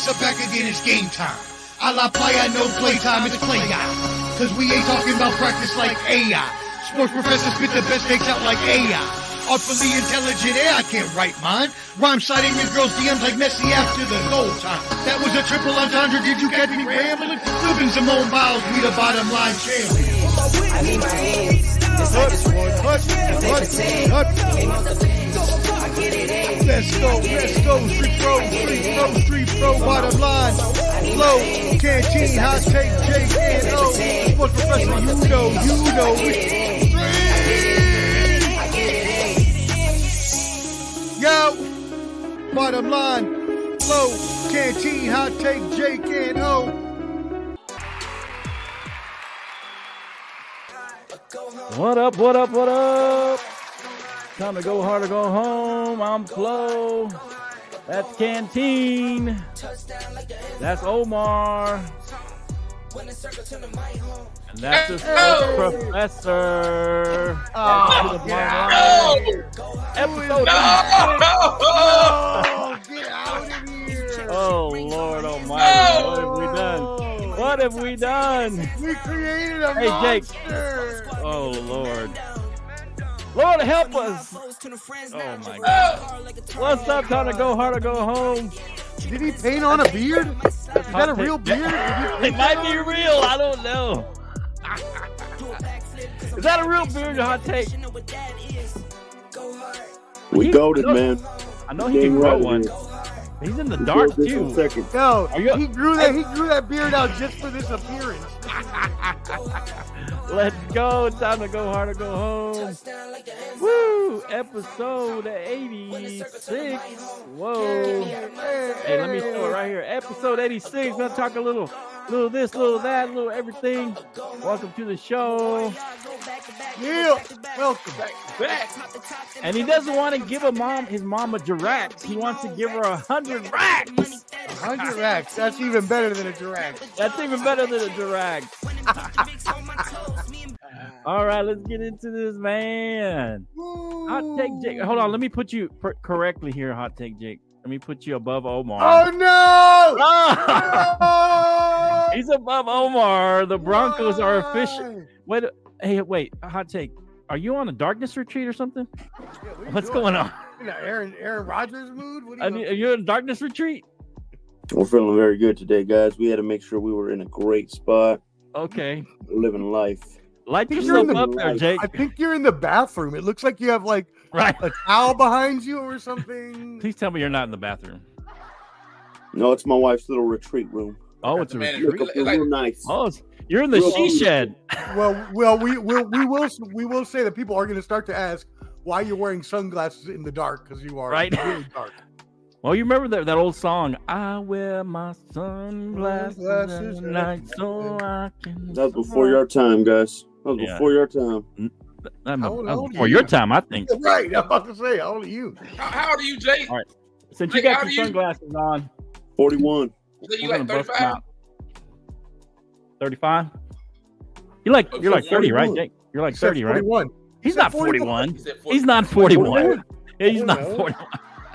Professor back again, it's game time. A la playa, no playtime, it's play guy. Cause we ain't talking about practice like AI. Sports professors spit the best takes out like AI. Artfully intelligent, yeah, I can't write mine. Rhyme citing with girls' DMs like Messi after the goal time. That was a triple entendre, did you catch me rambling? Flipping Simone Biles, we the bottom line champions. I need my hands. Just like this one. Let's go, let's go, street pro, street pro, street pro, bottom line. Flow, canteen, hot take, J and O. Sports professor, you know, you know. we- Yo, bottom line. Flow, canteen, hot take, Jake and O. What up, what up, what up? Time to go hard or go home. I'm Flo. That's Canteen. That's Omar. And that's the sports professor. Oh, Episode get out. Episode Oh, get out of here. Oh Lord Almighty, what have we done? What have we done? We created a Hey, Jake. monster. Oh Lord. Lord help us. Oh my God. What's up? Time to go hard or go home. Did he paint on a beard? Is that a real beard? It might be real. I don't know. Is that a real beard or hot take? We He- goaded, man. I know he Dang can grow right one. it is. He's in the We dark goaded this in too. seconds. No, you- he grew that. He grew that beard out just for this appearance. Let's go. Time to go hard or go home. Woo! Episode 86. Whoa. Hey, let me show it right here. Episode 86. Gonna talk a little, little this, little that, little everything. Welcome to the show. Yeah, welcome. Back. And he doesn't want to give a mom his mom a giraffe. He wants to give her a hundred racks. Hundred racks. That's even better than a giraffe. That's even better than a giraffe. All right, let's get into this, man. Hot take Jake. Hold on, let me put you per- correctly here, hot take Jake. Let me put you above Omar. Oh no! Oh! He's above Omar. The Broncos are official. Wait, hey, wait, hot take. Are you on a darkness retreat or something? Yeah, what What's doing? going on? You know, Aaron Aaron Rodgers mood? What Are are you, you? are you in a darkness retreat? We're feeling very good today, guys. We had to make sure we were in a great spot, Okay. living life. Light yourself you're up there, Jake. I think you're in the bathroom. It looks like you have like Right. a towel behind you or something. Please tell me you're not in the bathroom. No, it's my wife's little retreat room. Oh, it's a Man, retreat. Look It's like- real nice. Oh, it's, you're in the Real she hungry. shed. Well, well, we will we will we will say that people are going to start to ask why you're wearing sunglasses in the dark because you are Right. really dark. Well, you remember that, that old song, I wear my sunglasses Sunglasses at at night so I can. That was before your time, guys. That was Yeah. before your time. That How old- how was before you? your time, I think. Right, I'm about to say, how old are you? How, how old are you, Jay? All right. Since you got your do you- sunglasses on, 41. So you we're like 35? 35? You're like Oh, you're like 30, right, Jake? You're like He said 30, right? 41. He's said not 41. 41. He said He's not 41. 41. He's Oh, not 41.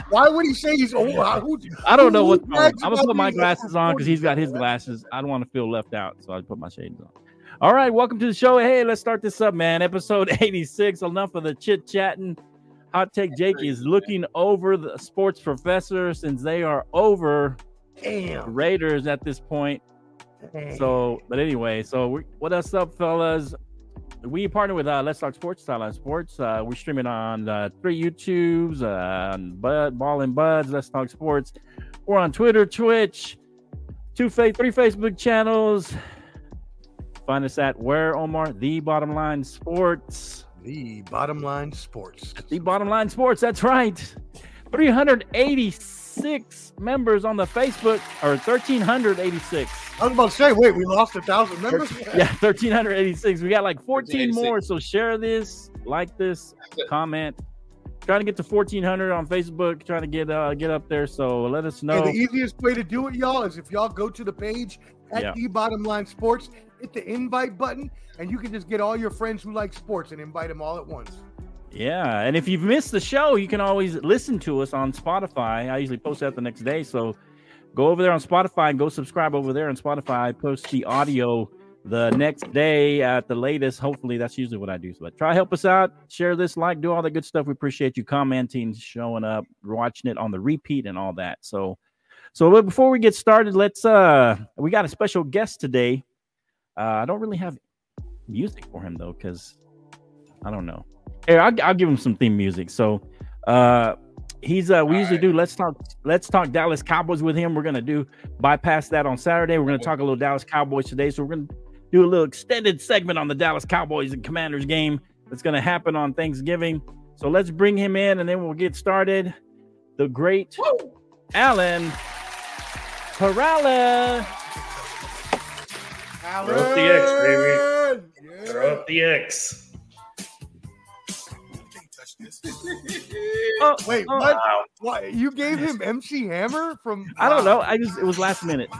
Why would he say he's old? Who- I don't know what's wrong. I'm gonna put my glasses on because he's got his glasses. I don't want to feel left out, so I put my shades on. All right, welcome to the show. Hey, let's start this up, man. Episode 86. Enough of the chit chatting. Hot take Jake is looking over the sports professor since they are over Damn. Raiders at this point. So, but anyway, so we, what else up, fellas? We partner with uh, Let's Talk Sports, Sideline Sports. Uh, we're streaming on uh, three YouTubes, uh, on Bud, Ball and Buds, Let's Talk Sports. We're on Twitter, Twitch, two fa- three Facebook channels. Find us at where Omar the Bottom Line Sports. the bottom line sports. The Bottom Line Sports. That's right. 386 members on the Facebook, or 1386. I was about to say, wait, we lost a thousand members. Yeah, 1386. We got like 14 more. So share this, like this, comment. Trying to get to 1400 on Facebook. Trying to get uh get up there. So let us know. And the easiest way to do it, y'all, is if y'all go to the page at Yeah. the bottom line sports, hit the invite button, and you can just get all your friends who like sports and invite them all at once. Yeah, and if you've missed the show, you can always listen to us on Spotify. I usually post that the next day. So go over there on Spotify and go subscribe over there on Spotify. Post the audio the next day at the latest. Hopefully, that's usually what I do. But try help us out, share this, like, do all the good stuff. We appreciate you commenting, showing up, watching it on the repeat, and all that. So, so before we get started, let's uh, we got a special guest today. Uh, I don't really have music for him though, because I don't know. Here, I'll, I'll give him some theme music. So, uh, he's uh, we usually do let's talk let's talk Dallas Cowboys with him. We're gonna do bypass that on Saturday. We're gonna talk a little Dallas Cowboys today. So we're gonna do a little extended segment on the Dallas Cowboys and Commanders game that's gonna happen on Thanksgiving. So let's bring him in and then we'll get started. The great Alan Parala. Throw up the X, baby. Throw up the X. Oh, Wait, oh, what? Wow. What? You gave him MC Hammer from? I don't know. I just it was last minute.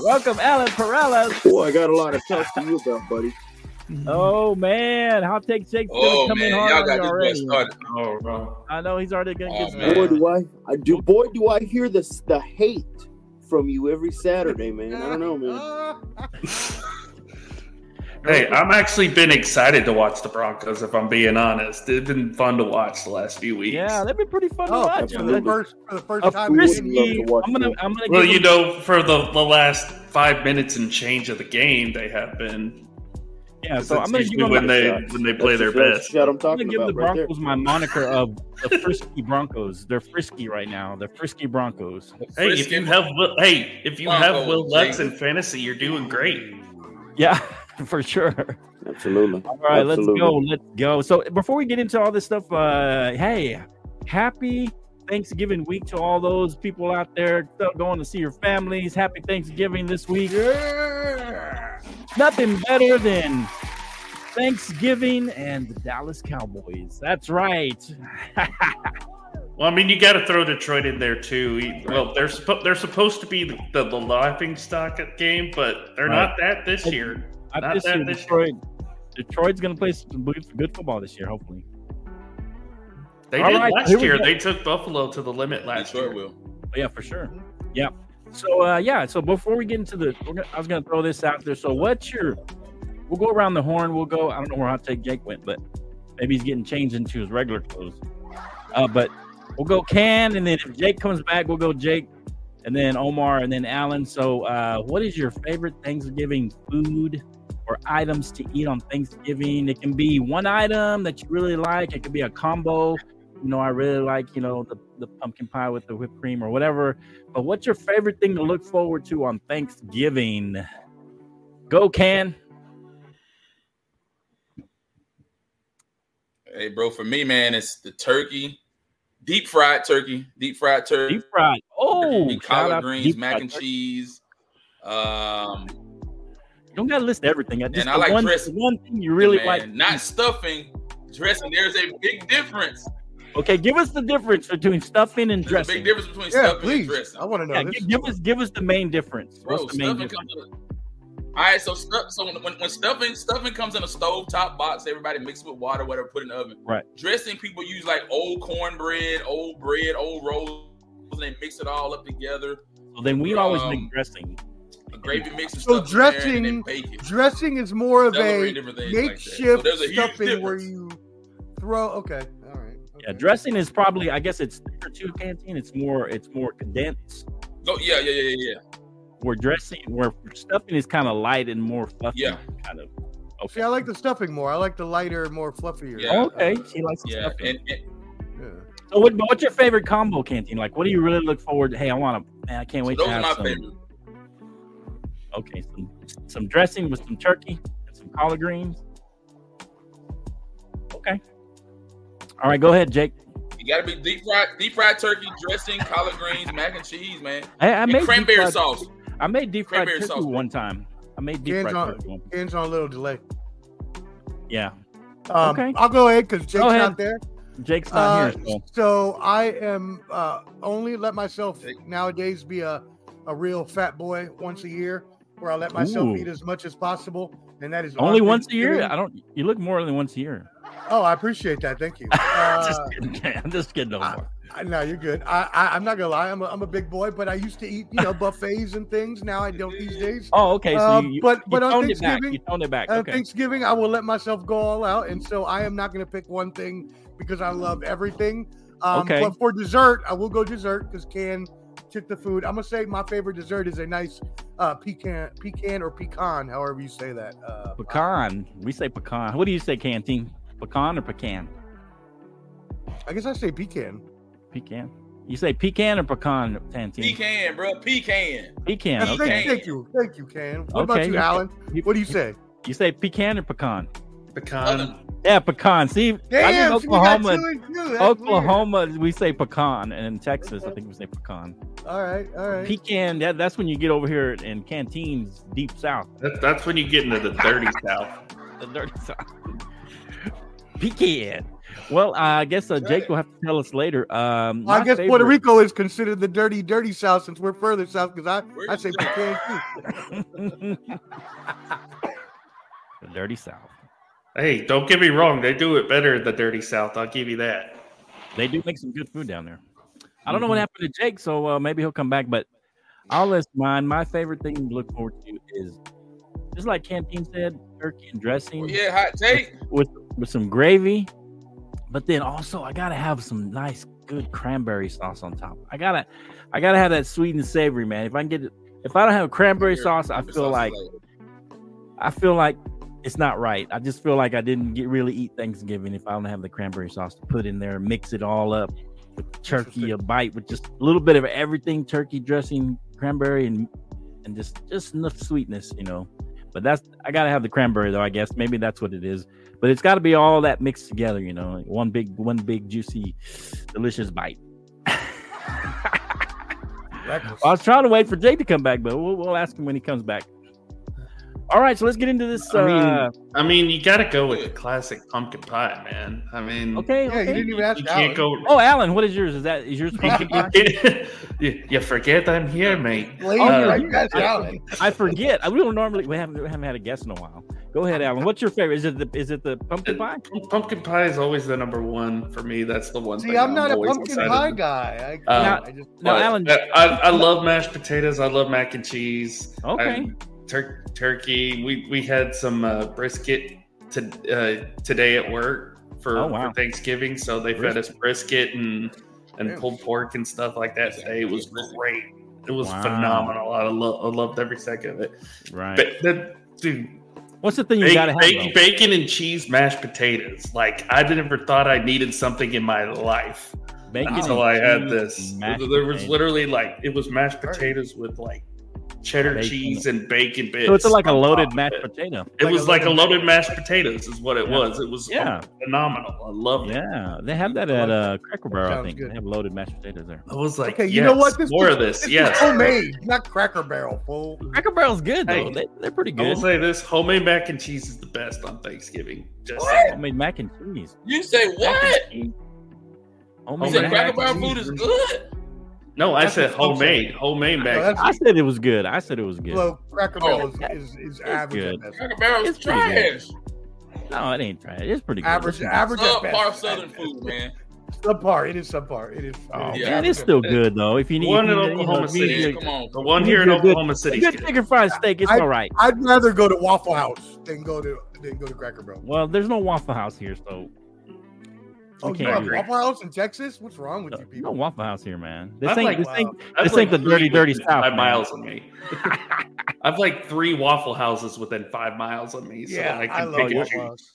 Welcome, Alan Perella. Boy, I got a lot to talk to you about, buddy. Mm-hmm. Oh man, Hot Take Jake's gonna Oh come in hard y'all got already. started. Oh, bro. I know he's already gonna Oh, get some. man. Boy, do I, I do. Boy, do I hear this the hate from you every Saturday, man. I don't know, man. Hey, I'm actually been excited to watch the Broncos. If I'm being honest, it's been fun to watch the last few weeks. Yeah, they've been pretty fun to Oh, watch. for the first for the first uh, time. Chris- frisky. to I'm gonna. I'm gonna. Well, give you them- know, for the, the last five minutes and change of the game, they have been. Yeah, so I'm gonna give them. when they shot. when they play That's their best. the shot I'm I'm gonna give the about right. Broncos my moniker of the frisky Broncos. They're frisky right now. They're frisky Broncos. Hey, if you have Will, hey, if you have Will Broncos, Lutz in fantasy, you're doing great. Yeah, for sure. Absolutely. All right, Absolutely. let's go. Let's go. So before we get into all this stuff, uh, hey, happy Thanksgiving week to all those people out there still going to see your families. Happy Thanksgiving this week. Nothing better than Thanksgiving and the Dallas Cowboys. That's right. Well, I mean, you got to throw Detroit in there too. Well, they're supposed they're supposed to be the, the, the laughing stock at game, but they're Right. not that this year. I Not this that year, this Detroit. Detroit's going to play some good, good football this year, hopefully. They All did right, last year. They took Buffalo to the limit last Detroit year. will. Oh, yeah, for sure. Yeah. So uh yeah, so before we get into the we're gonna, I was gonna throw this out there. So what's your we'll go around the horn, we'll go I don't know where Hot Take Jake went, but maybe he's getting changed into his regular clothes. Uh but we'll go Can and then if Jake comes back, we'll go Jake and then Omar and then Alan. So uh what is your favorite Thanksgiving food or items to eat on Thanksgiving? It can be one item that you really like, it could be a combo you know, I really like, you know, the, the pumpkin pie with the whipped cream or whatever. But what's your favorite thing to look forward to on Thanksgiving? Go, Can. Hey, bro, for me, man, it's the turkey, deep fried turkey, deep fried turkey, Deep fried. Oh, collard greens, mac and turkey. cheese. Um, don't got to list everything. I just I the like one, dressing. one thing you really man, like. not stuffing, dressing. There's a big difference. Okay, give us the difference between stuffing and There's a dressing. big difference between Yeah, stuffing please. and dressing. I want to know Yeah, this. gi- give us give us the main difference. Bro, What's the main stuffing difference? comes in all right, so stuff. So when, when, when stuffing stuffing comes in a stove top box, everybody mix it with water, whatever, put in the oven. Right. Dressing, people use like old cornbread, old bread, old rolls, and they mix it all up together. So then we always Um, make dressing. A gravy mix and So stuff. in there, and dressing- then bake. Dressing is more of a different things like. So makeshift there's a huge stuffing where you throw. Okay, all right. Yeah, dressing is probably I guess it's thicker too, canteen. It's more it's more condensed. Go, yeah, yeah, yeah, yeah, yeah. Where dressing where stuffing is kind of light and more fluffy. Yeah. Kind of. See, I like the stuffing more. I like the lighter, more fluffier. Yeah. Okay, she likes the Yeah, stuffing. and, and Yeah. So, what, what's your favorite combo canteen? Like, what do you really look forward to? Hey, I want to, man, I can't so wait those to are have my some. favorite. Okay, some some dressing with some turkey and some collard greens. Okay. All right, go ahead, Jake. You gotta be deep fried, deep fried turkey, dressing, collard greens, mac and cheese, man, I, I made cranberry fried, sauce. I made deep fried Cranberry turkey sauce. one time. I made deep Hands fried on- turkey. One. On a little delay. Yeah, Um, Okay. I'll go ahead because Jake's ahead. not there. Jake's Uh, not here. So. so I am uh, only let myself nowadays be a, a real fat boy once a year, where I let myself Ooh. eat as much as possible, and that is Only once a year? I don't. You look more than once a year. Oh, I appreciate that. Thank you. Uh, just kidding. I'm just kidding. No I- more. I- No, you're good. I, I I'm not gonna lie. I'm a, I'm a big boy, but I used to eat you know buffets and things. Now I don't these days. Oh, okay. So Um, you, you, but- you but on toned it back. Thanksgiving- You toned it back. On Okay. Thanksgiving, I will let myself go all out, and so I am not to pick one thing because I love everything. Um, Okay. But for dessert, I will go dessert because Can took the food. I'm gonna say my favorite dessert is a nice uh, pecan, pecan or pecan, however you say that. Uh, Pecan. We say pecan. What do you say, canteen? Pecan or pecan? I guess I say pecan. Pecan. You say pecan or pecan, Canteen? Pecan, bro. Pecan. Pecan. Thank- Okay. Thank you, thank you, Can. What about Okay, you, you- Alan? You, What do you say? you say pecan or pecan? Pecan. Yeah, pecan. See, I'm Damn, in so Oklahoma. two two. That's weird. Oklahoma, we say pecan, and in Texas, I think we say pecan. All right, all right. Pecan. That, that's when you get over here in canteens, deep south, That, that's when you get into the dirty south. the dirty south. Pecan. Well, I guess uh, Jake will have to tell us later. Um, Well, I my guess Puerto Rico is considered the dirty, dirty South since we're further south. Because I, Where I say say? pecan too. the dirty south. Hey, don't get me wrong. They do it better in the dirty south. I'll give you that. They do make some good food down there. I don't know what happened to Jake, so uh, maybe he'll come back. But I'll list mine. My favorite thing to look forward to is just like Canteen said, turkey and dressing Yeah, hot take. with with some gravy. But then also I gotta have some nice, good cranberry sauce on top. I gotta, I gotta have that sweet and savory, man. If I can get it, if I don't have cranberry sauce, I feel like I feel like it's not right. I just feel like I didn't get really eat Thanksgiving if I don't have the cranberry sauce to put in there, mix it all up with turkey, a bite with just a little bit of everything, turkey dressing, cranberry, and and just just enough sweetness, you know. But that's I gotta have the cranberry though. I guess maybe that's what it is. But it's got to be all that mixed together, you know, like one big, one big juicy, delicious bite. I was trying to wait for Jake to come back, but we'll, we'll ask him when he comes back. All right, so let's get into this. I mean, Uh, I mean, you got to go with the classic pumpkin pie, man. I mean, okay, Yeah, you okay. didn't even ask you Alan. can't go. Oh, Alan, what is yours? Is that is yours pumpkin pie? you, you forget I'm here, mate. Lady, Oh, right? you- You guys, Alan. I forget. I we don't normally we haven't we haven't had a guest in a while. Go ahead, Alan. What's your favorite? Is it the is it the pumpkin pie? Pumpkin pie is always the number one for me. That's the one. See, thing I'm not a pumpkin excited pie guy. I, Um, I just No, Alan. I, I love mashed potatoes. I love mac and cheese. Okay. I- tur- turkey. We we had some uh, brisket to, uh, today at work for, Oh, wow. for Thanksgiving. So they fed us brisket and and pulled pork and stuff like that today. It was great. It was Wow. phenomenal. I, lo- I loved every second of it. Right. But that, dude, What's the thing you bacon, gotta have? bacon, bacon and cheese mashed potatoes. Like I never thought I needed something in my life Bacon until and I had cheese this. There was potatoes. literally like it was mashed potatoes with like cheddar Bacon. cheese and bacon bits. So it's like a loaded mashed it. potato. It Like was a like a loaded loaded mashed potatoes, is what it Yeah. was. It was Yeah. phenomenal. I love it. Yeah, they have that at uh, Cracker Barrel. I think good. they have loaded mashed potatoes there. I was like, okay. You know what? This more is- of this. This yes. is homemade, not Cracker Barrel, fool. Cracker Barrel's good though. Hey. They, they're pretty good. I will say this: homemade mac and cheese is the best on Thanksgiving. Just What? Homemade mac and cheese. You say Mac what? and cheese. You Homemade said mac Cracker and Barrel cheese. food is good. No, I That's said homemade, homemade No, mac. that's- I said it was good. I said it was good. Well, Cracker Oh, Barrel is, oh. is, is average good. Cracker Barrel is It's good. trash. no, it ain't trash. It's pretty good. Average, It's- average at Subpar best. Southern food, man. Subpar. It is subpar. It is. Oh, Yeah. man, it's still good though. If you need, One if you in need, you know, Oklahoma you City. Come on. the one here in need a good- Oklahoma a City. good chicken fried steak. It's I- all right. I'd rather go to Waffle House than go to than go to Cracker Barrel. Well, there's no Waffle House here, so Oh, we you have. Waffle House in Texas? What's wrong with No, you people? no people? Waffle House here, man. This I've ain't like- this ain't uh, this I've ain't the dirty, dirty within South. Five man. miles of me. I've like three Waffle Houses within five miles of me, so yeah, I I, can love pick and Waffle. House.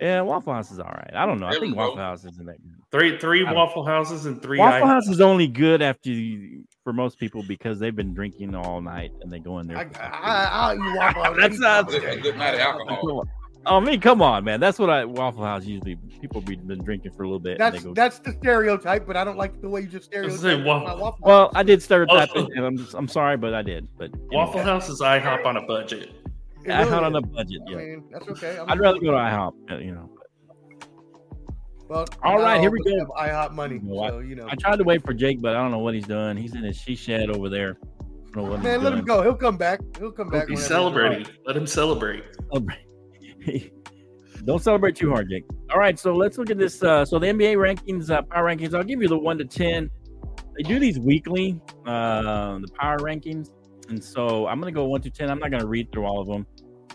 Yeah, Waffle House is all right. I don't know. I think we go. Waffle House isn't that good. Three, three Waffle Houses and three. Waffle I- House is only good after you, for most people because they've been drinking all night and they go in there. I, I, I'll eat Waffle House. That's not- a good night of alcohol. Come on. Oh, I mean, come on, man. That's what I Waffle House usually people be been drinking for a little bit. That's go, that's the stereotype, but I don't like the way you just stereotype saying Waffle- my Waffle well, I did stereotype Oh. it, and I'm just, I'm sorry, but I did. But Waffle anyway, House is IHOP on a budget. It I really on a is. budget. I Yeah, mean, that's okay. I'm I'd rather go to IHOP. uh, You know, Well, All here we go. Have IHOP money, You know so you know. I tried to wait for Jake, but I don't know what he's doing. He's in his she shed over there. I don't know what Man, he's let him go. He'll come back. He'll come back. He's whenever celebrating. Let him celebrate. Celebrate. Don't celebrate too hard, Jake. All right, so let's look at this. Uh, so the NBA rankings, uh, power rankings. I'll give you the one to ten. They do these weekly, uh, the power rankings, and so I'm gonna go one to ten. I'm not gonna read through all of them,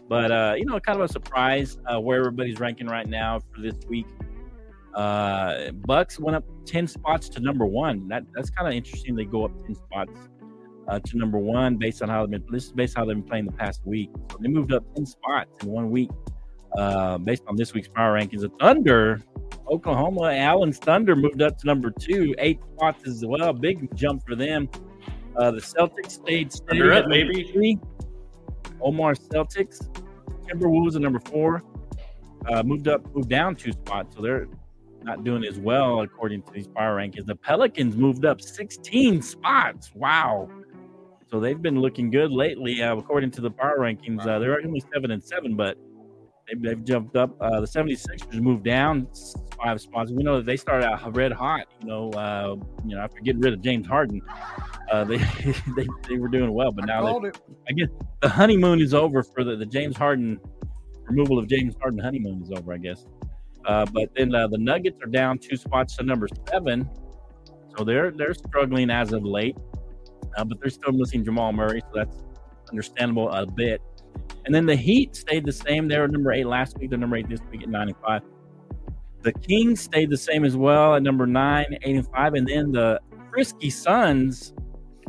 but uh, you know, kind of a surprise uh, where everybody's ranking right now for this week. Uh, Bucks went up ten spots to number one. That that's kind of interesting. They go up ten spots uh, to number one based on how they've been. This is based on how they've been playing the past week. So they moved up ten spots in one week uh, based on this week's power rankings. The Thunder, Oklahoma, Allen's Thunder moved up to number two, eight spots as well. Big jump for them. Uh, the Celtics stayed steady Thunder up, baby. three. Omar Celtics, Timberwolves at number four. Uh, moved up, moved down two spots, so they're not doing as well according to these power rankings. The Pelicans moved up 16 spots. Wow. So they've been looking good lately, uh, according to the power rankings. Uh, they're only seven and seven, but they've, they've jumped up. Uh, the 76ers moved down five spots. We know that they started out red hot. You know, uh, you know after getting rid of James Harden, uh, they, they they were doing well, but I now they. I guess the honeymoon is over for the, the James Harden removal of James Harden honeymoon is over, I guess. Uh, but then uh, the Nuggets are down two spots to number seven, so they're they're struggling as of late. Uh, but they're still missing Jamal Murray, so that's understandable a bit. And then the Heat stayed the same. They were number eight last week. They're number eight this week at nine and five. The Kings stayed the same as well at number nine, eight and five. And then the Frisky Suns,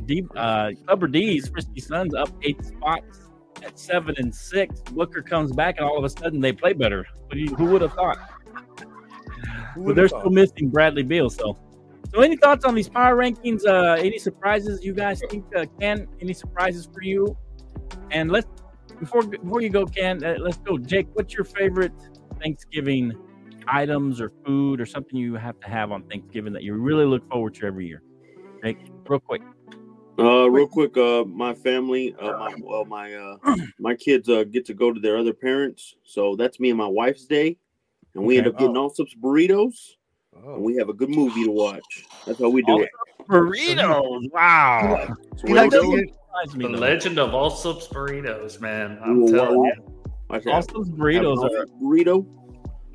D, uh, Clubber D's Frisky Suns up eight spots at seven and six. Booker comes back, and all of a sudden they play better. You, who would have thought? But they're thought? still missing Bradley Beal. So, so any thoughts on these power rankings? Uh, any surprises you guys think? Uh, Ken, any surprises for you? And let's before before you go, Ken, uh, let's go. Jake, what's your favorite Thanksgiving items or food or something you have to have on Thanksgiving that you really look forward to every year? Jake, real quick. Uh, real quick, uh, my family, uh, my well, my uh, my kids uh, get to go to their other parents, so that's me and my wife's day, and we end up getting all sorts of burritos, and Oh. we have a good movie to watch. That's how we do it. Burritos. Wow. He likes to go- get- Surprised me, The legend of Allsup's burritos, man. I'm will telling watch- you. watch that. Also, burritos are burrito.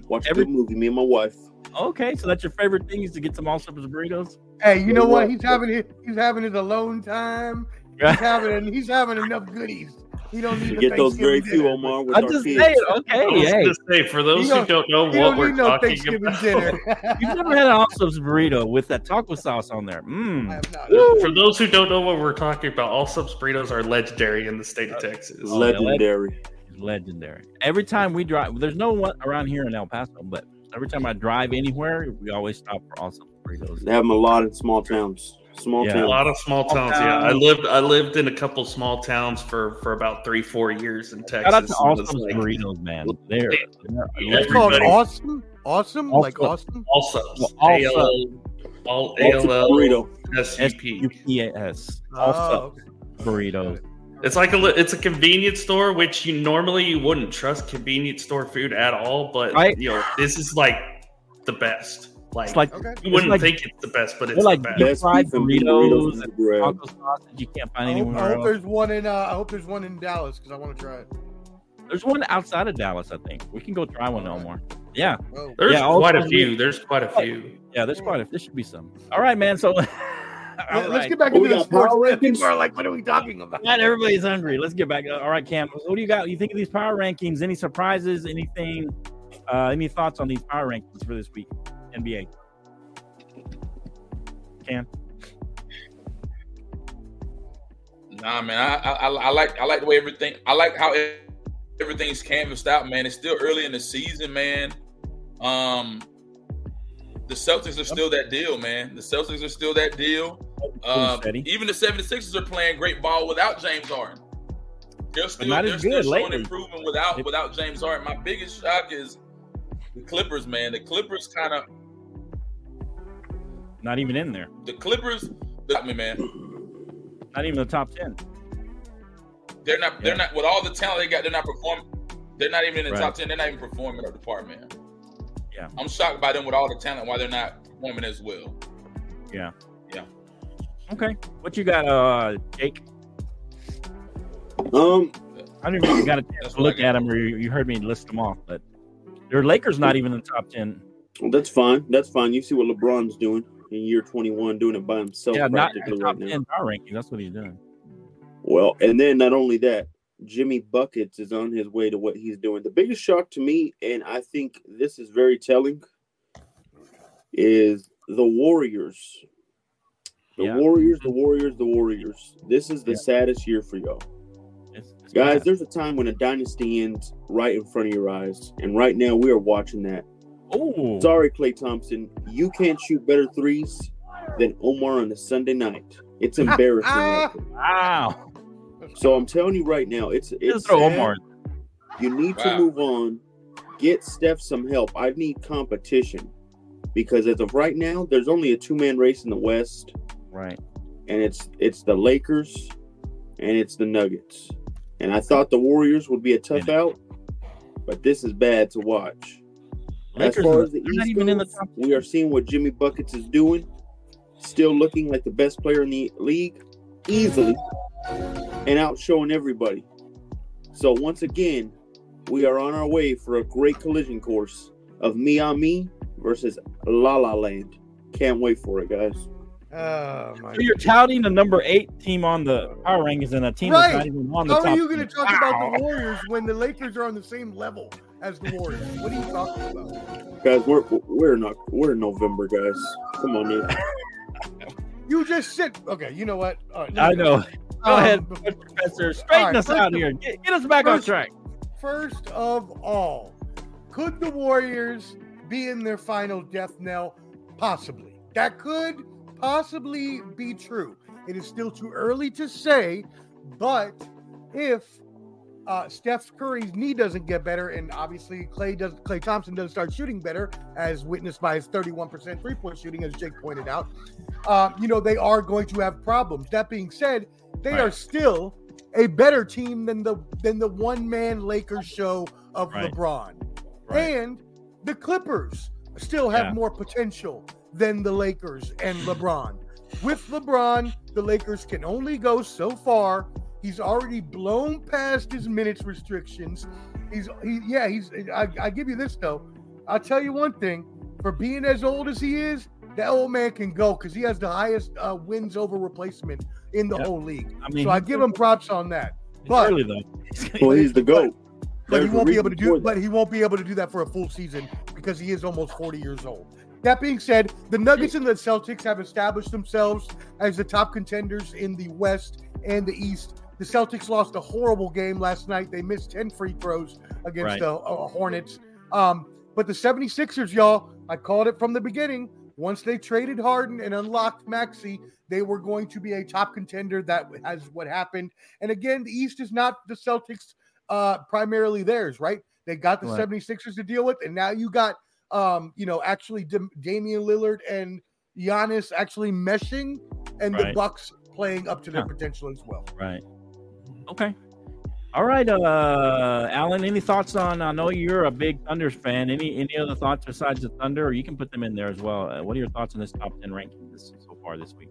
Watch Every- a good movie. Me and my wife. okay. So that's your favorite thing is to get some Allsup's burritos. Hey, you know what? what- He's having his, he's having his alone time. He's having he's having enough goodies. He don't need We the get those Thanksgiving great too. Omar, with I'm our just kids. saying. I Okay. was Hey, gonna say, for those who don't- don't know what don't we're no talking about, dinner. you've never had an Allsup's burrito with that taco sauce on there. Mm. I have not. for those who don't know what we're talking about, Allsup's burritos are legendary in the state of Texas. Oh, Legendary. Legendary. Every time we drive, there's no one around here in El Paso, but every time I drive anywhere, we always stop for Allsup's burritos. They have them a lot in small towns. Small Yeah. A lot of small towns. Yeah, I lived. I lived in a couple small towns for for about three, four years in Texas. Shout out to all and it's subs like burritos, man. They're, they're It's called Everybody- awesome. Awesome, like awesome. Allsup's. All ALL, all Awesome ALL, burrito. S-U-P-A-S. All Oh, subs okay. burritos. It's like a it's a convenience store, which you normally you wouldn't trust convenience store food at all. But Right. you know, this is like the best. Like, It's like Okay. you wouldn't like- think it's the best, but it's they're like the best. deep Best fried beef burritos and bread. taco sauce you can't find I hope, anywhere I hope else. there's one in. Uh, I hope there's one in Dallas because I want to try it. There's one outside of Dallas, I think. We can go try one no more. Yeah, Oh, There's Yeah, quite a subs- few. There's quite a few. yeah. There's quite a. There should be some. All right, man. So, all Let- let's right. get back Oh, into the got sports. Power rankings? People are like, "What are we talking about?" Not everybody's hungry. Let's get back. All right, Cam. What do you got? You think of these power rankings? Any surprises? Anything? Uh, any thoughts on these power rankings for this week? NBA. Cam. Nah, man, I, I I like I like the way everything. I like how everything's canvassed out, man. It's still early in the season, man. Um, the Celtics are still that deal, man. The Celtics are still that deal. Um, steady. even the 76ers are playing great ball without James Harden. They're still, not they're as still good showing lately. improvement without without James Harden. My biggest shock is the Clippers, man. The Clippers kind of Not even in there. the Clippers. I mean, man, Not even the top ten. they're not. They're not with all the talent they got. They're not performing. They're not even in the Right. top ten. They're not even performing at the department. Yeah. I'm shocked by them with all the talent why they're not performing as well. Yeah, yeah. Okay. What you got, uh, Jake? Um, I don't even know if you got a chance to look at them or you, you heard me list them off, but Their Lakers not even in the top ten. Well, that's fine. That's fine. You see what LeBron's doing in year 21, doing it by himself Yeah, not in practically the top right now. ten power ranking. That's what he's doing. Well, and then not only that, Jimmy Buckets is on his way to what he's doing. The biggest shock to me, and I think this is very telling, is the Warriors. The Yeah. Warriors, the Warriors, the Warriors. This is the Yeah. saddest year for y'all. It's, it's Guys, bad. there's a time when a dynasty ends right in front of your eyes. And right now we are watching that. Oh, Sorry, Klay Thompson. You can't shoot better threes than Omar on a Sunday night. It's ah, embarrassing. right wow. So I'm telling you right now, it's it's throw. Omar. You need Wow. to move on. Get Steph some help. I need competition because as of right now, there's only a two man race in the West, Right. and it's it's the Lakers and it's the Nuggets. And I thought the Warriors would be a tough out, but this is bad to watch. Lakers as far as the they're not East even in the goes, top we are seeing what Jimmy Buckets is doing. Still looking like the best player in the league, easily, and out showing everybody. So once again, we are on our way for a great collision course of Miami versus La La Land. Can't wait for it, guys. Oh my. So you're touting the number eight team on the power rankings and a team that's not even on the How top. How are you going to 10. talk about the Warriors when the Lakers are on the same level as the Warriors? What are you talking about? Guys, we're we're not we're in November, guys. Come on, man. You just sit. Okay, you know what? All right, I know. Go Um, ahead, Professor. Straighten right, us out of- here. Get, get us back on track. First of all, could the Warriors be in their final death knell? Possibly. That could possibly be true. It is still too early to say, but if uh, Steph Curry's knee doesn't get better, and obviously Klay does, Klay Thompson doesn't start shooting better, as witnessed by his 31% three-point shooting, as Jake pointed out, uh, you know they are going to have problems. That being said, they are still a better team than the than the one-man Lakers show of Right. LeBron, Right. and the Clippers still have Yeah. more potential than the Lakers and LeBron. With LeBron, the Lakers can only go so far. He's already blown past his minutes restrictions. He's he yeah, he's I, I give you this though. I'll tell you one thing, for being as old as he is, that old man can go because he has the highest uh, wins over replacement in the Yep. whole league. I mean, So I give him props on that. but- early though. Well, he's the goat. But he won't be able to do that. but he won't be able to do that for a full season because he is almost 40 years old. That being said, the Nuggets and the Celtics have established themselves as the top contenders in the West and the East. The Celtics lost a horrible game last night. They missed 10 free throws against Right. the uh, Hornets. Um, but the 76ers, y'all, I called it from the beginning. Once they traded Harden and unlocked Maxey, they were going to be a top contender. That has what happened. And again, the East is not the Celtics uh primarily theirs, right? They got the Right. 76ers to deal with, and now you got um, you know, actually Dim- Damian Lillard and Giannis actually meshing, and the Bucks playing up to their Huh. potential as well. Right. Okay. All right, uh, Alan. Any thoughts on? I know you're a big Thunders fan. Any any other thoughts besides the Thunder, or you can put them in there as well. Uh, what are your thoughts on this top ten ranking this, so far this week?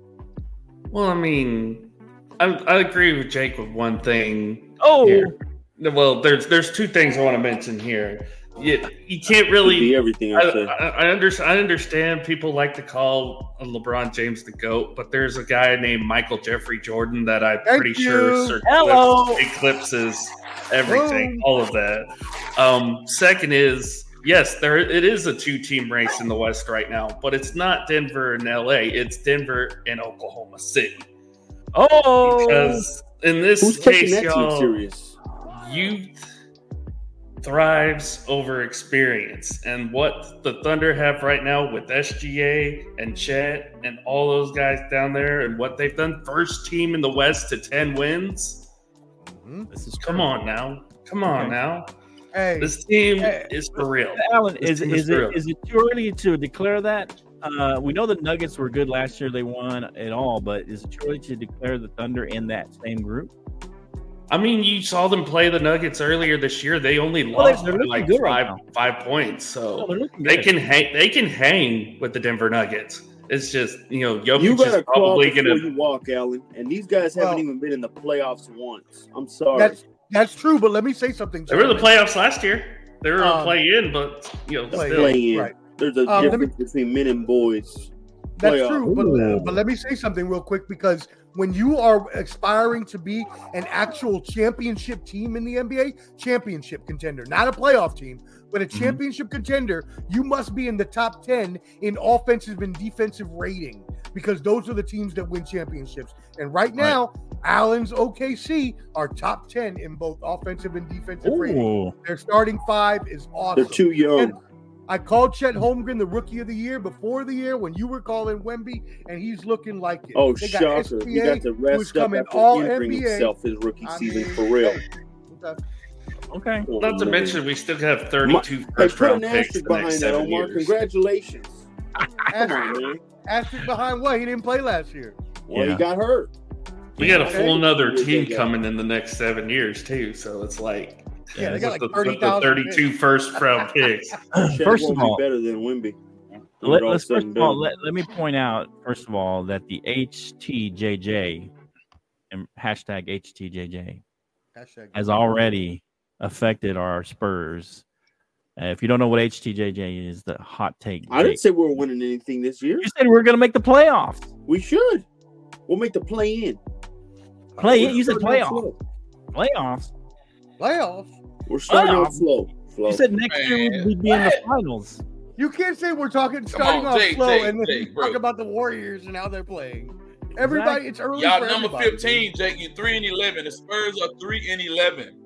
Well, I mean, I, I agree with Jake with one thing. Oh, here. Well, there's there's two things I want to mention here. You, you can't really be everything I, I. I, I, under, I understand people like to call LeBron James the GOAT, but there's a guy named Michael Jeffrey Jordan that I'm Thank pretty you. sure sur- Hello. eclipses everything, Boom. all of that. Um, second is, yes, there it is a two team race in the West right now, but it's not Denver and LA, it's Denver and Oklahoma City. oh, Because in this Who's case, that team y'all, serious? youth thrives over experience. And what the Thunder have right now with SGA and Chet and all those guys down there and what they've done, first team in the West to 10 wins. this is Come on now. Come on Okay. now. Hey, This team Hey. is for real. Alan, This is is is it real. is it too early to declare that? Uh, we know the Nuggets were good last year; they won it all. But is it too early to declare the Thunder in that same group? I mean, you saw them play the Nuggets earlier this year. They only Well, they- lost they're by like good right five, now. five points. So they're they can hang. They can hang with the Denver Nuggets. It's just you know Jokic You is gotta probably gonna you walk, Allen. And these guys Well- haven't even been in the playoffs once. I'm sorry. that's that's true, but let me say something. They were in the playoffs last year. They were Um, a play in, but you know, Play still. Play in. right. There's a Um, let me- difference between men and boys. That's playoff. true, but, but let me say something real quick because when you are aspiring to be an actual championship team in the NBA, championship contender, not a playoff team, but a Mhm. championship contender, you must be in the top 10 in offensive and defensive rating because those are the teams that win championships. And right now, Allen's OKC are top 10 in both offensive and defensive rating. Ooh. Their starting five is awesome. They're too young. And I called Chet Holmgren the rookie of the year before the year when you were calling Wemby, and he's looking like it. Oh, They got shocker. He got to rest up coming after all injuring NBA. himself his rookie I season mean, for real. okay. Okay. Oh, Not to mention, we still have 32 Hey, first put round picks asterisk the next behind that, seven Omar. years. Congratulations. Come on, Asterisk, asterisk behind what? He didn't play last year. Well, Yeah. he got hurt. We got a Okay. full another team coming in the next seven years too. So it's like Yeah, they got like with the, with 30,000 the 32 first round picks. First of all, be better than Wemby. when Let, us first of all let, let me point out first of all that the HTJJ and hashtag HTJJ Hashtag. has already affected our Spurs. Uh, if you don't know what HTJJ is, the hot take. I didn't Jake. say we were winning anything this year. You said we are going to make the playoffs. We should. We'll make the play in. Play We're it. You said playoffs. Playoffs. Playoffs. We're starting off slow. Slow. You said next year Man, we'd be in the finals. You can't say we're talking starting on, off Jake, slow Jake, and then Jake, you bro. talk about the Warriors and how they're playing. Everybody, it's early. Y'all for number everybody. 15, Jake. You three and eleven. The Spurs are three and eleven.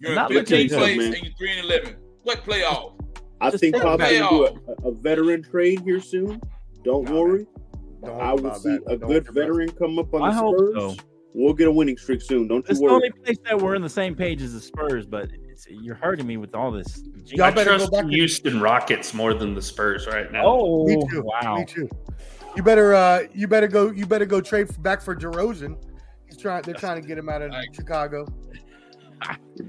You're in Not looking 15 good, place man. and you're three and eleven. What playoff? I Just think take Pop's going to do a, a veteran trade here soon. Don't Nah, worry. Don't I will see that. a Don't good worry about veteran come up on I the hope Spurs. so. We'll get a winning streak soon. Don't you worry. It's the only place that we're in the same page as the Spurs, but it's, you're hurting me with all this. Y'all I better go trust back the to- Houston Rockets more than the Spurs right now. Oh, Me too. wow. Me too. You better uh you better go you better go trade back for DeRozan. He's trying they're trying to get him out of Thanks. Chicago.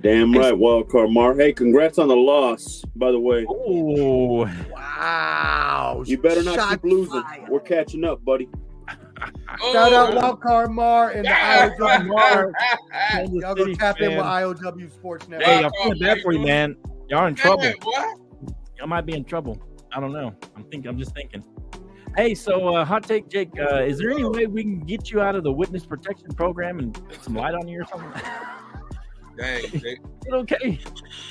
Damn right, wild card Mar. Hey, congrats on the loss, by the way. Oh, Wow. You better not Shot keep losing. fired. We're catching up, buddy. Shout out Oh. Wildcard Mar and the IOW Mar. Kansas Y'all go City tap in with IOW Sports Network. Hey, I'm feeling bad for you, man. Y'all in trouble. Man. Y'all might be in trouble. I don't know. I'm thinking. I'm just thinking. Hey, so uh, hot take, Jake. Uh, is there any way we can get you out of the witness protection program and put some light on you or something? Dang, Jake. It okay?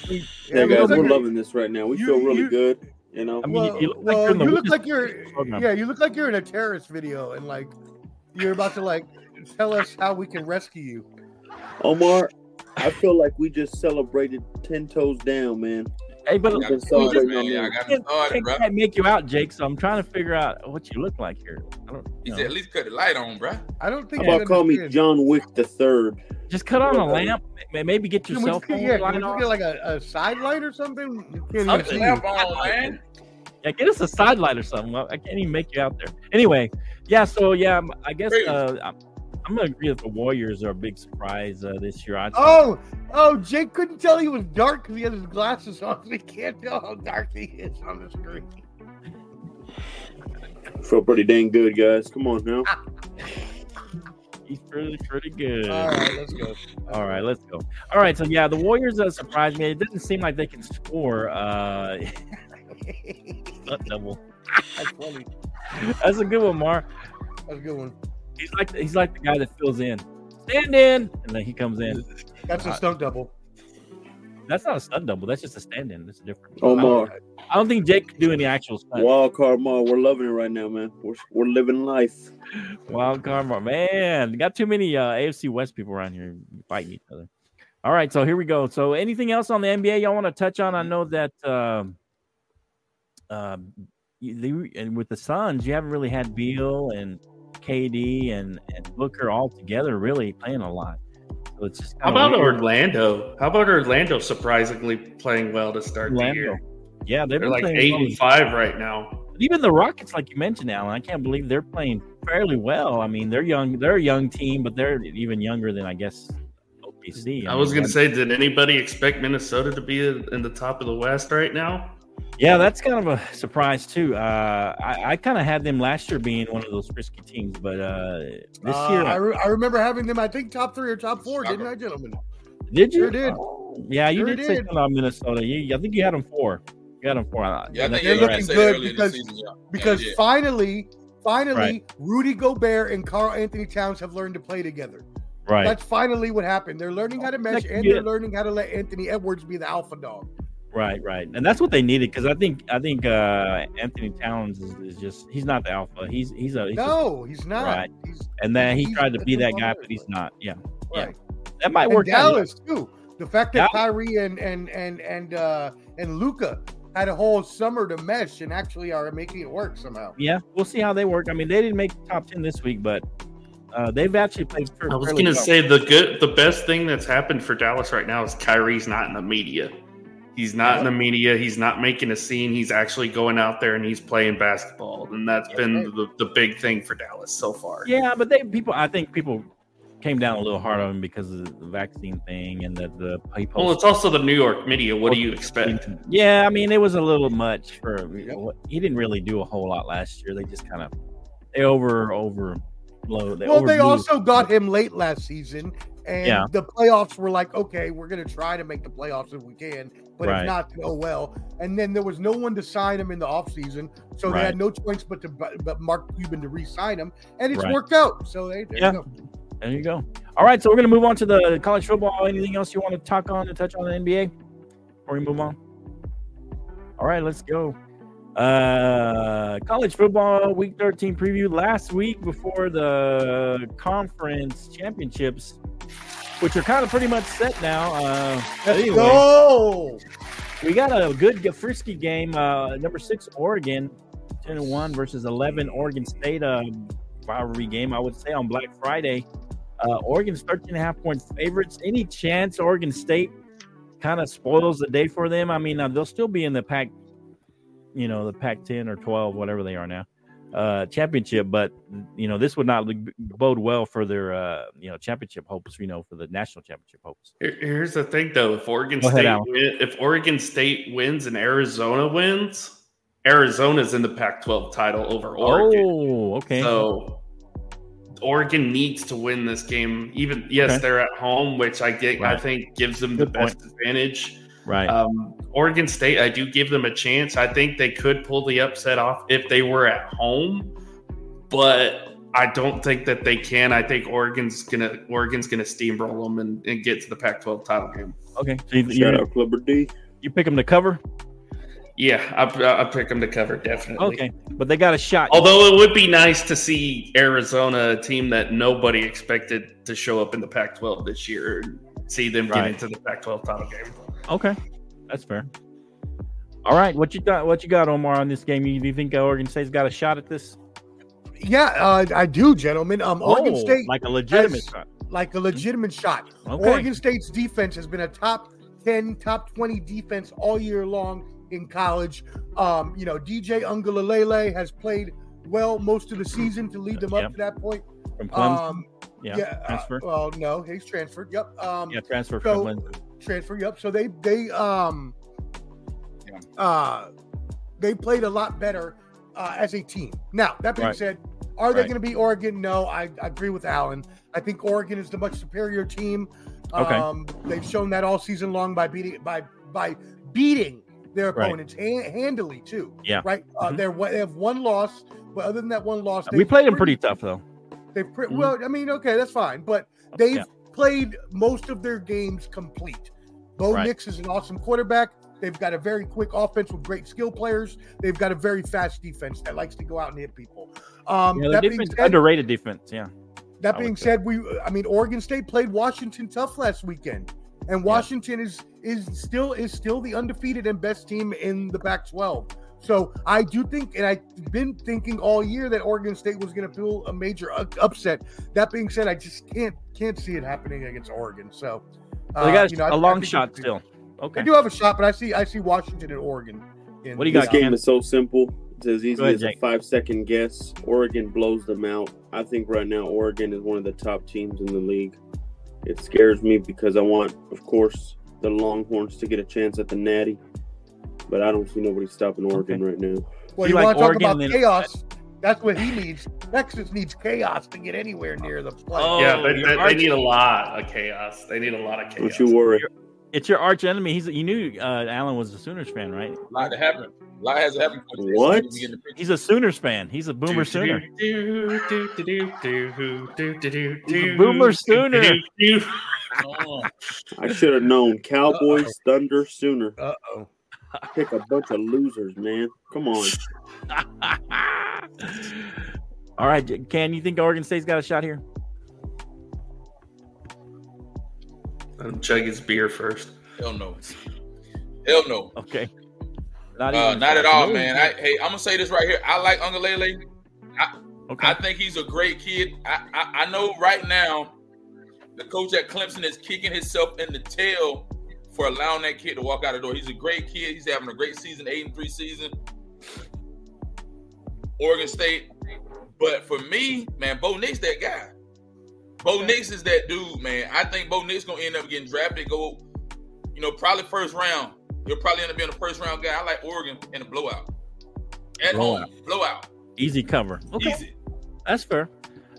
Yeah, Yeah, guys, we're loving this right now. We you- feel really you- good. You know, I mean, Well, you look like well, you're you look like you're program. yeah, you look like you're in a terrorist video and like you're about to like tell us how we can rescue you. Omar, I feel like we just celebrated ten toes down, man. Hey, but I We've got been started, celebrating man. Yeah, I got can't, started, bro. can't make you out, Jake. So I'm trying to figure out what you look like here. I don't, He you said, at least cut the light on, bro. I don't think How you about call me. John Wick the Third? Just cut on a lamp. may- Maybe get your Can we, cell phone get, yeah, can light we get like a, a side light or something? You can't even see. On, man. Yeah, get us a side light or something. Well, I can't even make you out there. Anyway, yeah. So yeah, I'm- I guess uh, I'm, I'm gonna agree that the Warriors are a big surprise uh, this year. I Oh, oh! Jake couldn't tell he was dark because he had his glasses on. We can't tell how dark he is on the screen. Feel pretty dang good, guys. Come on now. he's pretty pretty good. All right, let's go. All right, let's go. All right, so yeah, the Warriors uh, surprised me. It didn't seem like they can score. Uh, not double. That's funny. That's a good one, Mar. That's a good one. He's like he's like the guy that fills in. Stand in, and then he comes in. That's a stunt double. That's not a stunt double. That's just a stand in. That's a different. Omar, I don't think Jake could do any actual stunts. wild card Mar. We're loving it right now, man. We're we're living life. Wild card, Mar- man. Got too many uh, AFC West people around here fighting each other. All right, so here we go. So, anything else on the NBA y'all want to touch on? I know that um, um, you- the- and with the Suns, you haven't really had Beal and KD and and Booker all together really playing a lot. So it's just How about weird. Orlando? How about Orlando surprisingly playing well to start the year? Yeah, They're like eight well. and five right now. even the Rockets, like you mentioned, Alan, I can't believe they're playing fairly well. I mean, they're young, they're a young team, but they're even younger than I guess OKC. I was mean, gonna say, did anybody expect Minnesota to be in the top of the West right now? Yeah, that's kind of a surprise too. Uh, I, I kind of had them last year being one of those frisky teams, but uh, this Uh, year, I, re- I remember having them. I think top three or top four, didn't I, gentlemen? did you? sure did. Oh, Yeah, you Sure did say did. something on Minnesota. You, I think you had them four. You had them four. Yeah, I think They're you're looking right. Good because- season, yeah. because yeah, yeah. finally, finally, Right. Rudy Gobert and Karl-Anthony Towns have learned to play together. right. That's finally what happened. They're learning how to mesh, and they're learning how to let Anthony Edwards be the alpha dog. Right, right, and that's what they needed because I think I think uh Anthony Towns is, is just he's not the alpha. He's he's a he's a- No, he's not. Right. He's, and then he tried to be that guy, player. but he's not. Yeah, yeah. that might And work out. Dallas too. The fact that Dallas- Kyrie and and and and uh and Luka had a whole summer to mesh and actually are making it work somehow. Yeah, we'll see how they work. I mean, they didn't make top ten this week, but uh, they've actually played. fair- I was gonna say the good, the best thing that's happened for Dallas right now is Kyrie's not in the media. He's not in the media. He's not making a scene. He's actually going out there and he's playing basketball, and that's been the, the big thing for Dallas so far. Yeah, but they people. I think people came down a little hard on him because of the vaccine thing and that the people. Well, it's also the New York media. What do you expect? Yeah, I mean, it was a little much for he didn't really do a whole lot last year. They just kind of they over over blow. They well, they also got him late last season, and Yeah. the playoffs were like, okay, we're gonna try to make the playoffs if we can, but Right. if not, oh well. And then there was no one to sign him in the offseason, so they had no choice but to but Mark Cuban to re-sign him, and it's Right. worked out. So they there Yeah. you go. There you go. All right, so we're gonna move on to the college football. Anything else you want to talk on and touch on the NBA? Before we move on. All right, let's go. Uh, college football week 13 preview last week before the conference championships, which are kind of pretty much set now. Uh, Let's anyway, go. we got a good frisky game. Uh, number six Oregon, 10 and 1 versus 11 Oregon State. Uh, rivalry game, I would say, on Black Friday. Uh, Oregon's 13 and a half point favorites. Any chance Oregon State kind of spoils the day for them? I mean, uh, they'll still be in the pack, you know, the Pac 10 or 12, whatever they are now, uh, championship. But, you know, this would not bode well for their, uh, you know, championship hopes, you know, for the national championship hopes. Here's the thing, though: if Oregon Go State, Alan. win, if Oregon State wins and Arizona wins, Arizona's in the Pac-12 title over Oregon. Oh, okay. So Oregon needs to win this game. Even yes, Okay. they're at home, which I get. I think gives them the Good point. best advantage. right. Um, Oregon State, I do give them a chance. I think they could pull the upset off if they were at home, but I don't think that they can. I think Oregon's gonna Oregon's gonna steamroll them and, and get to the Pac-12 title game. okay. So you, Shout you, out Clubber D. you pick them to cover? Yeah, I, I pick them to cover definitely. Okay. But they got a shot. Although it would be nice to see Arizona, a team that nobody expected to show up in the Pac-12 this year, see them get Right. into the Pac-12 title game. Okay, that's fair. All right, what you got? What you got, Omar, on this game? You, do you think Oregon State's got a shot at this? Yeah, uh, I do, gentlemen. Um, Oregon Oh, State like a legitimate has- shot. like a legitimate shot. Okay. Oregon State's defense has been a top 10, top 20 defense all year long in college. Um, you know, DJ Uiagalelei has played well most of the season to lead them up Yep. to that point. from Clemson. Um, yeah, yeah, uh, transfer. well, no, he's transferred. Yep. Um, yeah, transfer so- from Clemson. Transfer. Yep. So they they um Yeah. uh they played a lot better uh, as a team. Now that being Right. said, are they going to be Oregon? No, I, I agree with Alan. I think Oregon is the much superior team. Okay. Um, they've shown that all season long by beating by by beating their Right. opponents handily too. Yeah. Right. Uh, Mhm. they're they have one loss, but other than that one loss, We played them pretty tough though. They've pre- Mhm. well, I mean, okay, that's fine, but they've Yeah. played most of their games complete. Bo Right. Nix is an awesome quarterback. They've got a very quick offense with great skill players. They've got a very fast defense that likes to go out and hit people. Um, Yeah, the that being defense said, underrated defense. Yeah, that I being would say. said, we I mean Oregon State played Washington tough last weekend, and Washington is is still is still the undefeated and best team in the Pac-12. So I do think, and I've been thinking all year that Oregon State was going to feel a major u- upset. That being said, I just can't can't see it happening against Oregon. So So they uh, got you know, I- a I long think shot they- still. They Okay. do have a shot, but I see I see Washington and Oregon. In, What do you This got, game Cam? is so simple. It's as easy ahead, as a five second guess. Oregon blows them out. I think right now Oregon is one of the top teams in the league. It scares me because I want, of course, the Longhorns to get a chance at the Natty, but I don't see nobody stopping Oregon right now. Well, You you, like want to talk Oregon about and- chaos? That's what he needs. Texas needs chaos to get anywhere near the play. Oh, yeah, they, they, they need a lot of chaos. They need a lot of chaos. Don't you worry. It's your arch enemy. He's you knew uh, Allen was a Sooners fan, right? A lot to happen. A lot has happened. What? We getting the picture. He's a Sooners fan. He's a Boomer Sooner. He's a Boomer Sooner. Oh, I should have known. Cowboys, Thunder, Sooner. Uh oh. Pick a bunch of losers, man. Come on. All right, Can you think Oregon State's got a shot here? Um, chug his beer first. hell no. Hell no. Okay. Not, Uh, not at all, man. I, hey, I'm gonna say this right here. I like Uiagalelei. okay. I think he's a great kid. I, I I know right now, the coach at Clemson is kicking himself in the tail for allowing that kid to walk out the door. He's a great kid. He's having a great season, eight and three season. Oregon State, but for me, man, Bo Nix that guy. Bo Nix is that dude, man. I think Bo Nix gonna end up getting drafted, go, you know, probably first round. He'll probably end up being a first round guy. I like Oregon in a blowout. At Blowout. home, blowout, Easy cover. Okay. easy. That's fair.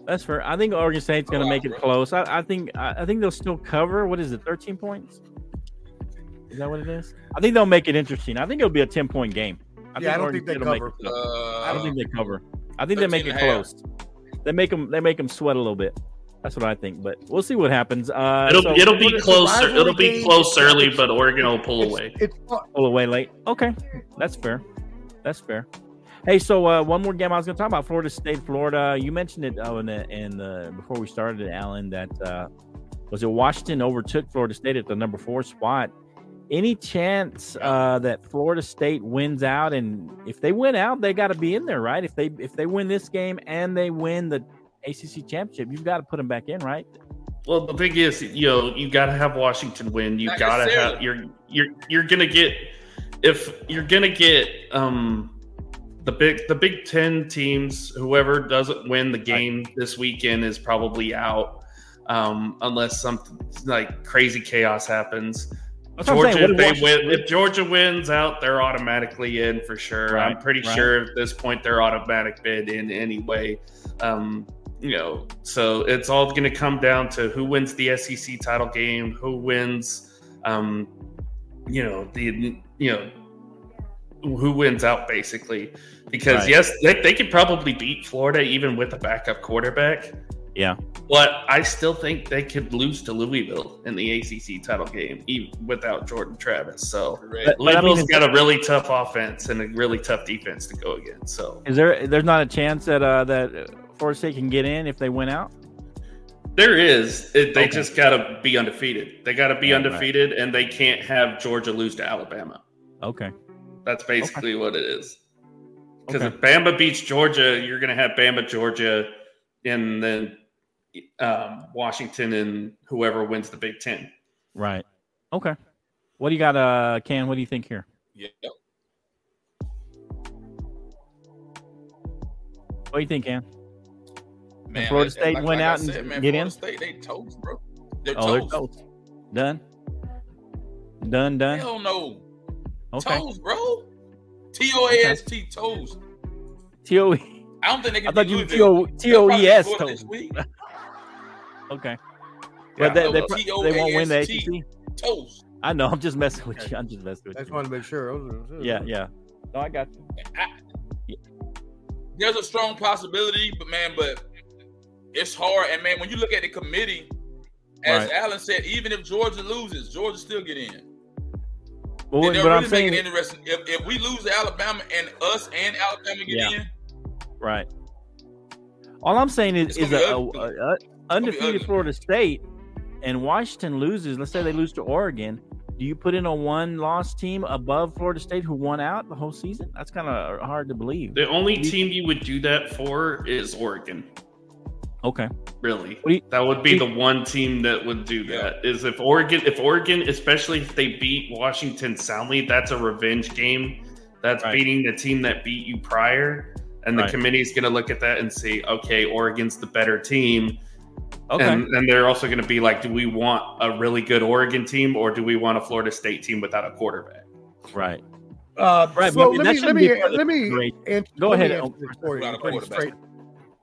That's fair. I think Oregon State's going to make it bro. close. I, I think I, I think they'll still cover. What is it? Thirteen points? Is that what it is? I think they'll make it interesting. I think it'll be a ten point game. Yeah, I don't think they State will make cover. it close. Uh, I don't think they cover. I think they make it and a half. close. They make them. They make them sweat a little bit. That's what I think. But we'll see what happens. Uh, It'll so it'll be what is the close. It'll be close early, but Oregon will pull It's, away. it's pull away late. Okay, that's fair. That's fair. Hey, so uh, one more game I was going to talk about Florida State, Florida. You mentioned it oh, in the, in the before we started, Alan. That uh, was it. Washington overtook Florida State at the number four spot. Any chance uh, that Florida State wins out? And if they win out, they got to be in there, right? If they if they win this game and they win the ACC championship, you've got to put them back in, right? Well, the thing is, you know, you got to have Washington win. You got to have you're you're you're gonna get if you're gonna get um the big the Big Ten teams. Whoever doesn't win the game this weekend is probably out, um, unless something like crazy chaos happens. That's Georgia, they win, if Georgia wins out, they're automatically in for sure. I'm pretty right. sure at this point they're automatic bid in anyway. Um, you know, so it's all going to come down to who wins the SEC title game, who wins, um, you know, the you know who wins out basically. Because Right. yes, they, they could probably beat Florida even with a backup quarterback. Yeah. But I still think they could lose to Louisville in the ACC title game, even without Jordan Travis. So Correct. But I mean, Louisville's got a really tough offense and a really tough defense to go against. So Is there? There's not a chance that uh, that Florida State can get in if they win out. there is. It, they Okay. just got to be undefeated. They got to be Right, right. undefeated, and they can't have Georgia lose to Alabama. Okay. That's basically what it is. Because Okay. if Bama beats Georgia, you're going to have Bama, Georgia, and then um, Washington and whoever wins the Big Ten. Right. Okay. What do you got, uh, Can? What do you think here? Yeah. What do you think, Can? Man, Florida State like- win like I out and man, get Florida in? State, they toast, bro. They're Oh, they're toast. toast. Done. Done. Done. Hell no. Okay. Toast, bro. T O A S T toast. T O. I don't think they I can thought beat you Louisville. T O T O E S They'll Okay. Yeah, But they, they, no, uh, pro- they won't win the ACC. Toast. I know. I'm just messing with you. I'm just messing with I just you. want to make sure. Yeah. Yeah. No, I got you. There's a strong possibility, but man, but it's hard. And man, when you look at the committee, as Right. Alan said, even if Georgia loses, Georgia still get in. Well, And what, they'll really I'm make saying, it interesting. If, if we lose to Alabama and us and Alabama get Yeah. in, right? All I'm saying is, is gonna a, a, a- undefeated. Florida State and Washington loses. Let's say they lose to Oregon. Do you put in a one-loss team above Florida State who won out the whole season? That's kind of hard to believe. The only team you would do that for is Oregon. Okay. Really, you- that would be what the one team that would do that. Is if Oregon, if Oregon, especially if they beat Washington soundly, that's a revenge game. That's Right. beating the team that beat you prior, and the Right. committee is going to look at that and say, okay, Oregon's the better team. Okay. And, and they're also going to be like, do we want a really good Oregon team or do we want a Florida State team without a quarterback? right. Uh, Right, So but I mean, let me let shouldn't me be part of let me answer, Go let me ahead, answer this for you, Without a for you quarterback. straight.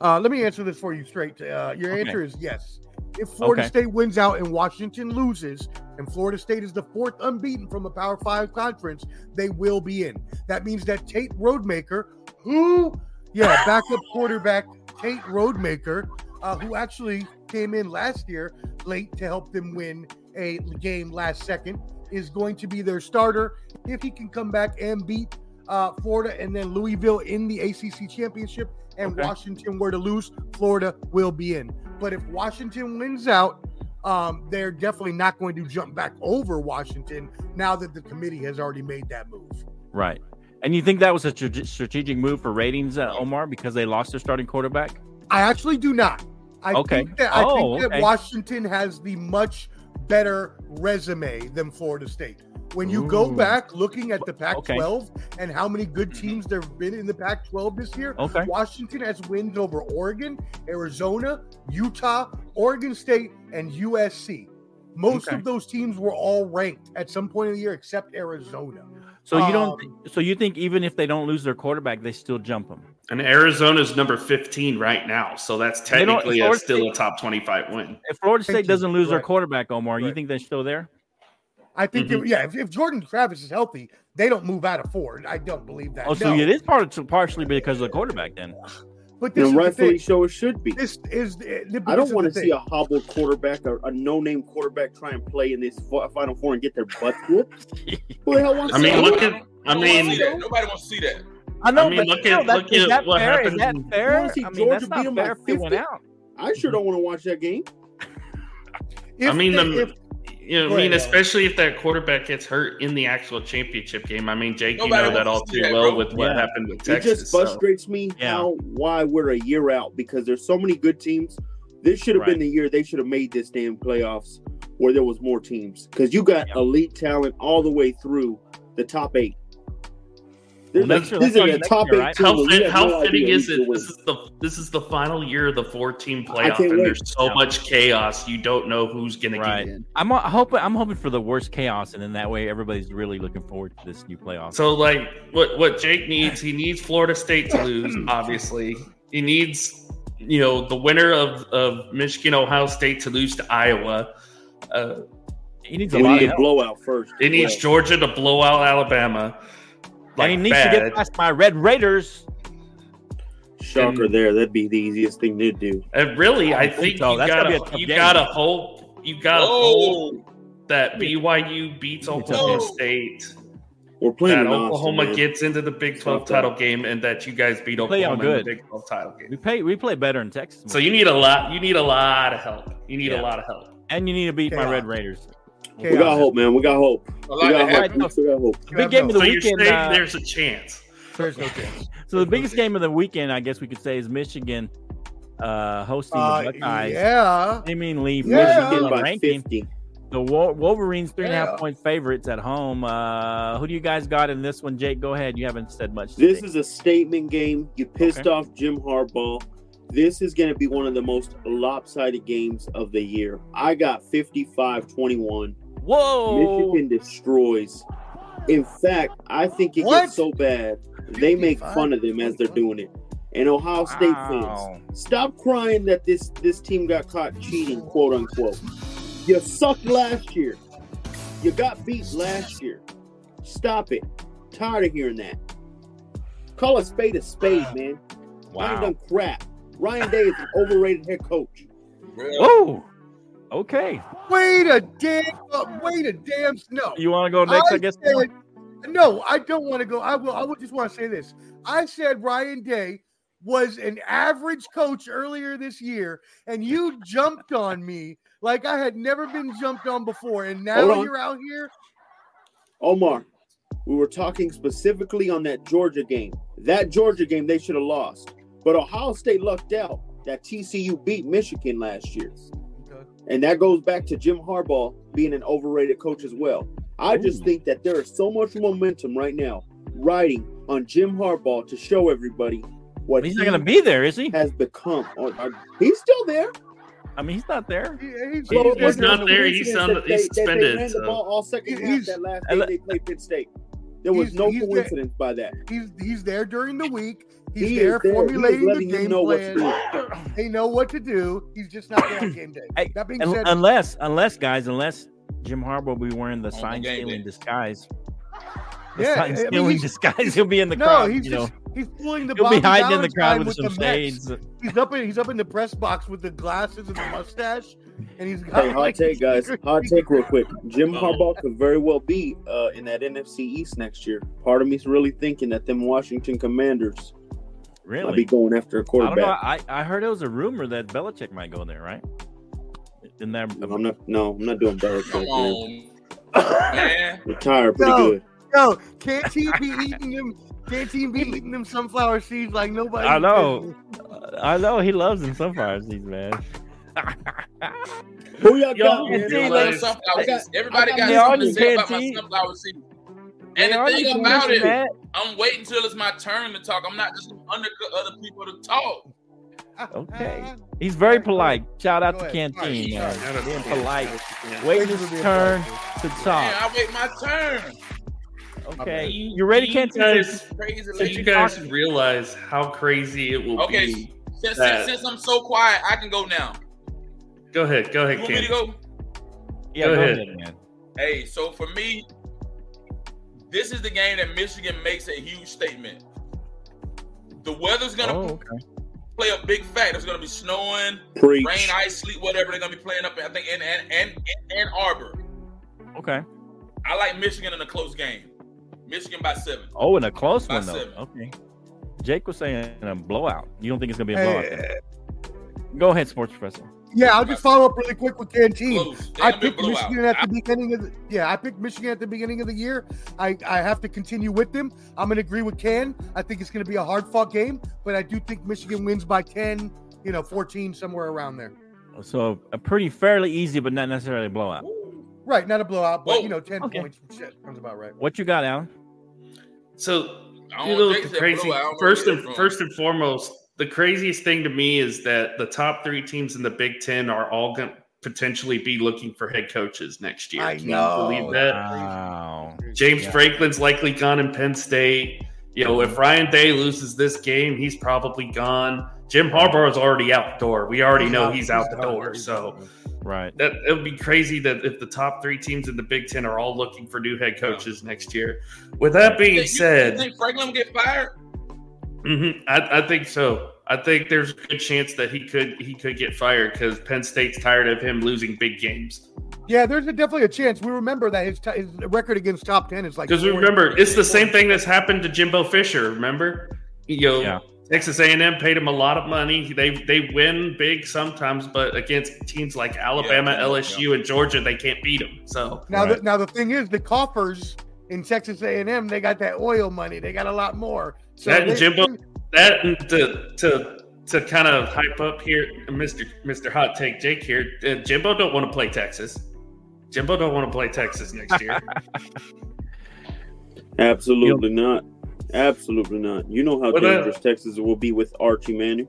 Uh, let me answer this for you straight. Uh, your Okay. answer is yes. If Florida Okay. State wins out and Washington loses, and Florida State is the fourth unbeaten from a Power Five conference, they will be in. That means that Tate Rodemaker, who, yeah, backup quarterback Tate Rodemaker, uh, who actually came in last year late to help them win a game last second, is going to be their starter. If he can come back and beat uh, Florida and then Louisville in the ACC championship, and Okay. Washington were to lose, Florida will be in. But if Washington wins out, um, they're definitely not going to jump back over Washington now that the committee has already made that move. Right. And you think that was a strate- strategic move for ratings, uh, Omar, because they lost their starting quarterback? I actually do not. I Okay. think that I Oh, think that okay. Washington has the much better resume than Florida State. When you go back looking at the Pac-12 and how many good teams there have been in the Pac-12 this year, Okay. Washington has wins over Oregon, Arizona, Utah, Oregon State, and USC. Most Okay. of those teams were all ranked at some point in the year, except Arizona. So you don't. Um, So you think even if they don't lose their quarterback, they still jump them? And Arizona's number 15 right now. So that's technically a, Florida still a top 25 win. If Florida State doesn't lose their quarterback, Omar, you think they're still there? I think, Mhm. that- yeah, if, if Jordan Travis is healthy, they don't move out of four. I don't believe that. Oh, so No. it is part of, partially because of the quarterback then. But this is the rightfully thing. so, it should be. This is the, the- I don't want to see a hobbled quarterback or a no-name quarterback try and play in this Final Four and get their butt whooped. Who the hell wants I mean, see look at. I Nobody wants to mean, nobody wants to see that. I know, I mean, but look still, at- that- look is at that what fair? Is that fair? wanna see I mean, Georgia that's beat not them by fair if went 50? out. I sure don't want to watch that game. If I mean, they- the- um, if- you know, I mean, ahead, especially if that quarterback gets hurt in the actual championship game. I mean, Jake, you know that all too that, well bro. with what Yeah. happened with It Texas. just so- frustrates me Yeah. how why we're a year out because there's so many good teams. This should have Right. been the year they should have made this damn playoffs where there was more teams because you got Yeah. elite talent all the way through the top eight. There's Well, like, next year- this that's is a next top year, right? team. How, fit, how no fitting is it? This is the this is the final year of the four team playoff, and wait. there's so Yeah. much chaos. You don't know who's going Right. to get in. I'm uh, hoping. I'm hoping for the worst chaos, and then that way everybody's really looking forward to this new playoff. So, like, what what Jake needs, he needs Florida State to lose. Obviously, he needs you know the winner of of Michigan Ohio State to lose to Iowa. Uh, he needs a We lot need of a help. blowout first. he needs Georgia to blow out Alabama. And he Like needs to get past my Red Raiders. Shocker and- there. That'd be the easiest thing to do. And really, I I think think so. you That's gonna be a gotta tough you gotta hope you gotta Oh, hope that BYU beats It's a tough Oklahoma game. State. We're playing that in Austin, Oklahoma man. gets into the Big It's 12 not that. title game and that you guys beat play out Oklahoma in the. Big 12 title game. We play. We play better in Texas. So you need a lot. You need a lot of help. You need Yeah. a lot of help. and you need to beat my Red Raiders. We got hope, man. We got hope. a We got hope. happen. We still got hope. The big game of the So you're weekend. saying uh, there's a chance. There's no chance. so the biggest game of the weekend, I guess we could say, is Michigan uh, hosting Uh, the Buckeyes. yeah. I mean, leave Yeah. Michigan By ranking. 50. The Wolverines three and a half Yeah. point favorites at home. Uh, who do you guys got in this one, Jake? Go ahead. You haven't said much. This today. is a statement game. You pissed Okay. off Jim Harbaugh. This is going to be one of the most lopsided games of the year. I got 55 21. Whoa. Michigan destroys. In fact, I think it What? gets so bad, they make fun of them as they're doing it. And Ohio State Wow. fans, stop crying that this, this team got caught cheating, quote unquote. You sucked last year. You got beat last year. Stop it. Tired of hearing that. Call a spade a spade, man. I ain't Wow. done crap. Ryan Day is an overrated head coach. Real. Whoa. Okay. Wait a damn. wait a damn. No. You want to go next? I, guess. said- no, I don't want to go. I will. I would just want to say this. I said Ryan Day was an average coach earlier this year, and you jumped on me like I had never been jumped on before, and now you're out here. Omar, we were talking specifically on that Georgia game. That Georgia game they should have lost. But Ohio State lucked out that TCU beat Michigan last year. And that goes back to Jim Harbaugh being an overrated coach as well. I just Ooh. think that there is so much momentum right now riding on Jim Harbaugh to show everybody what He's he not going to be there, is he? has become. Or- or- he's still there. I mean, he's not there. He- he's- So He's it wasn't there. He's coincidence on- that he's they- that suspended, They ran the ball all second half He's- that last and day they played Penn State. There was no he's the- coincidence by that. He's he's there during the week. He's He there is there. He formulating the game know what to plan. do. They know what to do. He's just not there on game day. Hey, that being Un- said, unless, unless, guys, unless Jim Harbaugh will be wearing the sign stealing disguise. The Yeah, I sign mean, stealing he's- disguise. He'll be in the no, crowd. he's you know. just he's fooling the He'll be Bobby hiding in the crowd Valentine with some shades. He's up in he's up in the press box with the glasses and the mustache, and he's got Hey, hot like, take, guys. Hot take, real quick. Jim Oh. Harbaugh could very well be uh, in that NFC East next year. Part of me's really thinking that them Washington Commanders might be going after a I don't know. quarterback. I, I heard it was a rumor that Belichick might go there, right? In that, I'm not. No, I'm not doing Belichick. Man. on, man. Retire pretty No. good. Yo, can't he be eating them? Can't he be eating them sunflower seeds like nobody? I know. I know he loves them sunflower seeds, man. Who y'all Yo, got, man, man? Everybody like- got sunflower I got- seeds. Everybody I got got- something to say about my sunflower seeds. They And the are thing about it, man. I'm waiting till it's my turn to talk. I'm not just gonna undercut other people to talk. Okay. He's very polite. Shout out Go to ahead. Canteen, Sorry, man. Being polite. Thank Waiting his for being turn polite. to Man, talk. I wait my turn. Okay. You ready, You Canteen? guys- Crazy Did you guys realize how crazy it will Okay. be? Since, since, since I'm so quiet, I can go now. Go ahead. Go ahead, You ahead, want me to go? Yeah, Go go ahead. ahead, man. Hey, so for me, this is the game that Michigan makes a huge statement. The weather's gonna Oh, okay. play a big factor. It's gonna be snowing, Preach. rain, ice, sleet, whatever. They're gonna be playing up. I think in Ann in, in Ann Arbor. Okay. I like Michigan in a close game. Michigan by seven. Oh, and a close By one though. seven. Okay. Jake was saying a blowout. You don't think it's gonna be a blowout? then? Go ahead, sports professor. Yeah, I'll just follow up really quick with Canteen. I gonna be a picked blowout. Michigan at the beginning of the yeah. I picked Michigan at the beginning of the year. I, I have to continue with them. I'm going to agree with Ken. I think it's going to be a hard fought game, but I do think Michigan wins by 10, you know, 14 somewhere around there. So a pretty fairly easy, but not necessarily a blowout. Right, not a blowout, but Whoa. you know, 10 Okay. points shit, sounds about right. What you got, Alan? So I you don't know think the it's a crazy blowout. I don't know first and first and foremost the craziest thing to me is that the top three teams in the big 10 are all going to potentially be looking for head coaches next year I Can know. you believe that Wow. james Yeah. franklin's likely gone in penn state you know if ryan day loses this game he's probably gone jim harbaugh is already out the door we already know he's out the door so Right. that it would be crazy that if the top three teams in the big 10 are all looking for new head coaches next year with that being You- you said think Franklin will get fired? hmm I, I think so. I think there's a good chance that he could he could get fired because Penn State's tired of him losing big games. Yeah, there's a, definitely a chance. We remember that his, t- his record against top 10 is like Because 40. remember, it's the same thing that's happened to Jimbo Fisher. Remember, you know, Yeah. Texas A&M paid him a lot of money. They they win big sometimes, but against teams like Alabama, Yeah, LSU, and Georgia, they can't beat them. So Now, Right. the, now the thing is, the coffers in Texas A&M, they got that oil money. They got a lot more. So that they- Jimbo, that to to to kind of hype up here, Mister Mister Hot Take Jake here. Uh, Jimbo don't want to play Texas. Jimbo don't want to play Texas next year. Absolutely not. Absolutely not. You know how With that- dangerous Texas will be with Archie Manning.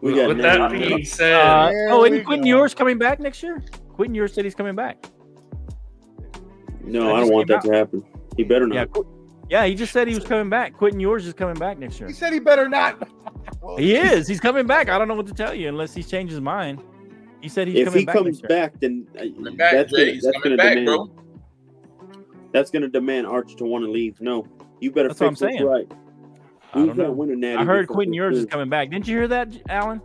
We got With that Manning. being said, Uh, oh, and isn't Quinn Ewers coming back next year? Quinn Ewers said he's coming back. no, that I don't want came that to happen. He better not. Yeah, Qu- yeah. He just said he was coming back. Quinn Ewers is coming back next year. He said he better not. He is. He's coming back. I don't know what to tell you unless he's changed his mind. He said he's if coming he back comes next year. back, then uh, back, that's Jay. gonna, that's coming gonna back, demand bro. that's gonna demand Arch to want to leave. No, you better That's what I'm saying. right. I We don't know. win a I heard before Quinn Ewers is coming back. Didn't you hear that, Alan?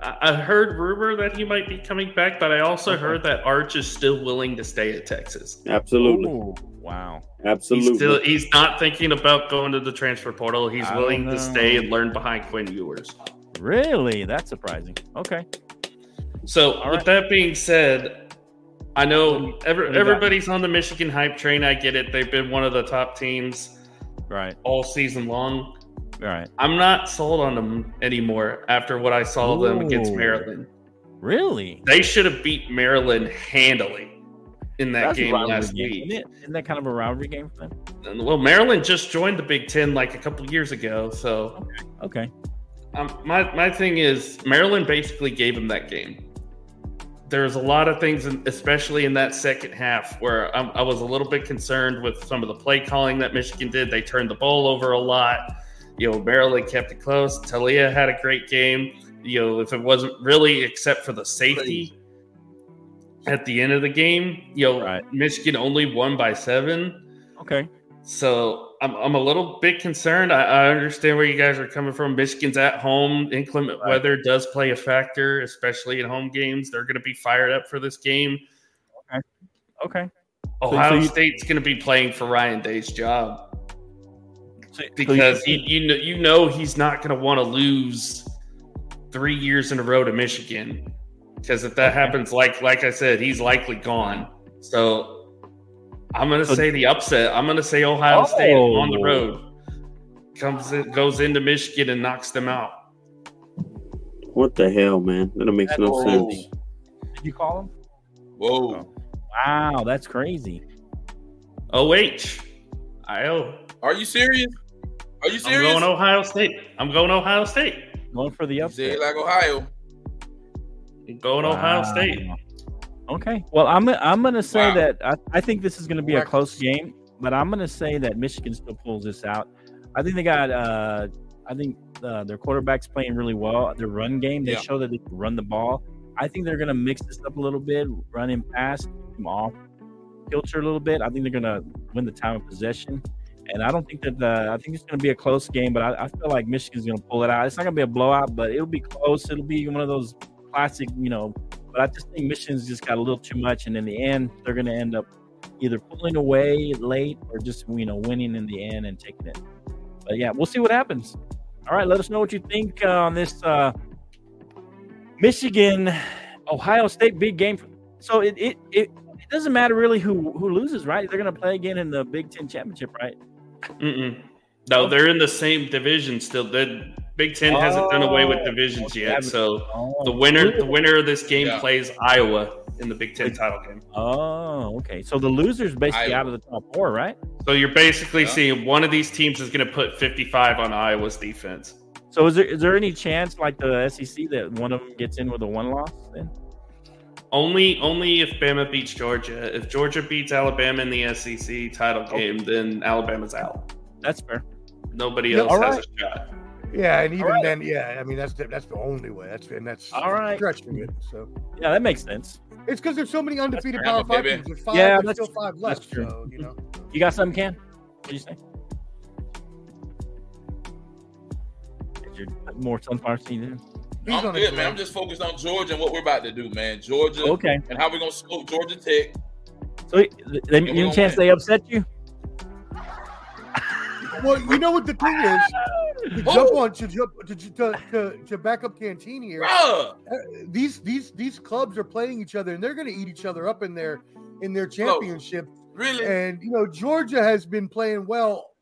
I I heard rumor that he might be coming back, but I also Okay. heard that Arch is still willing to stay at Texas. Absolutely, Ooh, wow. absolutely. He's still he's not thinking about going to the transfer portal. He's I willing to stay and learn behind Quinn Ewers. Really? That's surprising. Okay. So All with right. that being said, I know every, what do you got? everybody's on the Michigan hype train. I get it. They've been one of the top teams Right. all season long. All right. I'm not sold on them anymore after what I saw them against Maryland. Really? They should have beat Maryland handily in that That's game last game, week. Isn't, isn't that kind of a rivalry game for them? And, Well, Maryland just joined the Big Ten like a couple years ago, so Okay. um, my my thing is Maryland basically gave them that game. There's a lot of things, in, especially in that second half, where I'm, I was a little bit concerned with some of the play calling that Michigan did. They turned the ball over a lot. You know, Maryland kept it close. Taulia had a great game. You know, if it wasn't really except for the safety, at the end of the game, you know, Right. Michigan only won by seven. Okay. So I'm, I'm a little bit concerned. I, I understand where you guys are coming from. Michigan's at home. Inclement Right. weather does play a factor, especially in home games. They're going to be fired up for this game. Okay. Okay. Ohio you- State's going to be playing for Ryan Day's job So, so you- because you, you know you know he's not going to want to lose three years in a row to Michigan because if that happens, like like I said, he's likely gone. So I'm going to So- say the upset. I'm going to say Ohio State on the Oh. road comes in, goes into Michigan and knocks them out. What the hell, man? That makes no That's sense. Did you call him? Whoa. Oh. Wow, that's crazy. OH, IO. Are you serious? Are you serious? I'm going Ohio State. I'm going Ohio State. Going for the upset. said like Ohio. I'm going Ohio State. Okay. Well, I'm I'm going to say Wow. that I, I think this is going to be a close game, but I'm going to say that Michigan still pulls this out. I think they got. Uh, I think uh, their quarterback's playing really well. Their run game, they Yeah. show that they can run the ball. I think they're going to mix this up a little bit, run him past him off kilter a little bit. I think they're going to win the time of possession. And I don't think that uh, I think it's going to be a close game, but I, I feel like Michigan's going to pull it out. It's not going to be a blowout, but it'll be close. It'll be one of those classic, you know. But I just think Michigan's just got a little too much, and in the end, they're going to end up either pulling away late or just you know winning in the end and taking it. But yeah, we'll see what happens. All right, let us know what you think uh, on this uh, Michigan Ohio State big game. So it it, it it doesn't matter really who who loses, right? They're going to play again in the Big Ten championship, right? Mm-mm. No, they're in the same division still. The Big Ten hasn't done away with Oh, divisions yet. So Oh, the winner, the winner of this game Yeah. plays Iowa in the Big Ten title game. Oh, okay. So the loser's basically Iowa. out of the top four, right? So you're basically Yeah. seeing one of these teams is going to put 55 on Iowa's defense. So is there is there any chance like the SEC that one of them gets in with a one loss? Then Only, only if Bama beats Georgia. If Georgia beats Alabama in the SEC title game, then Alabama's out. that's fair. Nobody else all has right. a shot. Yeah, and even right. then, yeah, I mean that's the, that's the only way. That's and that's All right. stretching it. So Yeah, that makes sense. it's because there's so many undefeated Power Five teams. There's five. Yeah, there's still five left. That's true. So you know, You got something, Ken? What did you say? Is your more sunflower seed in? he's I'm good, man. I'm just focused on Georgia and what we're about to do, man. Georgia Okay. and how we're gonna smoke Georgia Tech. So th- then Yeah, any chance gonna they upset you? Well, you know what the thing is. To jump on to jump to, to, to, to back up Canteen here. Bruh. uh, these these these clubs are playing each other and they're going to eat each other up in their in their championship Really? and you know georgia has been playing well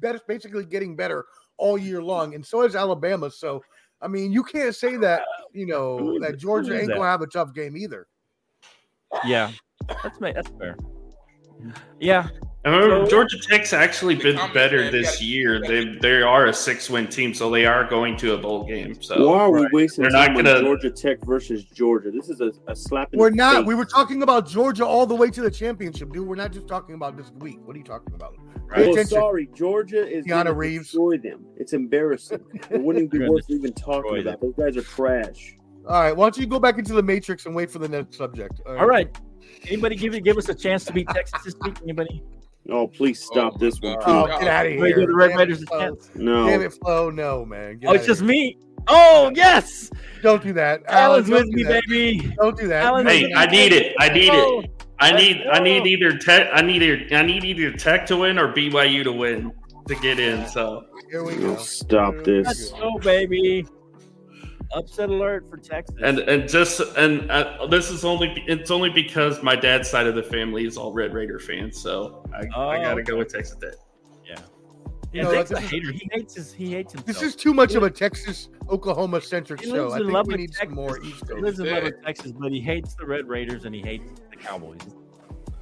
better basically getting better all year long and so has alabama so i mean you can't say that you know Who is that georgia ain't gonna have a tough game either Yeah, that's ma- that's fair. Yeah, I remember So- Georgia Tech's actually been better man, this year. They they are a six win team, so they are going to a bowl game. So Why are we wasting They're not time on gonna- Georgia Tech versus Georgia? This is a, a slap in we're the not face. we were talking about georgia all the way to the championship dude we're not just talking about this week what are you talking about Pay Well, sorry, Georgia is Keanu gonna Reeves. destroy them. It's embarrassing. It wouldn't be worth even talking destroy about. Those guys are trash. all right why don't you go back into the matrix and wait for the next subject all right. Anybody give it give us a chance to beat Texas this week? Anybody? Oh, please stop Oh, this one. God. too. oh Yeah. get out of Ready here give the Red Damn Raiders it, a chance? No. Damn it, Flo. No, man. Get Oh, it's just here. me. Oh yes, Don't do that. Alan's Alan, with me, that. baby. Don't do that. Alan- hey, I need it. Oh, I need Oh, it. I need I need either Tech I need either I need either Tech to win or BYU to win to get in. So Here we go. stop Let's this. go, baby. Upset alert for Texas. and and just and uh, this is only it's only because my dad's side of the family is all Red Raider fans. So I, I Oh. gotta go with Texas Tech. yeah, No, Jake's a this is- hater. He hates his. He hates himself. This is too much of a Texas Oklahoma centric show. I think we with need some Texas. more East He Coast. lives in love with Texas, but he hates the Red Raiders and he hates the Cowboys.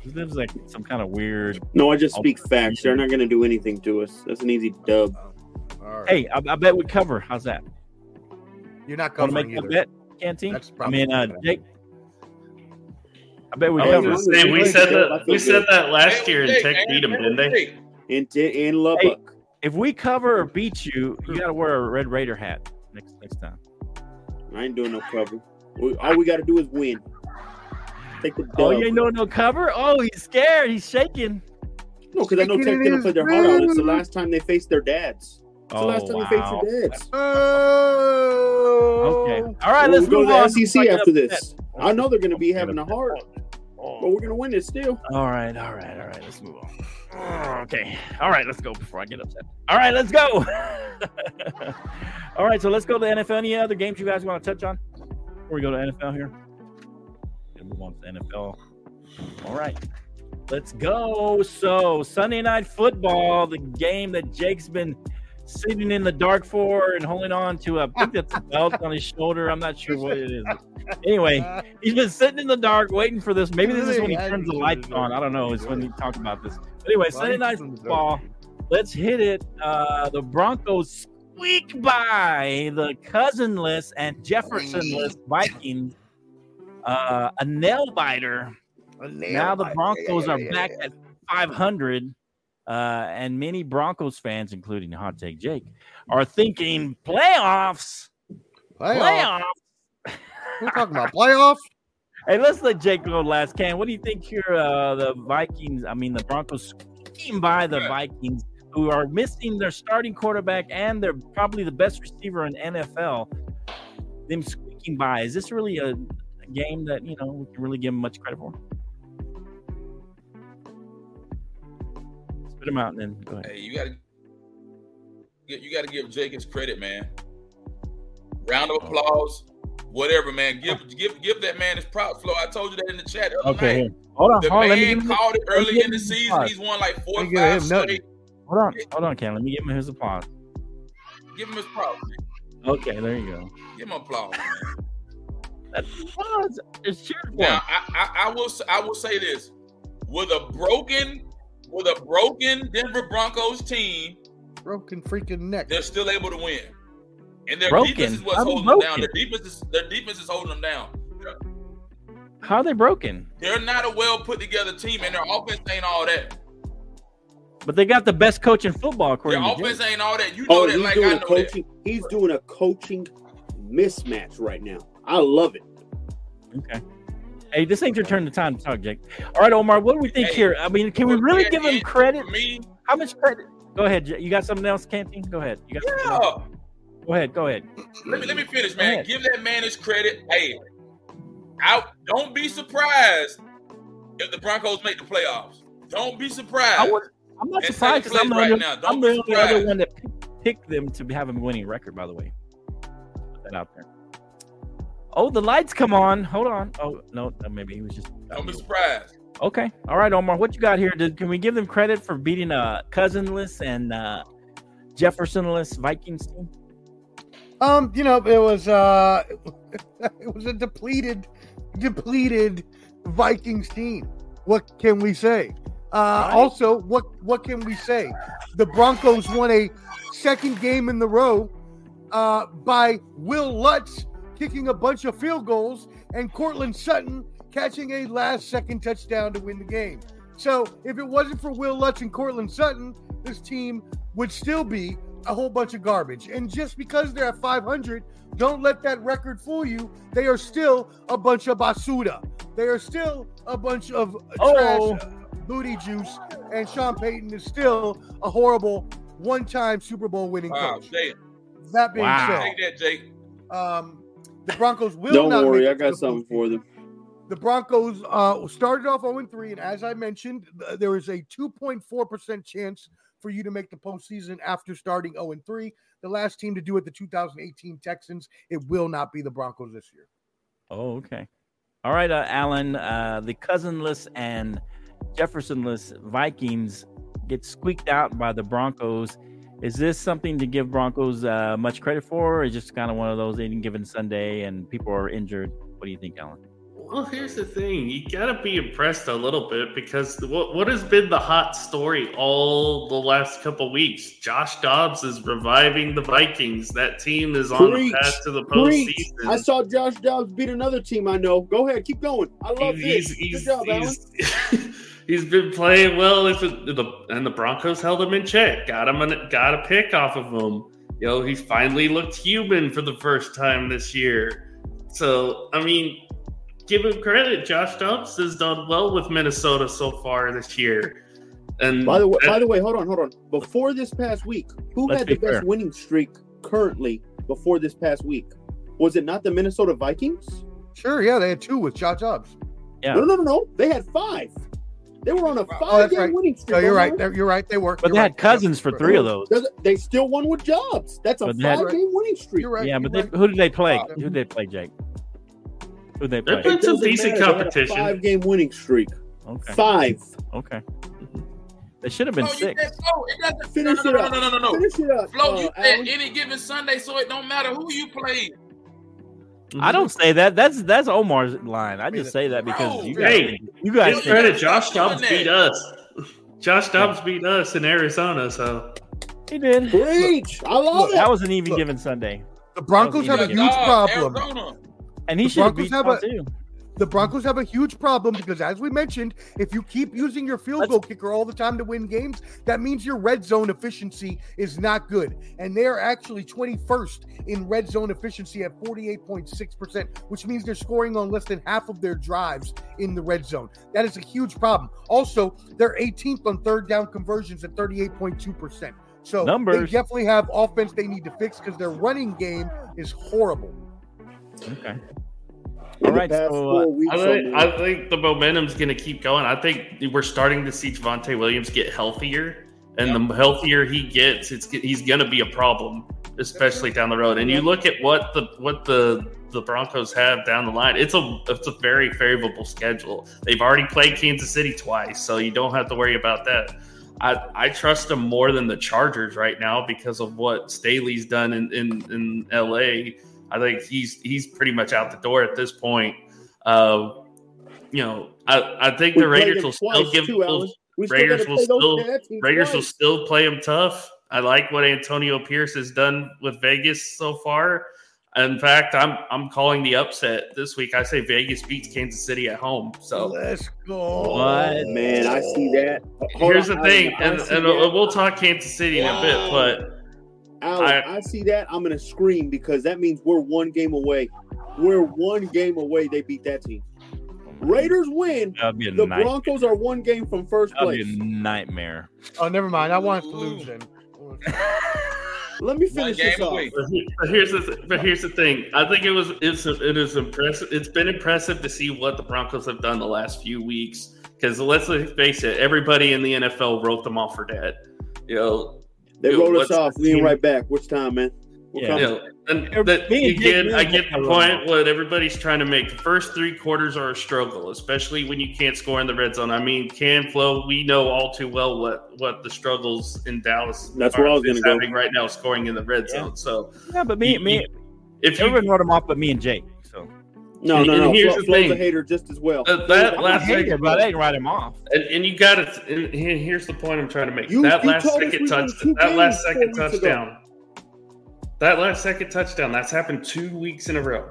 He lives like some kind of weird. No, I just speak facts. They're not going to do anything to us. That's an easy dub. All right. Hey, I, I bet we cover. How's that? You're not Want to covering make that either. bet, Canteen? I mean, uh, Jake. I bet we I was cover. we said feel that good. we said that last Hey, year and Tech beat them, didn't they? In, T- in Lubbock. If we cover or beat you, you got to wear a Red Raider hat next next time. I ain't doing no cover. We, all we got to do is win. Take the dub. Oh, you ain't know no cover? Oh, he's scared. He's shaking. No, because I know Sticking Tech's it gonna in play their heart out. It's the last time they faced their dads. It's the Oh, last time wow. they faced their dads. Oh. Okay. All right, We'll let's go move to on. the SEC Before I get after this. I know they're gonna be having a upset. heart, but we're gonna win it still. All right, all right, all right. Let's move on. Oh, Okay. All right, let's go before I get upset. All right, let's go. all right, so let's go to the NFL. Any other games you guys want to touch on before we go to NFL here? Gonna move on to the NFL. All right, let's go. So Sunday night football, the game that Jake's been sitting in the dark for and holding on to. a- I think that's a belt on his shoulder. I'm not sure what it is. Anyway, he's been sitting in the dark waiting for this. Maybe this is when he turns the lights on. I don't know. It's when he talked about this. But anyway, Sunday night football. Let's hit it. Uh, the Broncos squeak by the cousinless and Jeffersonless Vikings. Uh, a nail biter. Now the Broncos are back at 500. Uh, and many Broncos fans, including Hot Take Jake, are thinking playoffs. Playoff. Playoffs. We're talking about playoffs. Hey, let's let Jake go last. Can what do you think here? Uh, the Vikings, I mean, the Broncos squeaking by the Yeah. Vikings, who are missing their starting quarterback and they're probably the best receiver in NFL. Them squeaking by. Is this really a, a game that you know we can really give them much credit for? Spit them out and then go ahead. Hey, you gotta you gotta give his credit, man. Round of oh. applause, whatever, man. Give give give that man his props. Flo, I told you that in the chat. Okay, night. hold on, The hold on. Let me give man him, called it early in the season. applause. He's won like four or Let me give five straight. hold on, hold on, Ken. Let me give him his applause. Give him his props. Okay, there you go. Give him applause. man. That's applause. It's cheered. Now, I, I, I will I will say this: with a broken with a broken Denver Broncos team, Broken freaking neck. they're still able to win. And their Broken? defense is what's How holding broken? them down. Their defense is their defense is holding them down. How are they broken? They're not a well put together team, and their offense ain't all that. But they got the best coach in football, according Their to offense Jake. ain't all that. You oh, know Oh, that like doing I a know that. coaching. He's doing a coaching mismatch right now. I love it. Okay. Hey, this ain't your turn to time to talk, Jake. All right, Omar, what do we think Hey, here? I mean, can we really give him credit? Me, How much credit? Go ahead. You got something else, Canteen? Go ahead. You got yeah. Go ahead. Go ahead. Let me let me finish, man. Give that man his credit. Hey, out. Don't be surprised if the Broncos make the playoffs. Don't be surprised. I was, I'm not And surprised because I'm, the right now. Don't I'm be the only other one that picked them to have a winning record, by the way. Put that out there. Oh, the lights come on. Hold on. Oh, no. no, Maybe he was just. Don't be surprised. Okay. All right, Omar. What you got here? Did, can we give them credit for beating a cousinless and uh, Jeffersonless Vikings team? Um, you know, it was uh it was a depleted, depleted Vikings team. What can we say? Uh also, what what can we say? The Broncos won a second game in the row uh by Wil Lutz kicking a bunch of field goals and Courtland Sutton catching a last second touchdown to win the game. So if it wasn't for Wil Lutz and Courtland Sutton, this team would still be a whole bunch of garbage. And just because they're at 500, don't let that record fool you. They are still a bunch of basura. They are still a bunch of Oh. trash booty juice. And Sean Payton is still a horrible one-time Super Bowl winning Wow, coach. Jake. That being Wow. Take that, Jake. said, um, the Broncos will Don't not worry, make I it to got something postseason. for them. The Broncos uh, started off 0 3, and as I mentioned, there is a 2.4% chance for you to make the postseason after starting 0 3. The last team to do it, the 2018 Texans. It will not be the Broncos this year. Oh, okay. All right, uh, Alan. Uh, the cousinless and Jeffersonless Vikings get squeaked out by the Broncos. Is this something to give Broncos uh, much credit for, or is just kind of one of those any given Sunday and people are injured? What do you think, Alan? Well, here's the thing: you gotta be impressed a little bit because what what has been the hot story all the last couple weeks? Josh Dobbs is reviving the Vikings. That team is on Preach. the path to the Preach. postseason. I saw Josh Dobbs beat another team I know. Go ahead, keep going. I love He's- this. he's- Good job, Alan. he's- he's been playing well, if it, the, and the Broncos held him in check. Got him, an, got a pick off of him. Yo, he's finally looked human for the first time this year. So, I mean, give him credit. Josh Dobbs has done well with Minnesota so far this year. And By the way, by the way, hold on, hold on. Before this past week, who Let's had be the best fair. winning streak currently before this past week? Was it not the Minnesota Vikings? Sure, yeah, they had two with Josh Dobbs. Yeah. No, no, no, no. They had five. They were on a Oh, five-game right. winning streak. No, you're right. They're- You're right. They were. But You're they right. had cousins for three of those. They still won with Dobbs. That's a But had- five-game winning streak. You're right. Yeah, you're but they, who did they play? Uh, Who did they play, Jake? Who did they They play? played- It some decent matter. They had a competition. Five-game winning streak. Okay, Five. okay. They should have been you six. said, oh, it doesn't. Finish no, it no, up. no, no, no, no, no. Finish it up. Flo, uh, you said Alan. any given Sunday, so it don't matter who you play. I mm-hmm. don't say that. That's that's Omar's line. I just say that because Bro. you guys, Hey, you guys Give think- credit. Josh Doing Dobbs beat us. Josh Dobbs beat us in Arizona. So he did. Preach. I love Look, it. That was an even Look. given Sunday, The Broncos That have a huge Dog, problem. Arizona. and he should have beat have a- too. The Broncos have a huge problem because, as we mentioned, if you keep using your field Let's- goal kicker all the time to win games, that means your red zone efficiency is not good. And they're actually 21st in red zone efficiency at 48.6%, which means they're scoring on less than half of their drives in the red zone. That is a huge problem. Also, they're 18th on third down conversions at 38.2%. So Numbers. they definitely have offense they need to fix because their running game is horrible. Okay. In All the right, so, uh, weeks I think. I think the momentum's going to keep going. I think we're starting to see Javonte Williams get healthier, and the healthier he gets, it's he's going to be a problem, especially down the road. And you look at what the what the the Broncos have down the line. It's a it's a very favorable schedule. They've already played Kansas City twice, so you don't have to worry about that. I, I trust them more than the Chargers right now because of what Staley's done in, in, in LA. I think he's he's pretty much out the door at this point. Uh, you know, I, I think We the Raiders them will still give too, Alan. those still Raiders will play those still bad teams Raiders will still play them tough. I like what Antonio Pierce has done with Vegas so far. In fact, I'm I'm calling the upset this week. I say Vegas beats Kansas City at home. So Let's go. What? Man, I see that. Hold here's on, the thing, and, and we'll talk Kansas City in a bit, Wow. but Alan, I- I, see that. I'm gonna scream because that means we're one game away. We're one game away. They beat that team. Raiders win. That'd be a The nightmare. Broncos are one game from first That'd be place. a nightmare. Oh, never mind. I want us to lose then. Let me finish this game off. But here's the th- but here's the thing. I think it was it's it is impressive. It's been impressive to see what the Broncos have done the last few weeks. Because let's face it, everybody in the NFL wrote them off for dead. You know, They Yo, wrote us off. the We ain't team? right back. Which time, man? We're Yeah. coming. you know, and that, me and Jake again, I get the point. What everybody's trying to make. The first three quarters are a struggle, especially when you can't score in the red zone. I mean, Can Flow, we know all too well what what the struggles in Dallas. That's where I was is gonna go. right now, scoring in the red Yeah. zone. So Yeah, but me, You- me, if you everyone wrote him off, but me and Jake. So No, And- no, and no. here's Flo, the Flo's a thing. hater just as well. Uh, that I'm a last hater, second, but I didn't write him off. and, and you got it. And here's the point I'm trying to make. You- that you last told us second we won touch, that last games four second ago. touchdown, that last second touchdown, that's happened two weeks in a row.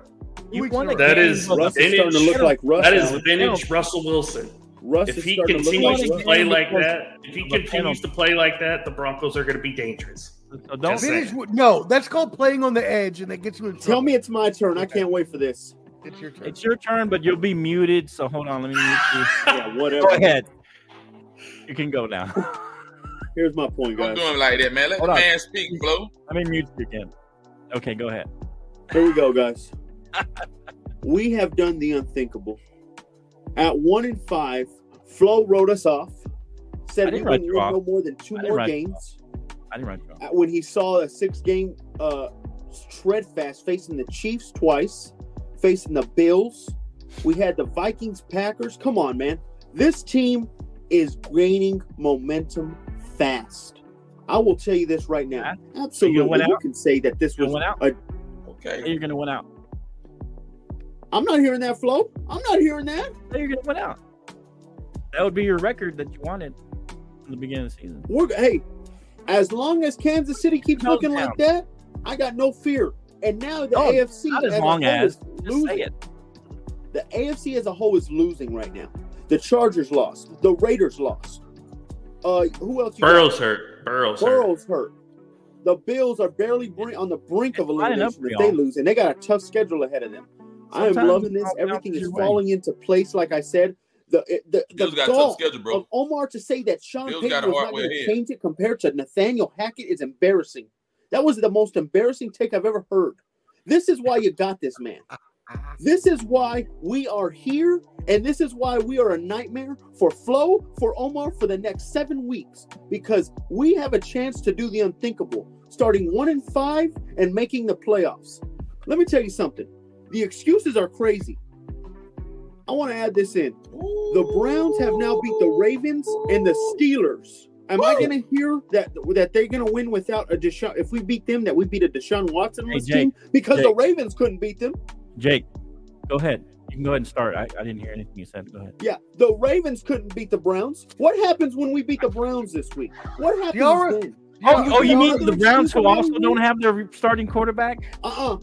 You weeks won a a row. That game is with Russ a is starting to look like Russ. That is Allen. vintage Russell Wilson. Russ If is he starting to continues like to play like that, if he continues to play like that, the Broncos are going to be dangerous. So don't Just Finish, no, that's called playing on the edge, and that gets you in trouble. Tell me it's my turn. I can't wait for this. It's your turn. it's your turn, but you'll be muted. So hold on, let me mute you. Yeah, whatever. Go ahead. You can go now. Here's my point, Don't guys. doing like that, man. Let Hold the on. man speak, Flo. Let me mute you again. Okay, go ahead. Here we go, guys. we have done the unthinkable. At one in five, Flo wrote us off. I Said we didn't write wouldn't win no more than two more games. I didn't write you off. When he saw a six-game uh, tread fast facing the Chiefs twice, facing the Bills, we had the Vikings, Packers. Come on, man. This team is gaining momentum fast. I will tell you this right now. Absolutely, win you out? can say that this You was win out? a Okay. You're gonna win out. I'm not hearing that flow. I'm not hearing that. You're gonna win out. That would be your record that you wanted in the beginning of the season. We're hey, as long as Kansas City keeps looking doubt. like that, I got no fear. And now the No, AFC Not as as a long whole as is losing. say it. The AFC as a whole is losing right now. The Chargers lost. The Raiders lost. Uh, who else? You got? Burrow's hurt. Burrow's hurt. Burrow's hurt. The Bills are barely brin- on the brink of It's lining elimination if they lose, and they got a tough schedule ahead of them. I am loving this. Everything is your way. falling into place. Like I said, the the the Bills got a tough schedule, bro. of Omar to say that Sean Bills Payton got was not going to change it compared to Nathaniel Hackett is embarrassing. That was the most embarrassing take I've ever heard. This is why you got this man. This is why we are here, and this is why we are a nightmare for Flo, for Omar, for the next seven weeks, because we have a chance to do the unthinkable, starting one and five and making the playoffs. Let me tell you something. The excuses are crazy. I want to add this in. The Browns have now beat the Ravens and the Steelers. Am I going to hear that that they're going to win without a Deshaun? If we beat them, that we beat a Deshaun Watson Hey, team Jake, because the Ravens couldn't beat them. Jake, go ahead. You can go ahead and start. I, I didn't hear anything you said. Go ahead. Yeah, the Ravens couldn't beat the Browns. What happens when we beat the Browns this week? What happens Y'all are- then? Oh, oh, you oh, you mean the Browns who also already? don't have their starting quarterback? Uh-uh.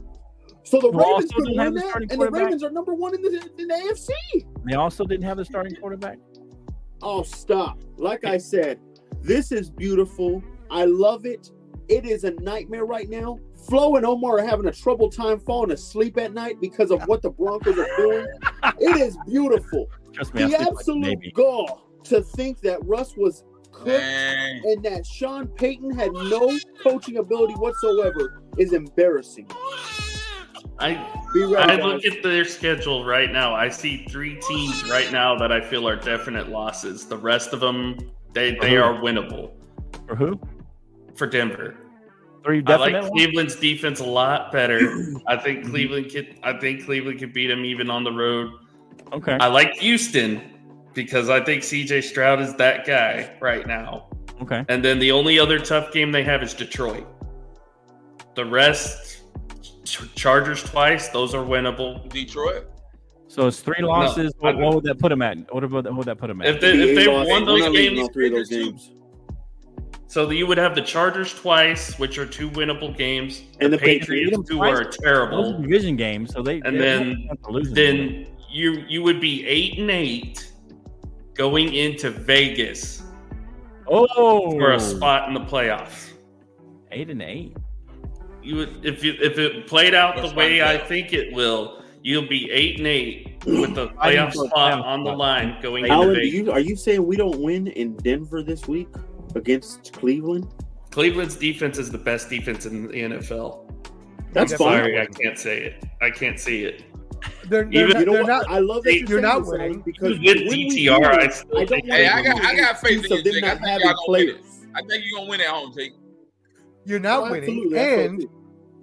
So the Who Ravens couldn't don't have win the that, starting and the? Ravens are number one in the in the AFC. They also didn't have the starting quarterback. Oh, stop. Like I said, this is beautiful. I love it. It is a nightmare right now. Flo and Omar are having a trouble time falling asleep at night because of what the Broncos are doing. It is beautiful. Trust me, The sleep like absolute baby. gall to think that Russ was cooked Man, and that Sean Payton had no coaching ability whatsoever is embarrassing. I Be ready, I guys. look at their schedule right now. I see three teams right now that I feel are definite losses. The rest of them, they they are winnable For who? for Denver. Three I like ones? Cleveland's defense a lot better. I think Cleveland could. I think Cleveland could beat them even on the road. Okay. I like Houston because I think CJ Stroud is that guy right now. Okay. And then the only other tough game they have is Detroit. The rest, Chargers twice. Those are winnable. Detroit. So it's three losses. I- what, what would that put them at? What would, what would that put them at? If they, if they lost- won we're those games, all three of those games. so you would have the Chargers twice, which are two winnable games, And the Patriots, Patriots. who are Those are terrible. division games, so they And they then- don't have to lose them. Then you you would be eight and eight going into Vegas oh for a spot in the playoffs. eight and eight. You would if you if it played out That's the way I think it will, you'll be eight and eight with the playoff spot playoff on the line going into Alan, do Vegas. you, are you saying we don't win in Denver this week against Cleveland? Cleveland's defense is the best defense in the NFL. That's Yeah, fine. Sorry, I can't say it. I can't see it. They're, they're Even- not, You know they're not, I love that Hey, you're, you're not winning. because with when we DTR, do I still I don't think- Hey, I got- I got faith in you, of Jake. I not think y'all gonna win it. players. I think you're gonna win at home, Jake. you're not Oh, winning. absolutely. That's what I And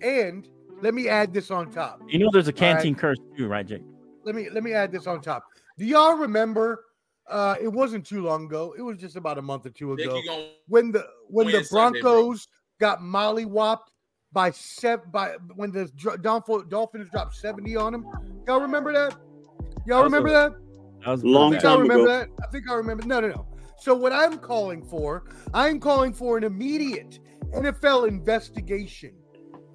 and let me add this on top. You know, there's a All right. canteen curse too, right, Jake? Let me let me add this on top. Do y'all remember? Uh, it wasn't too long ago. It was just about a month or two ago when the when win the Sunday. Broncos got mollywopped by seven by when the Dr- Dolphin- Dolphins dropped seventy on them. Y'all remember that? Y'all That was remember a- that? That was Long I think. I remember ago. that. I think I remember. No, no, no. So what I'm calling for, I'm calling for an immediate NFL investigation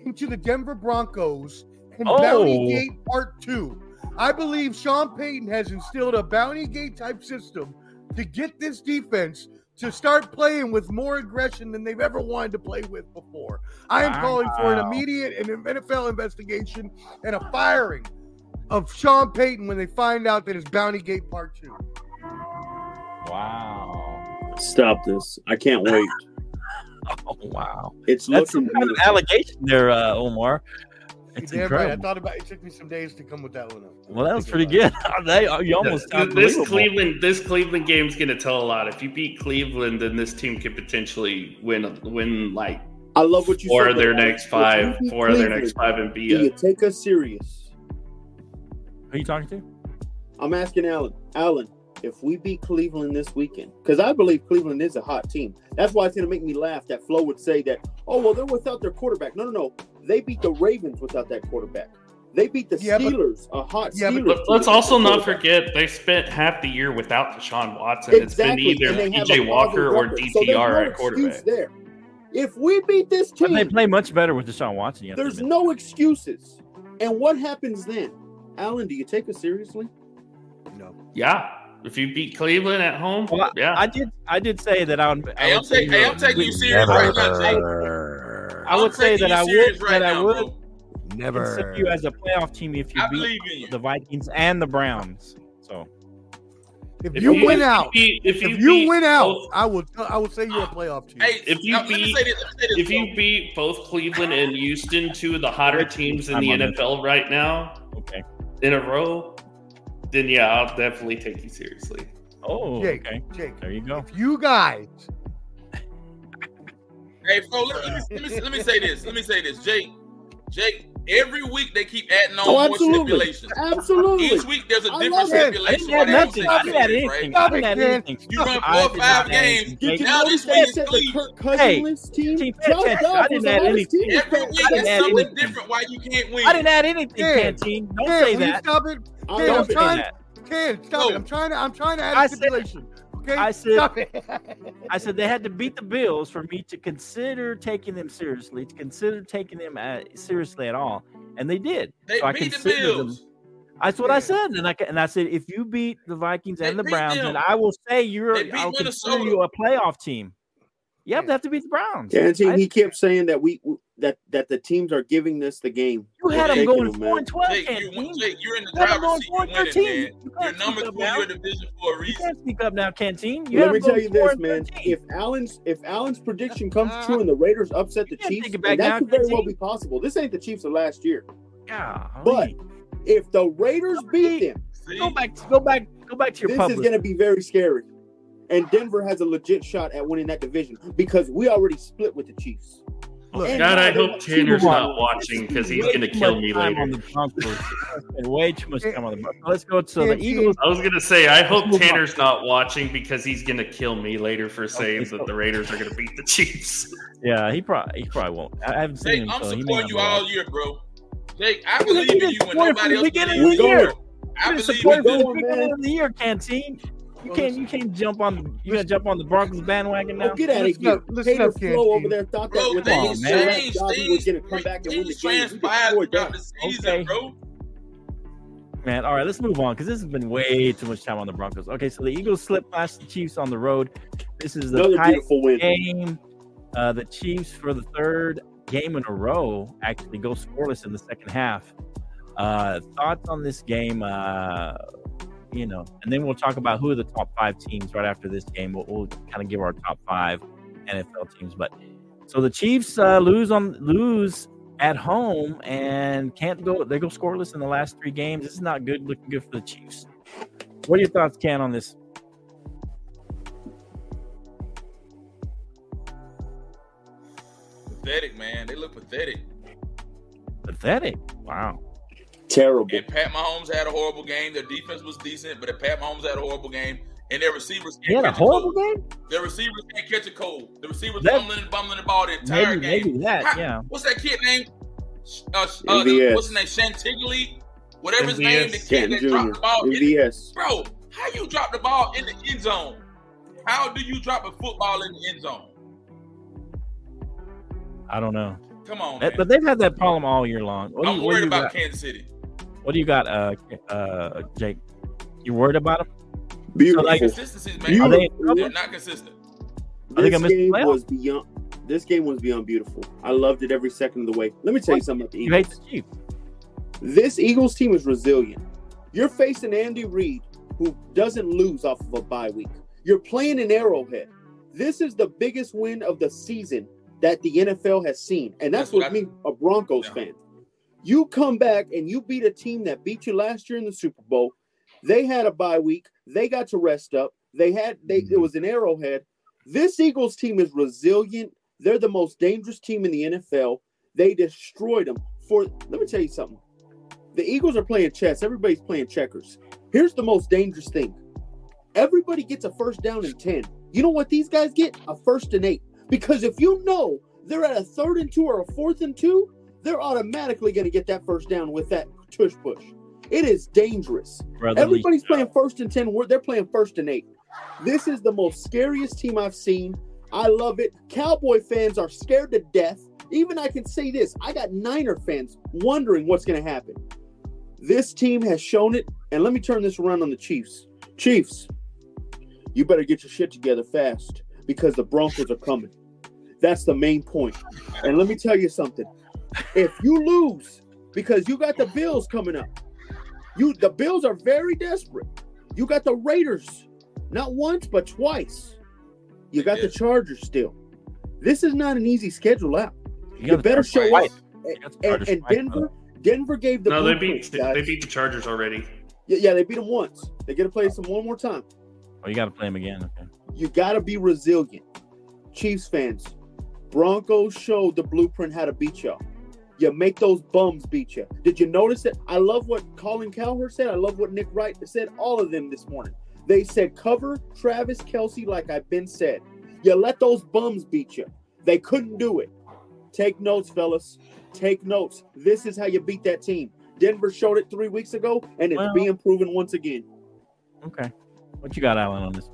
into the Denver Broncos and Oh. Bounty Gate Part Two. I believe Sean Payton has instilled a Bounty Gate type system to get this defense to start playing with more aggression than they've ever wanted to play with before. I am calling for an immediate and NFL investigation and a firing of Sean Payton when they find out that it's Bounty Gate Part Two. Wow. Stop this. I can't wait. Oh, wow. It's That's some looking kind of allegation there, uh, Omar. It's You're damn right. I thought about it. Took me some days to come with that one. up. Well, that was pretty good. they, you almost sound this. Cleveland this Cleveland game's going to tell a lot. If you beat Cleveland, then this team could potentially win win like I love what you four said. of their though. next five, we four of their next five, and be Do you take us serious? Who are you talking to? I'm asking Alan. Alan, if we beat Cleveland this weekend, because I believe Cleveland is a hot team. That's why it's going to make me laugh that Flo would say that, oh, well, they're without their quarterback. No, no, no. They beat the Ravens without that quarterback. They beat the Yeah, but- Steelers, a hot Yeah, Steelers. But team let's also not forget they spent half the year without Deshaun Watson. Exactly. It's been and either they have PJ Walker or record. So DTR no at quarterback. There. If we beat this But they play much better with Deshaun Watson. You there's no excuses. And what happens then? Alan, do you take us seriously? No. Yeah, if you beat Cleveland at home, Well, yeah. I did. I did say that I would. I Hey, I'm would say taking. Hey. I'm taking you We- serious right now, Jake. I would I'm say that I would. right that I would. bro. consider you as a playoff team if you I beat you. the Vikings and the Browns. So If If you you- win if out, beat- if you if you beat win out, both- I will. I will say you're a playoff team. Hey, If you now, beat- this, let me say this, If you though. beat both Cleveland and Houston, two of the hotter teams in I'm the on this. NFL right now, okay. in a row, then yeah, I'll definitely take you seriously. Oh, Jake, okay. Jake, There you go. if you guys, Hey, so let me, let me let me say this. Let me say this, Jake. Jake, every week they keep adding on Oh, more stipulations. Absolutely. Each week there's a I different love it. I stipulation. didn't add nothing. say I didn't add this, anything. right? I didn't add Man. anything. You run four or five games. anything. You Now this week is said the Cleveland. Hey, team? Team Josh Fantastic. I didn't add anything. Every week I is something different why you can't win. I didn't add anything, Ken, Canteen. Don't say that. stop it? I Ken, love I'm Don't say trying. that. Ken, stop it. Oh. I'm trying to. I'm trying to add I a said- stipulation. Okay. I said- Stop it. I said they had to beat the Bills for me to consider taking them seriously, to consider taking them uh, seriously at all, and they did. They So I beat the considered them- Bills. That's what I said, and I and I said if you beat the Vikings They and the Browns, them. then I will say you're. I'll consider Minnesota. you a playoff team. Yep, Yeah. they have to beat the Browns. Canteen, I- he kept saying that we that that the teams are giving us the game. You had them going them, four and twelve. Jake, you, Canteen. Jake, you're in the had them driver's going seat. four You're and winning, thirteen. man. You You're can't number speak up two in now. your division for a You can't speak up now, Canteen. You Let me tell you this, man. 13. If Alan's if Alan's prediction comes ah. true and the Raiders upset the Chiefs, take it back and that now, could very well be possible. This ain't the Chiefs of last year. yeah, But if the Raiders beat them, See? go back, go back, go back to your this public. is going to be very scary. And Denver has a legit shot at winning that division because we already split with the Chiefs. Look, God, I hope Tanner's Move on. not watching because he's gonna kill me later. On the Broncos. Spend way too much time on the Broncos. Let's go to the Eagles. I was gonna say I hope. Tanner's not watching because he's gonna kill me later for saying so- that the Raiders are gonna beat the Chiefs. Yeah, he probably he probably won't. I haven't seen Jake, him, I'm so supporting you all year, bro. Jake, I believe in you when supporting nobody from else beginning believes of the in you. year. I You're believe in supporting you. from the going, beginning of the year, Canteen. You can't you can't jump on you gotta jump on the Broncos bandwagon now. Oh, get out of Listen here. up, listen Hater up, Flo over there thought that Bro, with Come on, things man. changed. Was Things, going to come back and win the things game. We transpired destroyed throughout that. the season, Okay. bro. Man, all right, let's move on because this has been way too much time on the Broncos. Okay, so the Eagles slip past the Chiefs on the road. This is the Another beautiful win. game. Uh, the Chiefs, for the third game in a row, actually go scoreless in the second half. Uh, thoughts on this game? Uh, you know, and then we'll talk about who are the top five teams right after this game. We'll, we'll kind of give our top five NFL teams. But so the Chiefs uh, lose on lose at home and can't go. They go scoreless in the last three games. This is not good. Looking good for the Chiefs. What are your thoughts, Ken, on this? Pathetic, man. They look pathetic. Pathetic. Wow. Terrible. And Pat Mahomes had a horrible game. Their defense was decent, but if Pat Mahomes had a horrible game. And their receivers can't had a catch a horrible cold. game. Their receivers can't catch a cold. The receivers That- bumbling and bumbling the ball the entire Maybe, game. maybe that. How- Yeah. What's that kid name? Uh, uh, the, what's his name? Chantilly? Whatever his MVS. name, the kid that dropped the ball. In, MVS. bro, how you drop the ball in the end zone? How do you drop a football in the end zone? I don't know. Come on, man. But they've had that problem all year long. What I'm you, worried you about got? Kansas City. What do you got, uh, uh, Jake? You worried about them? Beautiful. like- Consistencies, man. Are they in Beautiful. trouble? They're not consistent. Are they this gonna game was beyond. This game was beyond beautiful. I loved it every second of the way. Let me tell you something about the You hate Eagles. the Chiefs. This Eagles team is resilient. You're facing Andy Reid, who doesn't lose off of a bye week. You're playing in Arrowhead. This is the biggest win of the season that the NFL has seen, and that's, That's what with I- me, a Broncos Yeah. fan. You come back and you beat a team that beat you last year in the Super Bowl. They had a bye week. They got to rest up. They had they it mm-hmm. was an Arrowhead. This Eagles team is resilient. They're the most dangerous team in the NFL. They destroyed them. For let me tell you something. The Eagles are playing chess. Everybody's playing checkers. Here's the most dangerous thing. Everybody gets a first down and 10. You know what these guys get? A first and eight. Because if you know they're at a third and two or a fourth and two, they're automatically going to get that first down with that tush push. It is dangerous. Brotherly. Everybody's uh, playing first and 10. They're playing first and eight. This is the most scariest team I've seen. I love it. Cowboy fans are scared to death. Even I can say this I got Niner fans wondering what's going to happen. This team has shown it. And let me turn this around on the Chiefs. Chiefs, you better get your shit together fast because the Broncos are coming. That's the main point. And let me tell you something. If you lose because you got the Bills coming up. You the Bills are very desperate. You got the Raiders, not once but twice. You got the Chargers still. This is not an easy schedule out. You, got the better show up. You And, and Denver, though. Denver gave the no, they beat guys. they beat the Chargers already. Yeah, yeah, they beat them once. They get to play some one more time. Oh, you got to play them again. Okay. You got to be resilient. Chiefs fans, Broncos showed the blueprint how to beat y'all. You make those bums beat you. Did you notice that? I love what Colin Cowherd said. I love what Nick Wright said. All of them this morning. They said cover Travis Kelce like I've been said. You let those bums beat you. They couldn't do it. Take notes, fellas. Take notes. This is how you beat that team. Denver showed it three weeks ago, and it's Well- being proven once again. Okay. What you got, Alan, on this?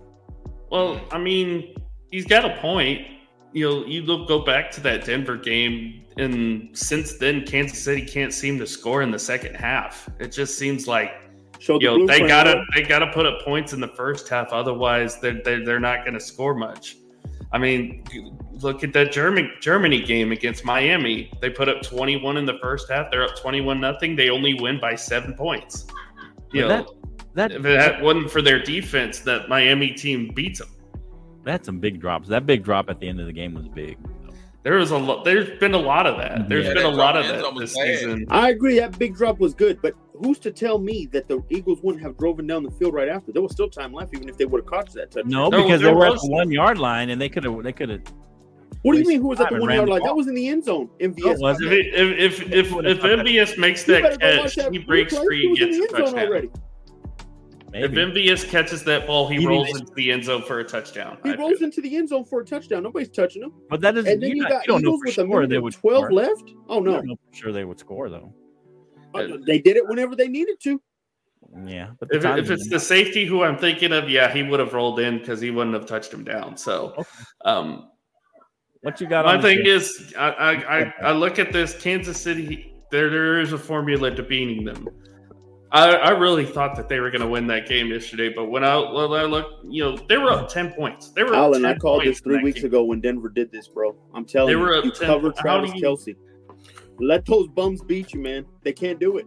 Well, I mean, he's got a point. You know, you look go back to that Denver game, and since then, Kansas City can't seem to score in the second half. It just seems like Showed you the know they gotta they gotta put up points in the first half, otherwise they're they're, they're not going to score much. I mean, look at that German Germany game against Miami. They put up 21 in the first half. They're up 21 nothing. They only win by seven points. You know, That if that wasn't for their defense, that Miami team beats them. That's some big drops. That big drop at the end of the game was big. There was a lot. There's been a lot of that. There's Yeah, been a lot of that this bad. season. I agree that big drop was good, but who's to tell me that the Eagles wouldn't have driven down the field right after? There was still time left, even if they would have caught that touchdown. No, No, because they there were at was- the one yard line and they could have they could have What do you mean? Who was at the one yard line? ball. That was in the end zone. No, MVS. it wasn't. If it, if if if, if MVS makes that better go watch catch, that he breaks replay. free He was in gets the a end zone touchdown. already. If maybe. MVS catches that ball, he He rolls didn't- into the end zone for a touchdown. He I rolls feel. into the end zone for a touchdown. Nobody's touching him. But that is, And then you, you not, got you don't know Eagles for with a sure they minute would twelve score. left. Oh no, don't know for sure they would score though. Uh, they did it whenever they needed to. Yeah, but If, if it's the safety who I'm thinking of, yeah, he would have rolled in because he wouldn't have touched him down. So, Okay. um, what you got my on thing this? is, I, I, I, I look at this Kansas City. There, there is a formula to beating them. I, I really thought that they were going to win that game yesterday, but when I, when I look, you know, they were up ten points. They were up Alan, 10 I called this three weeks game. ago when Denver did this, bro. I'm telling They you, were up you 10 cover Travis you- Kelce. Let those bums beat you, man. They can't do it.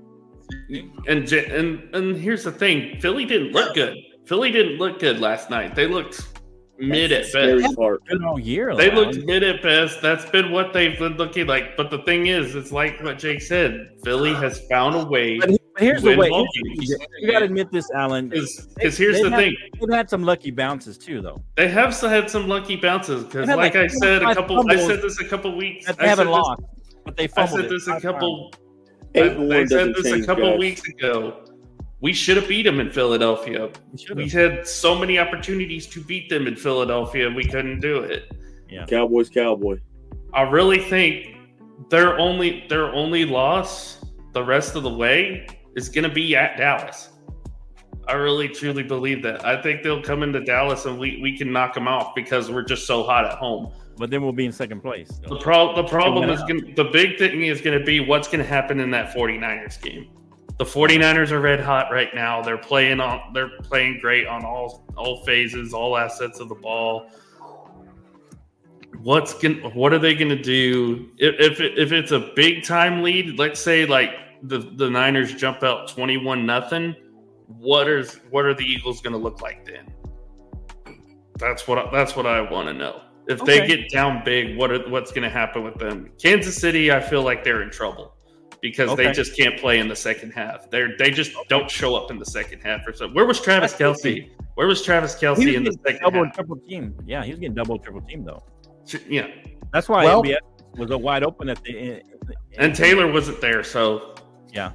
And and and here's the thing: Philly didn't look good. Philly didn't look good last night. They looked mid That's at scary best. part. Been all year. They though, looked Alan. mid at best. That's been what they've been looking like. But the thing is, it's like what Jake said. Philly has found a way. But he- but here's the way. ball here's- You got to admit this, Alan. Because here's the had- thing: They've had some lucky bounces too, though. they have still had some lucky bounces. Because, like, like, I said a couple, I said this a couple weeks—I they haven't said this- lost, but they I fumbled said it this a couple. Eight I, I said doesn't this a couple guys. weeks ago. We should have beat them in Philadelphia. We should We have. had so many opportunities to beat them in Philadelphia, we couldn't do it. Yeah. Cowboys, Cowboy. I really think their only their only loss the rest of the way is going to be at Dallas. I really truly believe that. I think they'll come into Dallas and we, we can knock them off because we're just so hot at home. But then we'll be in second place. The So. pro- the problem is going the big thing is going to be what's going to happen in that 49ers game. The 49ers are red hot right now. They're playing on they're playing great on all all phases, all assets of the ball. What's going what are they going to do if if, it, if it's a big time lead, let's say like the the Niners jump out 21 nothing, what is what are the Eagles going to look like then? That's what I, that's what I want to know. If they get down big, what are, what's going to happen with them? Kansas City, I feel like they're in trouble because they just can't play in the second half. They're they just don't show up in the second half or something. Where was Travis That's Kelce? Where was Travis Kelce was in the getting second double half? triple team. Yeah, he was getting double triple team though. Yeah, That's why Well- was a wide open at the. End. And Taylor wasn't there, so Yeah.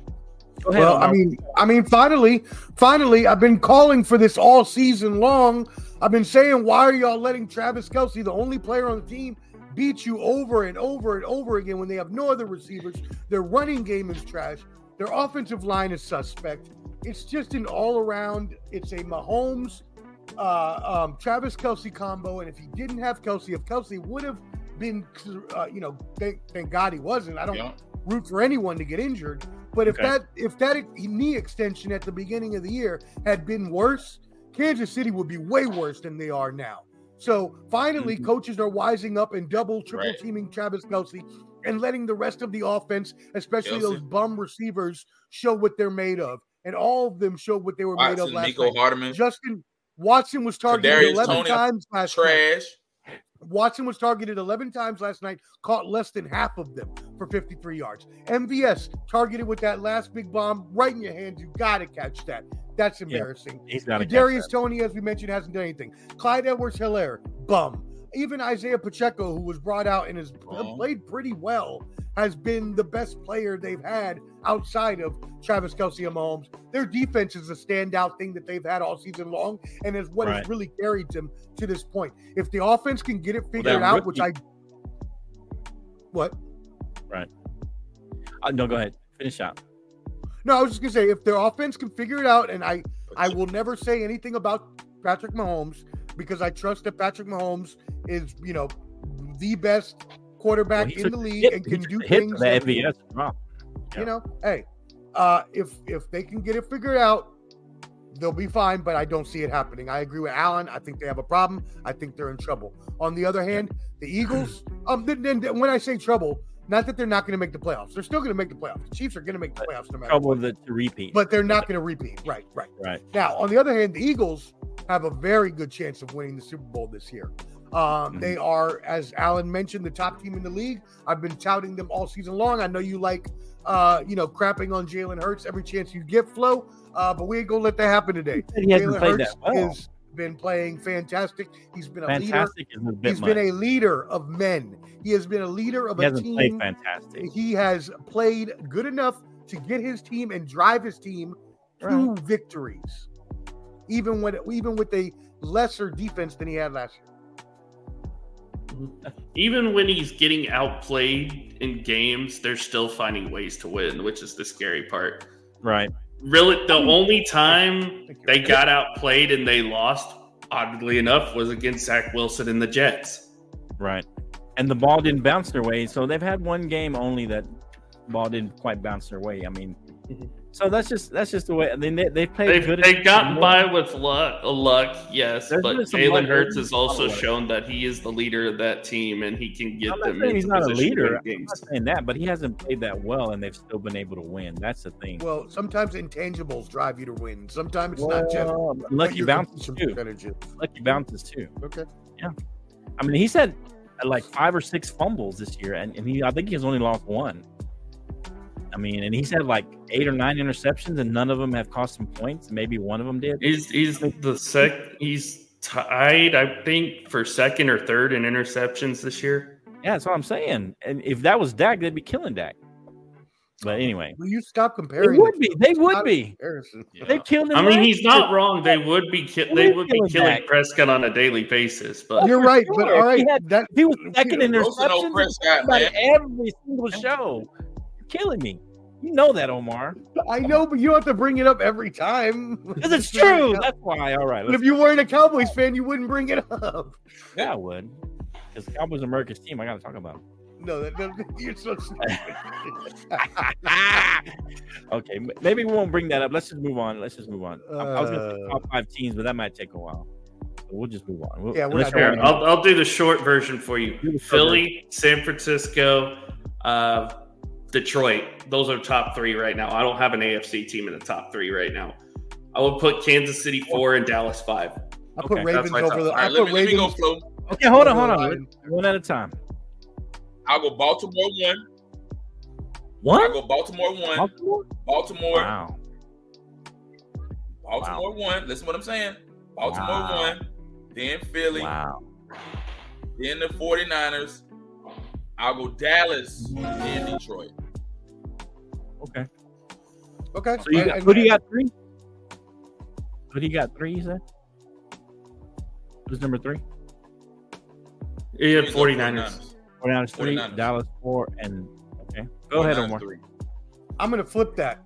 Ahead, Well, Omar. I mean, I mean, finally, finally, I've been calling for this all season long. I've been saying, why are y'all letting Travis Kelce, the only player on the team, beat you over and over and over again when they have no other receivers? Their running game is trash. Their offensive line is suspect. It's just an all around. It's a Mahomes, uh, um, Travis Kelce combo. And if he didn't have Kelce, if Kelce would have been, uh, you know, thank, thank God he wasn't. I don't Yeah. root for anyone to get injured. But if Okay. that if that knee extension at the beginning of the year had been worse, Kansas City would be way worse than they are now. So finally, Mhm. coaches are wising up and double, triple Right. teaming Travis Kelce. and letting the rest of the offense, especially Kelce. those bum receivers, show what they're made of. And all of them showed what they were made of last Mecole night. Hardman, Justin Watson was targeted Kadarius 11 Toney, times last night. Watson was targeted 11 times last night, caught less than half of them for 53 yards. MVS targeted with that last big bomb right in your hands. You got to catch that. That's embarrassing. He's got Darius Toney, as we mentioned, hasn't done anything. Clyde Edwards-Helaire, bum. Even Isaiah Pacheco, who was brought out and has Bum. played pretty well, has been the best player they've had outside of Travis Kelce and Mahomes. Their defense is a standout thing that they've had all season long, and is what Right. has really carried them to this point. If the offense can get it figured that out, which I rookie- what? Uh, no, go ahead. Finish out. No, I was just gonna say if their offense can figure it out, and I I will never say anything about Patrick Mahomes because I trust that Patrick Mahomes is you know the best quarterback Well, in the league hit- and can do things. the MVS. as well. you know, hey, uh, if if they can get it figured out, they'll be fine. But I don't see it happening. I agree with Alan. I think they have a problem. I think they're in trouble. On the other hand, the Eagles. Um, then, then when I say trouble, not that they're not going to make the playoffs. They're still going to make the playoffs. The Chiefs are going to make the playoffs no matter. Trouble what. the to repeat. But they're not going to repeat. Right. Right. right. Now, on the other hand, the Eagles have a very good chance of winning the Super Bowl this year. Um, Mhm. They are, as Alan mentioned, the top team in the league. I've been touting them all season long. I know you like, uh, you know, crapping on Jalen Hurts every chance you get, Flo. Uh, but we ain't gonna let that happen today. He hasn't Jalen Hurts well. has been playing fantastic. He's been a leader. Fantastic is a He's much. been a leader of men. He has been a leader of he a hasn't team played fantastic. he has played good enough to get his team and drive his team to victories, even when even with a lesser defense than he had last year. Even when he's getting outplayed in games, they're still finding ways to win, which is the scary part. Right. Really, the only time they got outplayed and they lost, oddly enough, was against Zach Wilson and the Jets. Right. And the ball didn't bounce their way. So they've had one game only that ball didn't quite bounce their way. I mean, Mhm. So that's just that's just the way. I mean, they they played They've, good. they've gotten by with luck, luck, yes, There's but been some Jalen Hurts has also shown that he is the leader of that team and he can get I'm them saying he's not a leader. win I'm not saying that, but he hasn't played that well, and they've still been able to win. That's the thing. Well, sometimes intangibles drive you to win. Sometimes it's not just Well, what lucky bounces too. percentage. Lucky bounces too. Okay. Yeah. I mean, he's had uh, like five or six fumbles this year, and, and he I think he's only lost one. I mean, and he's had like eight or nine interceptions, and none of them have cost him points. Maybe one of them did. He's he's the sec. He's tied, I think, for second or third in interceptions this year. Yeah, that's what I'm saying. And if that was Dak, they'd be killing Dak. But anyway, Will you stop they comparing? would be. They would be. comparison. They killed him. I mean, last he's not wrong. They would be ki- They they would would be killing Dak. Prescott on a daily basis, but You're for right, but sure. all right, He had- that He was second in Those are no interceptions. About every single show. You're killing me. You know that, Omar. I know, but you don't have to bring it up every time. Because it's true. That's why. All right. But if you weren't a Cowboys fan, you wouldn't bring it up. yeah, I would. Because Cowboys are America's team. I got to talk about. 'em. No, that, that, you're so okay, maybe we won't bring that up. Let's just move on. Let's just move on. I, I was gonna say Uh. top five teams, but that might take a while. So we'll just move on. We'll, Yeah, we're not you Here, doing wanna- I'll, I'll do the short version for you. Do the short Philly, San Francisco, uh, Detroit. Those are top three right now. I don't have an AFC team in the top three right now. I would put Kansas City four and Dallas five. I put Okay, Ravens That's my top. over the. All I right, put let me, let me go, Ravens. Flo. Okay, hold on, hold on. Lions. One at a time. I'll go Baltimore one. I'll go Baltimore one. Baltimore? Baltimore. Wow. Baltimore one. Listen what I'm saying. Baltimore Wow. one. Then Philly. Wow. Then the 49ers. I'll go Dallas. Then Detroit. Okay. Okay. So you got and- who do you got three? Who do you got three? You said. Who's number three? You had Then the 49ers. 49ers three, 49ers. Dallas four, and okay. Go ahead, 49ers Omar. three. I'm going to flip that.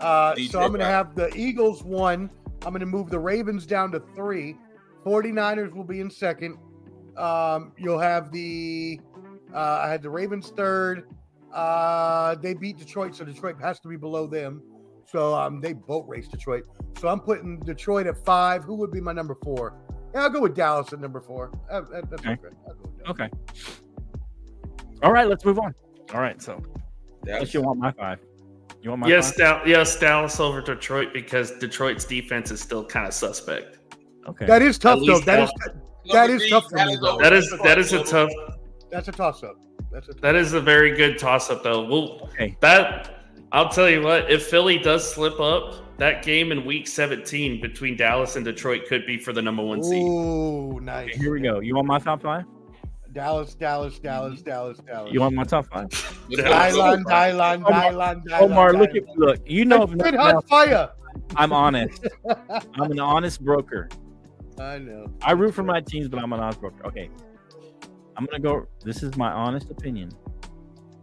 Uh, so I'm going to have the Eagles one. I'm going to move the Ravens down to three. 49ers will be in second. Um, you'll have the. Uh, I had the Ravens third. Uh, they beat Detroit, so Detroit has to be below them. So um, they boat race Detroit. So I'm putting Detroit at five. Who would be my number four? Yeah, I'll go with Dallas at number four. Uh, that- that's Okay. okay. I'll go with Okay. All right, let's move on. All right, so That's, unless you want my five, you want my Yes, five? Dal- yes, Dallas over Detroit because Detroit's defense is still kind of suspect. Okay. That is tough At though. least That is that is tough for me, though. That is that is a tough. that's a toss up. That's a That is a very good toss up though. Well, Okay. that I'll tell you what. If Philly does slip up, that game in Week 17 between Dallas and Detroit could be for the number one seed. Ooh, nice. Here we go. You want my top five? Dallas, Dallas, Dallas, Dallas, Dallas. You want my top five? Dylan, Dylan, Dylan, Dylan. Omar, look at look. You know, if Red nothing hot fire. I'm honest. I'm an honest broker. I know. I root for my teams, but I'm an honest broker. Okay. I'm gonna go. This is my honest opinion.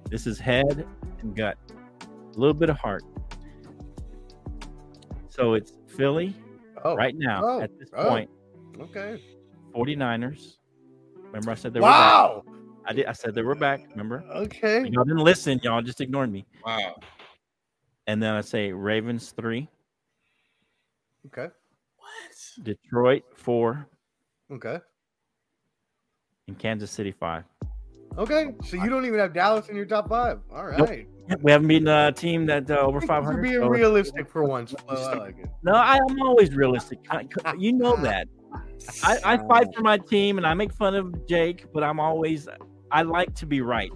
This is head and gut, a little bit of heart. So it's Philly Oh, right now Oh. at this Oh. point. okay. 49ers. Remember, I said they were back. Wow. I did. I said they were back. Remember? Okay. Y'all didn't listen. Y'all just ignored me. Wow. And then I say Ravens three, Okay. What? Detroit four, Okay. And Kansas City five. Okay. So you don't even have Dallas in your top five. All right. Nope. We haven't beaten a team that uh, over You're 500. being realistic for once. Oh, I like. No, I, I'm always realistic. You know that. I, I fight for my team and I make fun of Jake, but I'm always I like to be right.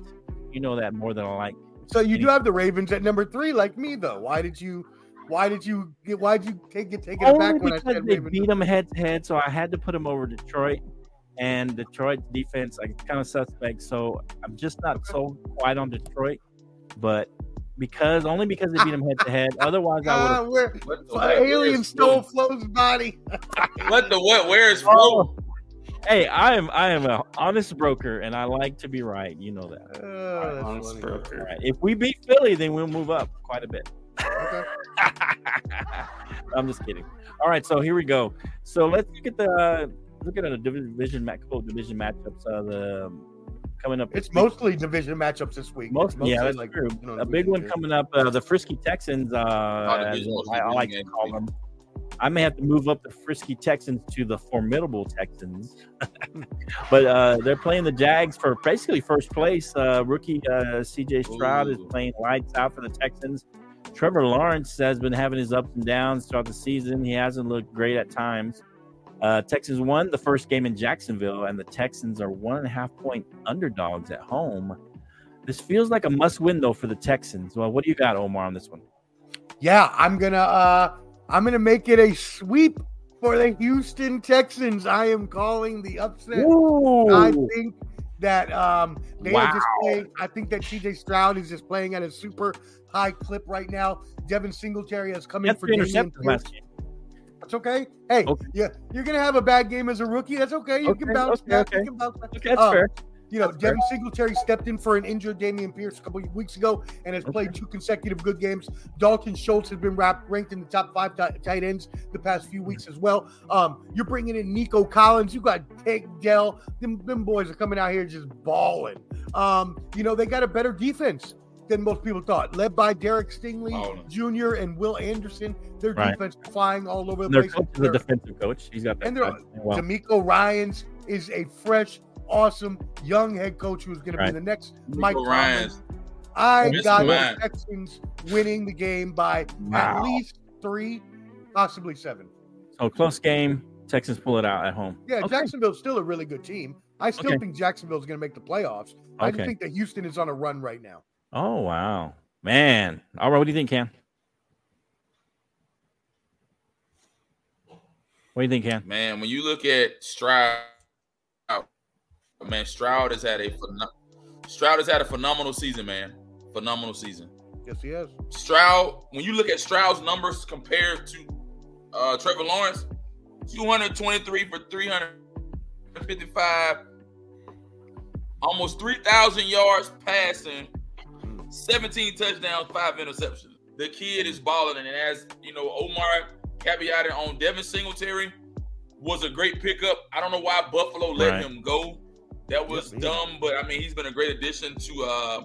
You know that more than I like. So you do have the Ravens at number three, like me, though. Why did you? Why did you get? Why did you take it take it Only back when I because said they Ravens? beat them head to head, so I had to put them over Detroit. And Detroit's defense, I kind of suspect. So I'm just not so quite on Detroit, but because only because they beat them head to head. Otherwise, I would have. where What the uh, what? alien stole Flo? Flo's body. What the what? Where is Flo? Oh, hey, I am I am an honest broker, and I like to be right. You know that. That's Honest funny. broker. All right. If we beat Philly, then we'll move up quite a bit. Okay. I'm just kidding. All right, so here we go. So let's look at the uh, look at the division match, couple of division matchups. Uh, the um, coming up. It's this week. mostly division matchups this week. Most, mostly yeah, that's like, true. you know, a big one division coming up. Uh, the Frisky Texans. Uh, I, I like to call them. I may have to move up the Frisky Texans to the formidable Texans, but uh, they're playing the Jags for basically first place. Uh, rookie uh, C.J. Stroud is playing lights out for the Texans. Trevor Lawrence has been having his ups and downs throughout the season. He hasn't looked great at times. Uh, Texans won the first game in Jacksonville, and the Texans are one and a half point underdogs at home. This feels like a must win though for the Texans. Well, what do you got, Omar, on this one? Yeah, I'm gonna uh I'm gonna make it a sweep for the Houston Texans. I am calling the upset. I think that um they are just Wow. playing. I think that CJ Stroud is just playing at a super high clip right now. Devin Singletary has come in for Dameon last game. That's okay. Hey, Okay. yeah, you're gonna have a bad game as a rookie. That's okay. You can bounce okay, back. okay. You can bounce back. Okay, that's Um, fair. You know, That's fair. Devin Singletary stepped in for an injured Dameon Pierce a couple of weeks ago and has played two consecutive good games. Dalton Schultz has been wrapped, ranked in the top five ti- tight ends the past few weeks as well. Um, you're bringing in Nico Collins. You got Tank Dell. Them, them boys are coming out here just balling. Um, you know, they got a better defense than most people thought, led by Derek Stingley Balling. Jr. and Will Anderson. Their Right. defense flying all over the Their place. coach is a defensive coach. He's got that. And they're- side well. DeMeco Ryans is a fresh, awesome young head coach who's going to be the next Nico Mike Tomlin. Ryans. I Mr. got the Man. Texans winning the game by at least three, possibly seven. So close game. Texans pull it out at home. Yeah, Okay. Jacksonville's still a really good team. I still Okay. think Jacksonville's going to make the playoffs. I just think that Houston is on a run right now. Oh wow, man! All right, what do you think, Cam? What do you think, Cam? Man, when you look at Stroud, man, Stroud has had a phenom- Stroud has had a phenomenal season, man. Phenomenal season. Yes, he has. Stroud, when you look at Stroud's numbers compared to uh, Trevor Lawrence, 223 for 355, almost 3,000 yards passing, 17 touchdowns, five interceptions. The kid is balling, and as you know, Omar caveated on Devin Singletary was a great pickup. I don't know why Buffalo let Right. him go. That was Yep, dumb, but I mean, he's been a great addition to uh,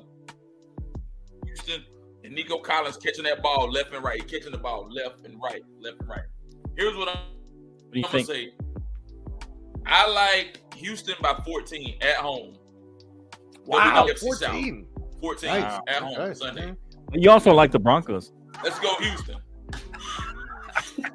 Houston. And Nico Collins catching that ball left and right, catching the ball left and right, left and right. Here's what I'm, What I'm gonna say. I like Houston by 14 at home. Wow, NFC South. 14. 14 Nice. at home Nice. Sunday. You also like the Broncos. Let's go, Houston.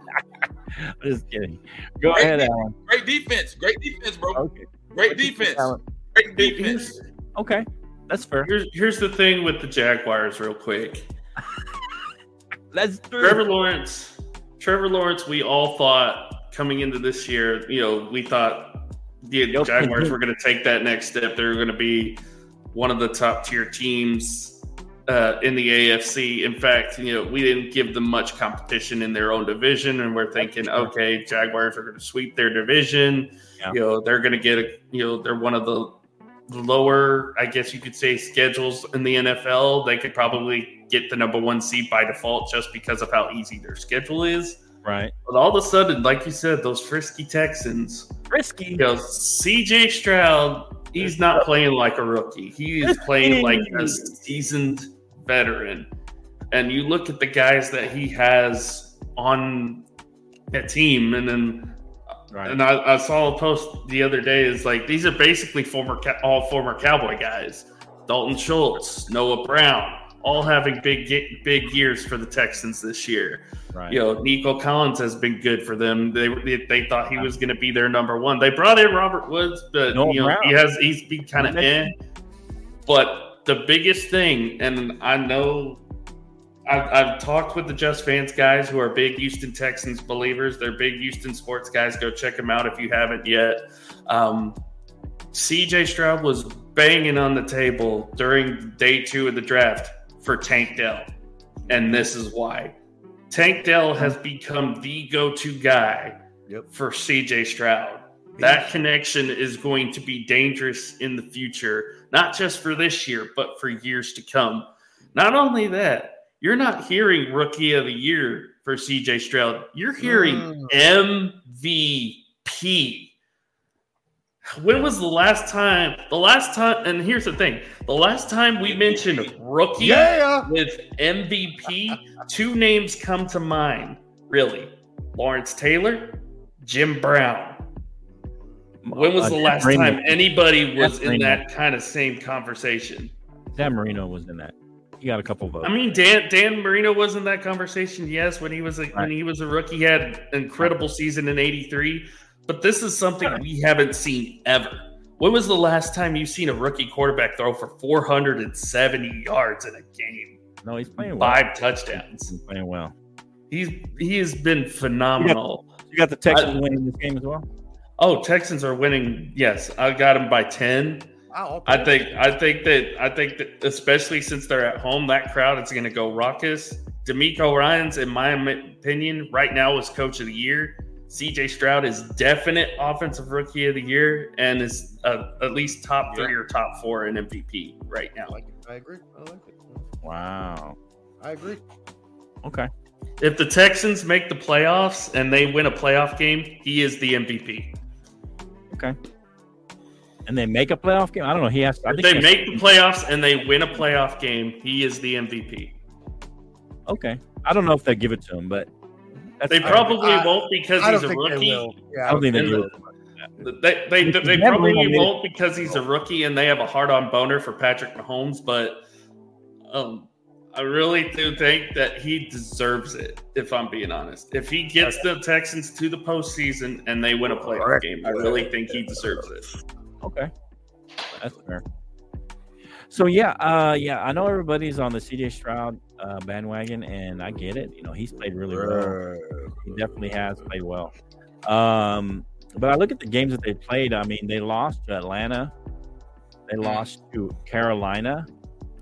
Just kidding. Go Great ahead, defense. Alan. Great defense. Great defense, bro. Okay. Great defense. Alan. Great defense. Okay, that's fair. here's here's the thing with the Jaguars, real quick. That's true. Trevor Lawrence, Trevor Lawrence, we all thought coming into this year, you know, we thought the Jaguars were going to take that next step. They were going to be one of the top tier teams uh, in the AFC. In fact, you know, we didn't give them much competition in their own division, and we're thinking, okay, Jaguars are going to sweep their division. Yeah. You know, they're going to get a, you know, they're one of the lower, I guess you could say, schedules in the NFL. They could probably get the number one seed by default just because of how easy their schedule is. Right. But all of a sudden, like you said, those frisky Texans, Risky. you know, CJ Stroud, he's not playing like a rookie. He is playing like a seasoned veteran. And you look at the guys that he has on that team, and then Right. and I, I saw a post the other day. Is like these are basically former all former Cowboy guys. Dalton Schultz, Noah Brown, all having big big years for the Texans this year. Right. You know, Nico Collins has been good for them. They they, they thought he was going to be their number one. They brought in Robert Woods, but you know Brown. he has he's been kind of eh. But the biggest thing, and I know I've, I've talked with the Just Fans guys who are big Houston Texans believers. They're big Houston sports guys. Go check them out if you haven't yet. Um, CJ Stroud was banging on the table during day two of the draft for Tank Dell. And this is why. Tank Dell has become the go to guy Yep. for CJ Stroud. That connection is going to be dangerous in the future, not just for this year, but for years to come. Not only that, you're not hearing rookie of the year for CJ Stroud. You're hearing mm. MVP. When was the last time? The last time, and here's the thing the last time we mentioned rookie Yeah. with MVP, two names come to mind, really Lawrence Taylor, Jim Brown. When was Uh, the last Marino. time anybody was Dan in Marino. that kind of same conversation? Dan Marino was in that. He got a couple votes. I mean, Dan Dan Marino was in that conversation. Yes, when he was a, when he was a rookie, he had an incredible season in '83. But this is something we haven't seen ever. When was the last time you've seen a rookie quarterback throw for 470 yards in a game, no, he's playing well. five touchdowns? He's playing well. He's he has been phenomenal. You got the Texans I- winning this game as well. Oh, Texans are winning. Yes, I got them by ten. Wow. I think I think that I think that especially since they're at home, that crowd is going to go raucous. DeMeco Ryans, in my opinion, right now is coach of the year. CJ Stroud is definite offensive rookie of the year and is uh, at least top three or top four in MVP right now. I like it. I agree. I like it. Wow. I agree. Okay. If the Texans make the playoffs and they win a playoff game, he is the MVP. Okay. And they make a playoff game. I don't know. He has. I If think they has- make the playoffs and they win a playoff game, he is the MVP. Okay. I don't know if they give it to him, but that's They probably I- won't because I he's don't a rookie. Yeah, I don't think they and give the- it to him. They they, they, they probably won't because he's a rookie and they have a hard on boner for Patrick Mahomes, but um, I really do think that he deserves it. If I'm being honest, if he gets the Texans to the postseason and they win a playoff game, I really think he deserves it. Okay. That's fair. So yeah, uh yeah, I know everybody's on the CJ Stroud uh, bandwagon, and I get it. You know, he's played really well. He definitely has played well. Um, but I look at the games that they played. I mean, they lost to Atlanta. They lost to Carolina,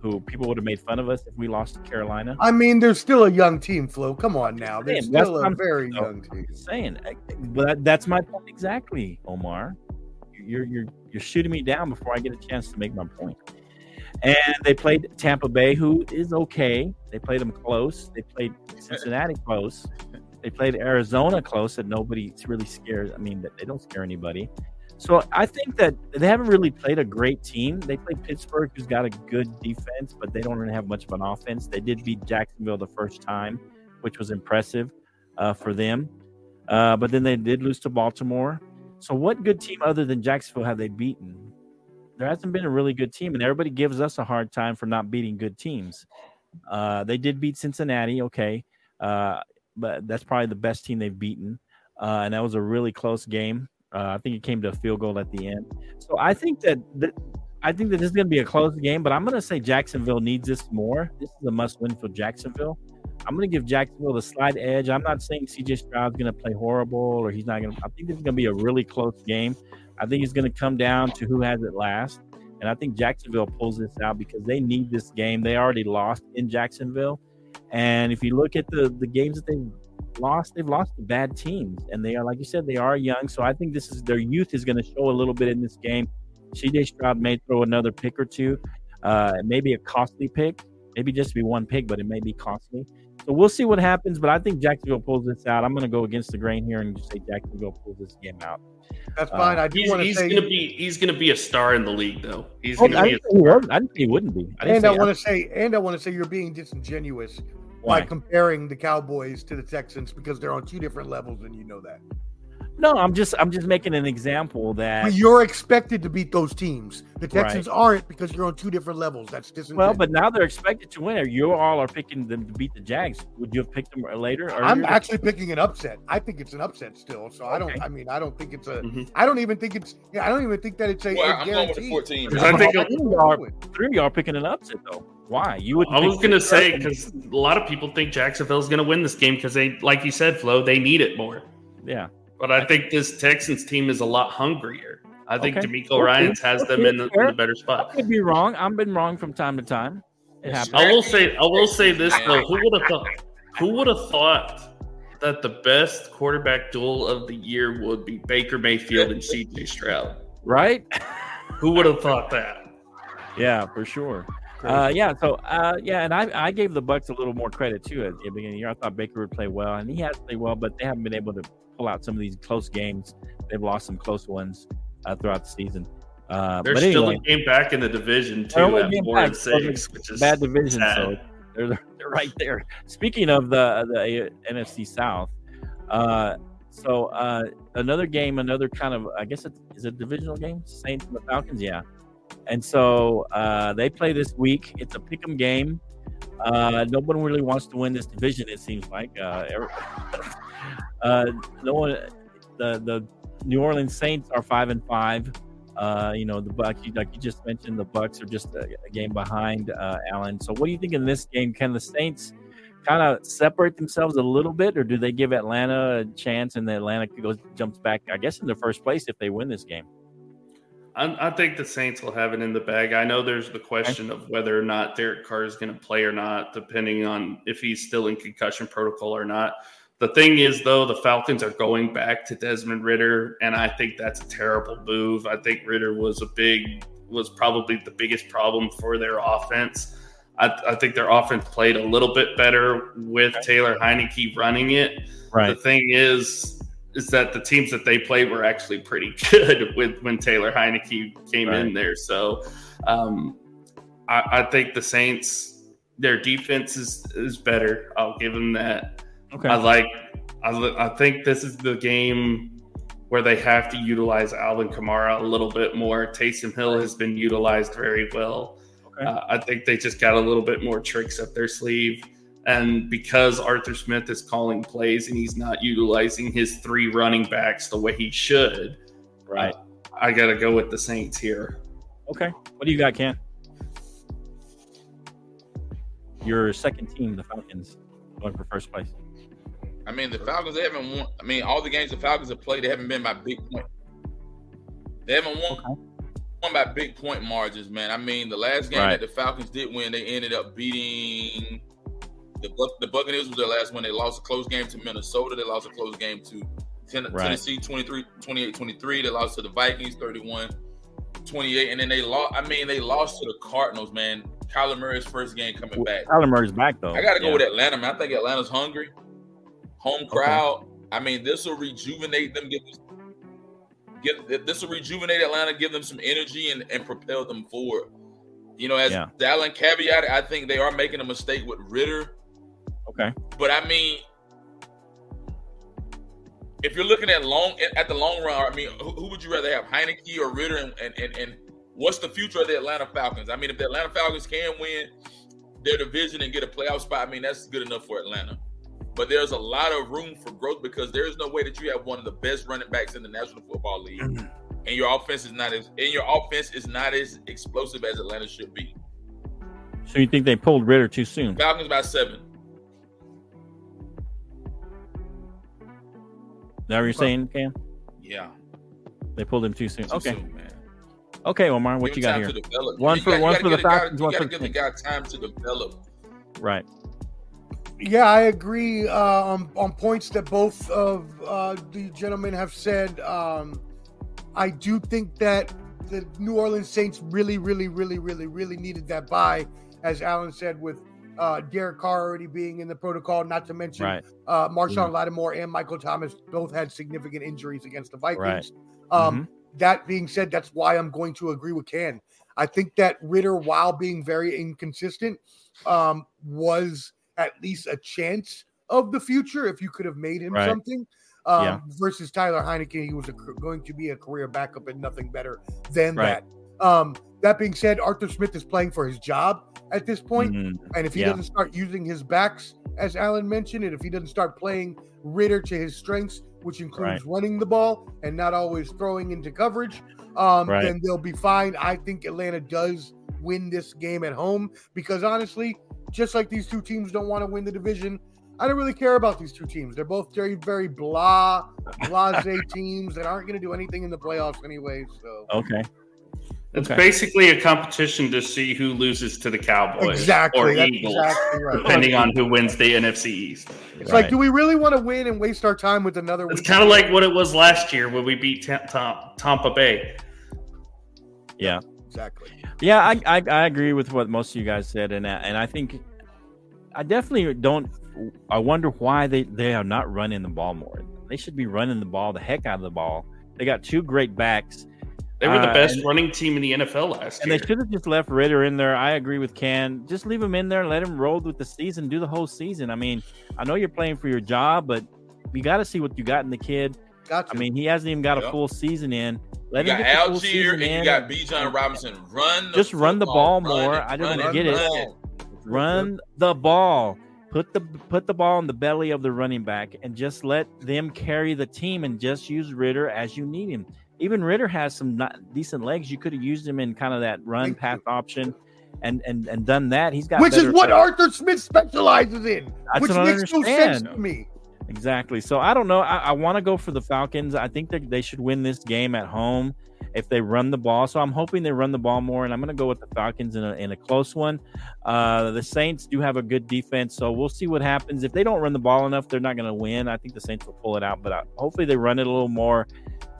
who people would have made fun of us if we lost to Carolina. I mean, there's still a young team, Flo. Come on now. They're saying, still a I'm very saying, young team. Saying, but that's my point exactly, Omar. You're you're you're shooting me down before I get a chance to make my point. And they played Tampa Bay, who is okay. They played them close. They played Cincinnati close. They played Arizona close, that nobody really scares. I mean, they don't scare anybody. So I think that they haven't really played a great team. They played Pittsburgh, who's got a good defense, but they don't really have much of an offense. They did beat Jacksonville the first time, which was impressive uh, for them. Uh, but then they did lose to Baltimore. So what good team other than Jacksonville have they beaten? There hasn't been a really good team, and everybody gives us a hard time for not beating good teams. Uh, they did beat Cincinnati, okay, uh, but that's probably the best team they've beaten, uh, and that was a really close game. Uh, I think it came to a field goal at the end. So I think that, that I think that this is going to be a close game, but I'm going to say Jacksonville needs this more. This is a must-win for Jacksonville. I'm going to give Jacksonville the slight edge. I'm not saying CJ Stroud's going to play horrible or he's not going to. I think this is going to be a really close game. I think it's going to come down to who has it last. And I think Jacksonville pulls this out because they need this game. They already lost in Jacksonville. And if you look at the, the games that they've lost, they've lost to bad teams. And they are, like you said, they are young. So I think this is their youth is going to show a little bit in this game. CJ Stroud may throw another pick or two. Uh, maybe a costly pick, maybe just be one pick, but it may be costly. So we'll see what happens. But I think Jacksonville pulls this out. I'm going to go against the grain here and just say Jacksonville pulls this game out. That's uh, fine. I do He's, want to he's say, gonna be he's gonna be a star in the league though. He's Oh, gonna I be a didn't say he wasn't. I didn't say he wouldn't be. I and I want to say, and I want to say, you're being disingenuous Why? by comparing the Cowboys to the Texans because they're on two different levels, and you know that. No, I'm just I'm just making an example that But you're expected to beat those teams. The Texans aren't because you're on two different levels. That's disingenuous. well, but now they're expected to win. You all are picking them to beat the Jags. Would you have picked them later? I'm earlier? actually picking an upset. I think it's an upset still. So I don't. I mean, I don't think it's a. Mhm. I don't even think it's. Yeah, I don't even think that it's a, Well, a I'm going with the guarantee. 14. I think Three of y'all are- three of y'all are picking an upset though. Why? You would. I was gonna say because a lot of people think Jacksonville's gonna win this game because they, like you said, Flo, they need it more. yeah. But I think this Texans team is a lot hungrier. I think Okay. DeMeco Okay. Ryans has them in the, in the better spot. I could be wrong. I've been wrong from time to time. It happens. I will say, I will say this though: who would have thought? Who would have thought that the best quarterback duel of the year would be Baker Mayfield and C.J. Stroud? Right? Who would have thought that? Yeah, for sure. Uh, yeah, so uh, yeah, and I, I gave the Bucks a little more credit too at the beginning of the year. I thought Baker would play well, and he has played well, but they haven't been able to pull out some of these close games. They've lost some close ones uh, throughout the season. Uh, They're still anyway, a game back in the division too at four and back, six, which is bad division, sad. so they're, they're right there. Speaking of the the NFC South, uh, so uh, another game, another kind of I guess it's is it a divisional game, Saints and the Falcons, yeah. And so uh, they play this week. It's a pick'em game. Uh, no one really wants to win this division. It seems like uh, every- uh, no one. The the New Orleans Saints are five and five. Uh, you know the Bucks, like you just mentioned, the Bucks are just a, a game behind uh, Allen. So, what do you think in this game? Can the Saints kind of separate themselves a little bit, or do they give Atlanta a chance and Atlanta goes jumps back? I guess in the first place if they win this game. I think the Saints will have it in the bag. I know there's the question of whether or not Derek Carr is going to play or not, depending on if he's still in concussion protocol or not. The thing is, though, the Falcons are going back to Desmond Ridder, and I think that's a terrible move. I think Ritter was a big, was probably the biggest problem for their offense. I, I think their offense played a little bit better with Taylor Heinicke running it. The thing is, is that the teams that they played were actually pretty good with when Taylor Heinicke came in there. So um, I, I think the Saints, their defense is is better. I'll give them that. Okay. I like. I, I think this is the game where they have to utilize Alvin Kamara a little bit more. Taysom Hill has been utilized very well. Okay. Uh, I think they just got a little bit more tricks up their sleeve. And because Arthur Smith is calling plays and he's not utilizing his three running backs the way he should, right. I got to go with the Saints here. Okay. What do you got, Ken? Your second team, the Falcons, going for first place. I mean, the Falcons, they haven't won. I mean, all the games the Falcons have played, they haven't been by big point. They haven't won, Okay. won by big point margins, man. I mean, the last game Right. that the Falcons did win, they ended up beating the Buc- the Buccaneers was their last one. They lost a close game to Minnesota. They lost a close game to Ten- Right. Tennessee 23, 28-23. They lost to the Vikings 31 28. And then they lost. I mean, they lost to the Cardinals, man. Kyler Murray's first game coming back. Tyler Murray's back though. I got to go Yeah. with Atlanta, man. I think Atlanta's hungry. Home crowd. I mean, this will rejuvenate them. Give, give this will rejuvenate Atlanta, give them some energy and, and propel them forward. You know, as Yeah. Dallin caveat, I think they are making a mistake with Ridder. Okay. But I mean, if you're looking at long at the long run, I mean, who, who would you rather have, Heinicke or Ridder? And and and, and what's the future of the Atlanta Falcons? I mean, if the Atlanta Falcons can win their division and get a playoff spot, I mean, that's good enough for Atlanta. But there's a lot of room for growth because there's no way that you have one of the best running backs in the National Football League, Mm-hmm. and your offense is not as and your offense is not as explosive as Atlanta should be. So you think they pulled Ridder too soon? Falcons by seven. Is that what you're saying, Cam? Yeah. They pulled him too soon. Too Okay. soon, man. Okay, Omar, what Give you got here? One for- one for the Falcons, You got to give the guy time to develop. Right. Yeah, I agree uh, on, on points that both of uh, the gentlemen have said. Um, I do think that the New Orleans Saints really, really, really, really, really needed that bye, as Alan said, with uh, Derek Carr already being in the protocol, not to mention Right. uh, Marshon Lattimore and Michael Thomas both had significant injuries against the Vikings. Right. Um, That being said, that's why I'm going to agree with Ken. I think that Ridder, while being very inconsistent, um, was at least a chance of the future if you could have made him Right. something. Um, Yeah. Versus Tyler Heinicke, he was a, going to be a career backup and nothing better than Right. that. Um, that being said, Arthur Smith is playing for his job at this point. Mhm. And if he Yeah. doesn't start using his backs, as Alan mentioned, and if he doesn't start playing Ridder to his strengths, which includes running the ball and not always throwing into coverage, um, Right. then they'll be fine. I think Atlanta does win this game at home because honestly, just like these two teams don't want to win the division, I don't really care about these two teams. They're both very, very blah, blase teams that aren't going to do anything in the playoffs anyway. So Okay. It's Okay. basically a competition to see who loses to the Cowboys exactly, or that's Eagles, exactly right. depending on who wins the NFC East. It's Right. like, do we really want to win and waste our time with another? It's kind of like what it was last year when we beat Tam- Tam- Tampa Bay. Yeah. exactly. Yeah, I, I I agree with what most of you guys said, and I- and I think I definitely don't. I wonder why they they are not running the ball more. They should be running the ball the heck out of the ball. They got two great backs, They were the Uh, best and- running team in the NFL last and year. they should have just left Ridder in there. I agree with Ken. Just leave him in there let him roll with the season, do the whole season. I mean, I know you're playing for your job, but you got to see what you got in the kid. Gotcha. I mean, he hasn't even got a full season in. Let You him got get the full Allgeier season and in. you got Bijan Robinson. Run. The Just run the ball Run more. I don't run it, get it. run run the ball. Put the put the ball in the belly of the running back and just let them carry the team and just use Ridder as you need him. Even Ridder has some not decent legs. You could have used him in kind of that run Thank pass you. option and and and done that. He's got which is better- what Arthur Smith specializes in, That's which what makes no sense to me. Exactly. So I don't know. I, I want to go for the Falcons. I think that they should win this game at home if they run the ball. So I'm hoping they run the ball more, and I'm going to go with the Falcons in a, in a close one. Uh, the Saints do have a good defense, so we'll see what happens. If they don't run the ball enough, they're not going to win. I think the Saints will pull it out, but I, hopefully they run it a little more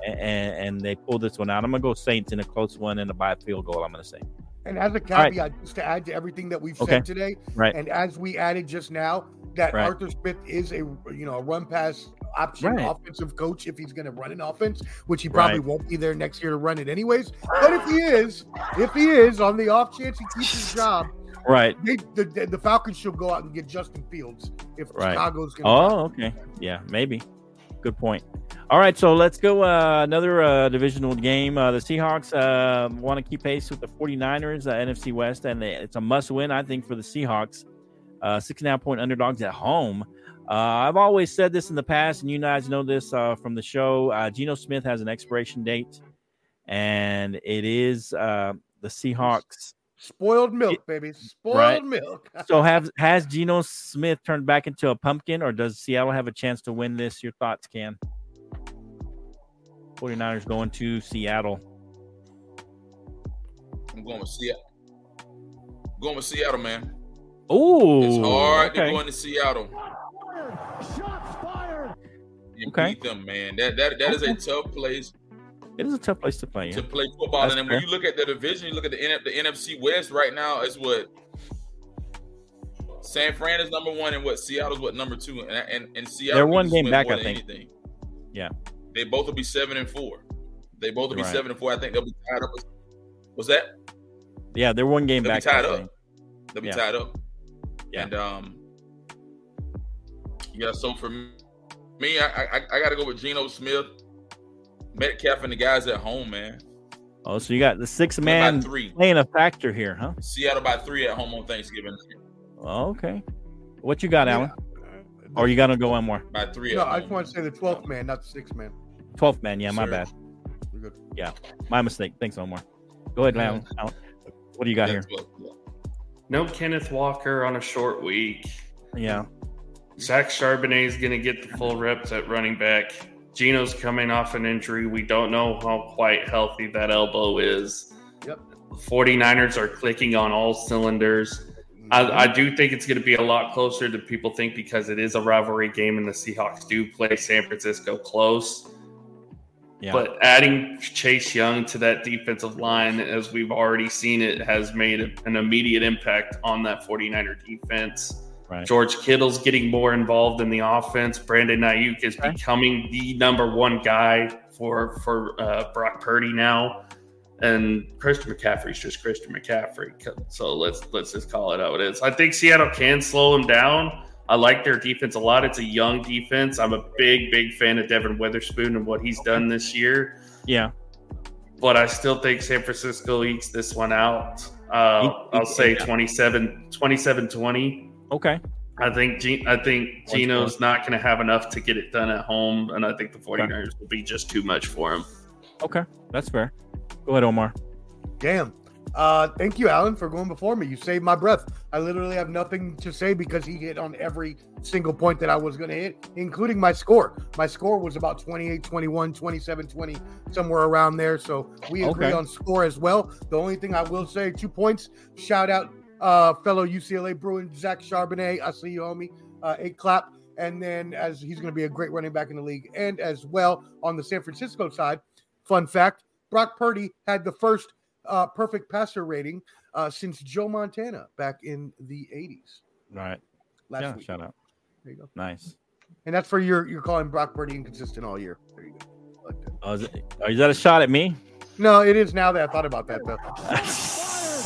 and, and they pull this one out. I'm going to go Saints in a close one and a by field goal. I'm going to say. And as a right. caveat, just to add to everything that we've Okay. said today, Right. and as we added just now, that Right. Arthur Smith is a you know a run pass option Right. offensive coach if he's going to run an offense, which he probably Right. won't be there next year to run it anyways. But if he is, if he is, on the off chance he keeps his job, Right. they, the, the Falcons should go out and get Justin Fields if. Chicago's going. Oh, okay. Yeah, maybe. Good point. All right, so let's go uh, another uh, divisional game. Uh, the Seahawks uh, want to keep pace with the 49ers, uh, NFC West, and it's a must win, I think, for the Seahawks. Uh, six and a half point underdogs at home. Uh, I've always said this in the past, and you guys know this uh, from the show. Uh, Geno Smith has an expiration date, and it is uh, the Seahawks. Spoiled milk, baby. Spoiled Right. milk. So, have has Geno Smith turned back into a pumpkin, or does Seattle have a chance to win this? Your thoughts, Cam? 49ers going to Seattle. I'm going with Seattle. Going with Seattle, man. Oh, It's hard okay. to go into Seattle. And Okay. beat them, man. That that that is a tough place It is a tough place to play. to play football. That's and then fair. when you look at the division, you look at the, N- the NFC West right now. It's what San Fran is number one, and what Seattle's what number two, and and, and Seattle. They're one game back, I think. Anything. Yeah. they both will be seven and four. They both will be Right. seven and four. I think they'll be tied up. Was that? Yeah, they're one game They'll back. be tied up. They'll be Yeah. tied up. Yeah. And um, yeah. So for me, I I, I got to go with Geno Smith, Metcalf, and the guys at home, man. Oh, so you got the six man three. playing a factor here, huh? Seattle by three at home on Thanksgiving. Oh, okay. What you got, Yeah. Alan? Or you gotta go one more? By three. No, at I just want to say the 12th man, not the sixth man. 12th man. Yeah, my Sir. bad. Good. Yeah. My mistake. Thanks, Omar. Go ahead, Alan. Alan. What do you got here? Yeah, 12, yeah. No Kenneth Walker on a short week. Yeah. Zach Charbonnet is going to get the full reps at running back. Geno's coming off an injury. We don't know how quite healthy that elbow is. Yep. The 49ers are clicking on all cylinders. I, mm-hmm. I do think it's going to be a lot closer than people think because it is a rivalry game and the Seahawks do play San Francisco close. Yeah. But adding Chase Young to that defensive line, as we've already seen it, has made an immediate impact on that 49er defense. Right. George Kittle's getting more involved in the offense. Brandon Aiyuk is Okay. becoming the number one guy for for uh, Brock Purdy now, and Christian McCaffrey's just Christian McCaffrey. So let's let's just call it how it is. I think Seattle can slow him down. I like their defense a lot. It's a young defense. I'm a big big fan of Devon Witherspoon and what he's done this year. Yeah. But I still think San Francisco eats this one out. Uh, I'll say 27 27 20. Okay. I think Ge- I think One Geno's not going to have enough to get it done at home, and I think the 49ers will be just too much for him. Okay. That's fair. Go ahead, Omar. Damn. Uh, thank you, Alan, for going before me. You saved my breath. I literally have nothing to say because he hit on every single point that I was going to hit, including my score. My score was about 28 21, 27 20, somewhere around there. So we agree Okay. on score as well. The only thing I will say, two points. Shout out, uh, fellow UCLA Bruin, Zach Charbonnet. I see you, homie. Uh, a clap. And then, as he's going to be a great running back in the league. And as well, on the San Francisco side, fun fact Brock Purdy had the first uh, perfect passer rating uh, since Joe Montana back in the 80s Right. last yeah. week. Shout out. There you go. Nice. And that's for your you're calling Brock Purdy inconsistent all year. There you go. I Like that. Oh, is, it, oh, is that a shot at me? No, it is now that I thought about that though.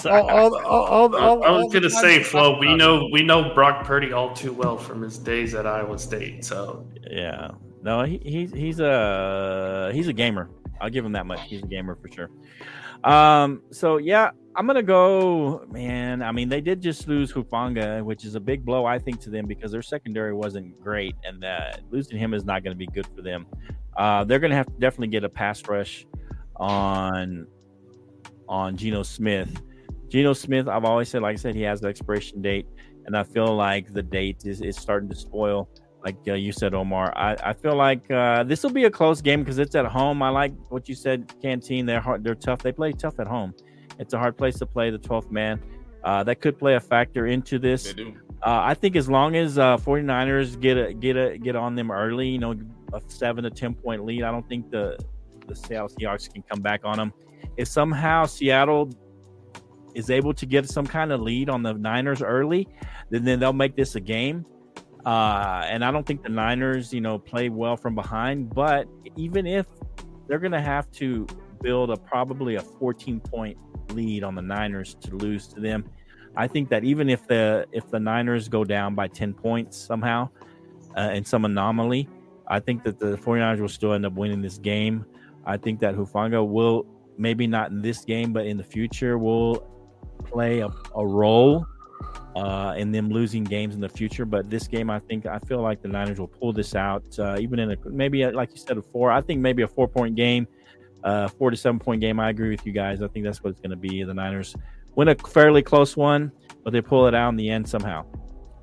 All, all, all, all, all, I was going to say, Flo, we know we know Brock Purdy all too well from his days at Iowa State. So Yeah. No, he, he's he's a he's a gamer. I'll give him that much. He's a gamer for sure. Um. So yeah, I'm gonna go. Man, I mean, they did just lose Hufanga, which is a big blow, I think, to them because their secondary wasn't great, and that losing him is not to be good for them. Uh, they're gonna have to definitely get a pass rush on on Geno Smith. Geno Smith, I've always said, like I said, he has the expiration date, and I feel like the date is, is starting to spoil like uh, you said, Omar. I, I feel like uh, this will be a close game because it's at home. I like what you said, Canteen. They're hard. They're tough. They play tough at home. It's a hard place to play the 12th man. Uh, that could play a factor into this. They do. Uh, I think as long as uh, 49ers get a get a get on them early, you know, a seven to ten point lead, I don't think the the Seattle Seahawks can come back on them. If somehow Seattle is able to get some kind of lead on the Niners early, then then they'll make this a game. Uh, and I don't think the Niners, you know, play well from behind. But even if they're going to have to build a probably a 14 point lead on the Niners to lose to them, I think that even if the if the Niners go down by 10 points somehow uh, in some anomaly, I think that the 49ers will still end up winning this game. I think that Hufanga will maybe not in this game, but in the future will play a, a role uh, in them losing games in the future. But this game, I think I feel like the Niners will pull this out, uh, even in a maybe a, like you said a four. I think maybe a four point game, uh, four to seven point game. I agree with you guys. I think that's what it's going to be. The Niners win a fairly close one, but they pull it out in the end somehow.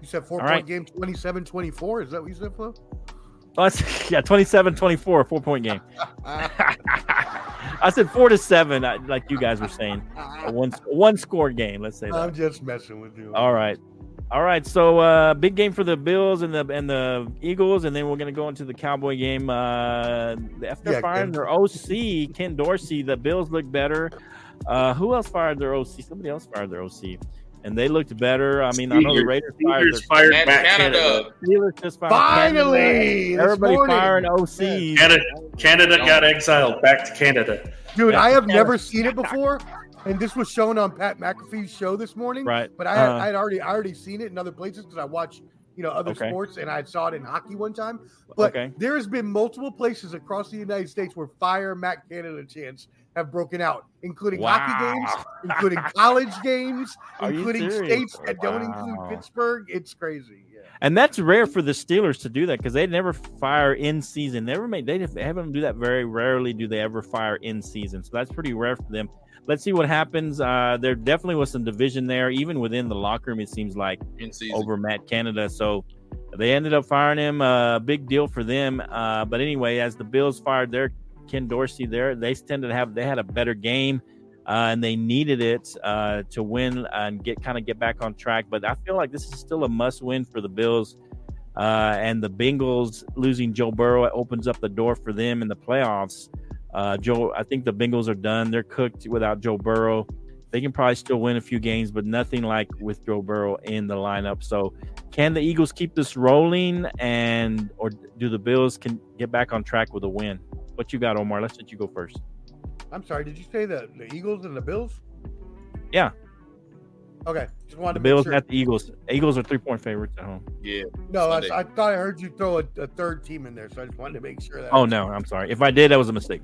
You said four All point right. game 27 24. Is that what you said, Flo? Oh, yeah, 27-24, four point game. I said four to seven, I- like you guys were saying, a one one score game. Let's say that. I'm just messing with you. All right. All right. So uh big game for the Bills and the and the Eagles, and then we're gonna go into the Cowboy game. Uh after Yeah, firing their OC, Ken Dorsey, the Bills look better. Uh who else fired their OC? Somebody else fired their OC. And they looked better. I mean, I know the Raiders fired Steelers their fired Matt Matt Canada. Canada. Steelers just fired Finally, Canada. this Everybody morning. firing OCs. Canada, Canada got exiled back to Canada. Dude, I have Yeah. never seen it before, and this was shown on Pat McAfee's show this morning. Right. But I had, Uh, I had already I already seen it in other places because I watch you know other Okay. sports, and I saw it in hockey one time. But Okay. there has been multiple places across the United States where fire Matt Canada chants have broken out, including hockey games, including college games, Are including states that don't include Pittsburgh. It's crazy. Yeah. And that's rare for the Steelers to do that because they never fire in season. Never made they they haven't do that very rarely. Do they ever fire in season? So that's pretty rare for them. Let's see what happens. Uh, there definitely was some division there, even within the locker room. It seems like in over Matt Canada. So they ended up firing him. A big deal for them. Uh, but anyway, as the Bills fired their Ken Dorsey, there they tended to have they had a better game. Uh, and they needed it uh, to win and get kind of get back on track. But I feel like this is still a must win for the Bills. Uh, and the Bengals losing Joe Burrow opens up the door for them in the playoffs. Uh, Joe, I think the Bengals are done. They're cooked without Joe Burrow. They can probably still win a few games, but nothing like with Joe Burrow in the lineup. So, can the Eagles keep this rolling, and or do the Bills can get back on track with a win? What you got, Omar? Let's let you go first. I'm sorry. Did you say the, the Eagles and the Bills? Yeah. Okay. Just wanted The to Bills sure. at the Eagles. Eagles are three point favorites at home. Yeah. No, I, I thought I heard you throw a, a third team in there, so I just wanted to make sure that. Oh no, I'm sorry. If I did, that was a mistake.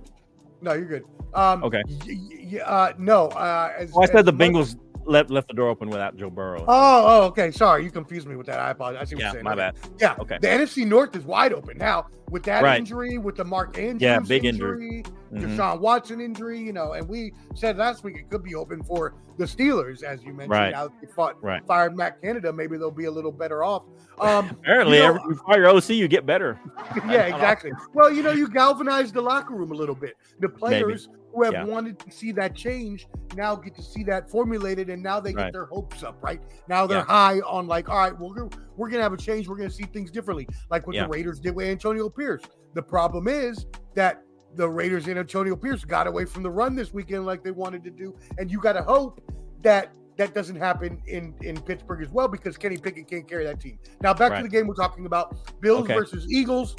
No, you're good. Um, Okay. y- y- y- uh, no. Uh, as, Well, I said as the much- Bengals left left the door open without Joe Burrow. Oh, oh, okay. Sorry, you confused me with that. I apologize. I see what yeah, you're saying. my Okay. bad. Yeah. Okay. The NFC North is wide open now with that Right. injury, with the Mark Andrews Yeah, big injury. injury, Mhm. Deshaun Watson injury. You know, and we said last week it could be open for the Steelers, as you mentioned. Right. Now they fought, Right. fired Matt Canada, maybe they'll be a little better off. Um, Apparently, you know- every you fire OC, you get better. yeah, exactly. Well, you know, you galvanized the locker room a little bit. The players who have Yeah. wanted to see that change now get to see that formulated, and now they get Right. their hopes up. Right now, they're Yeah. high on like, all right, we're we're gonna have a change. We're gonna see things differently, like what Yeah. the Raiders did with Antonio Pierce. The problem is that the Raiders and Antonio Pierce got away from the run this weekend like they wanted to do, and you got to hope that. That doesn't happen in, in Pittsburgh as well because Kenny Pickett can't carry that team. Now back Right. to the game we're talking about: Bills Okay. versus Eagles.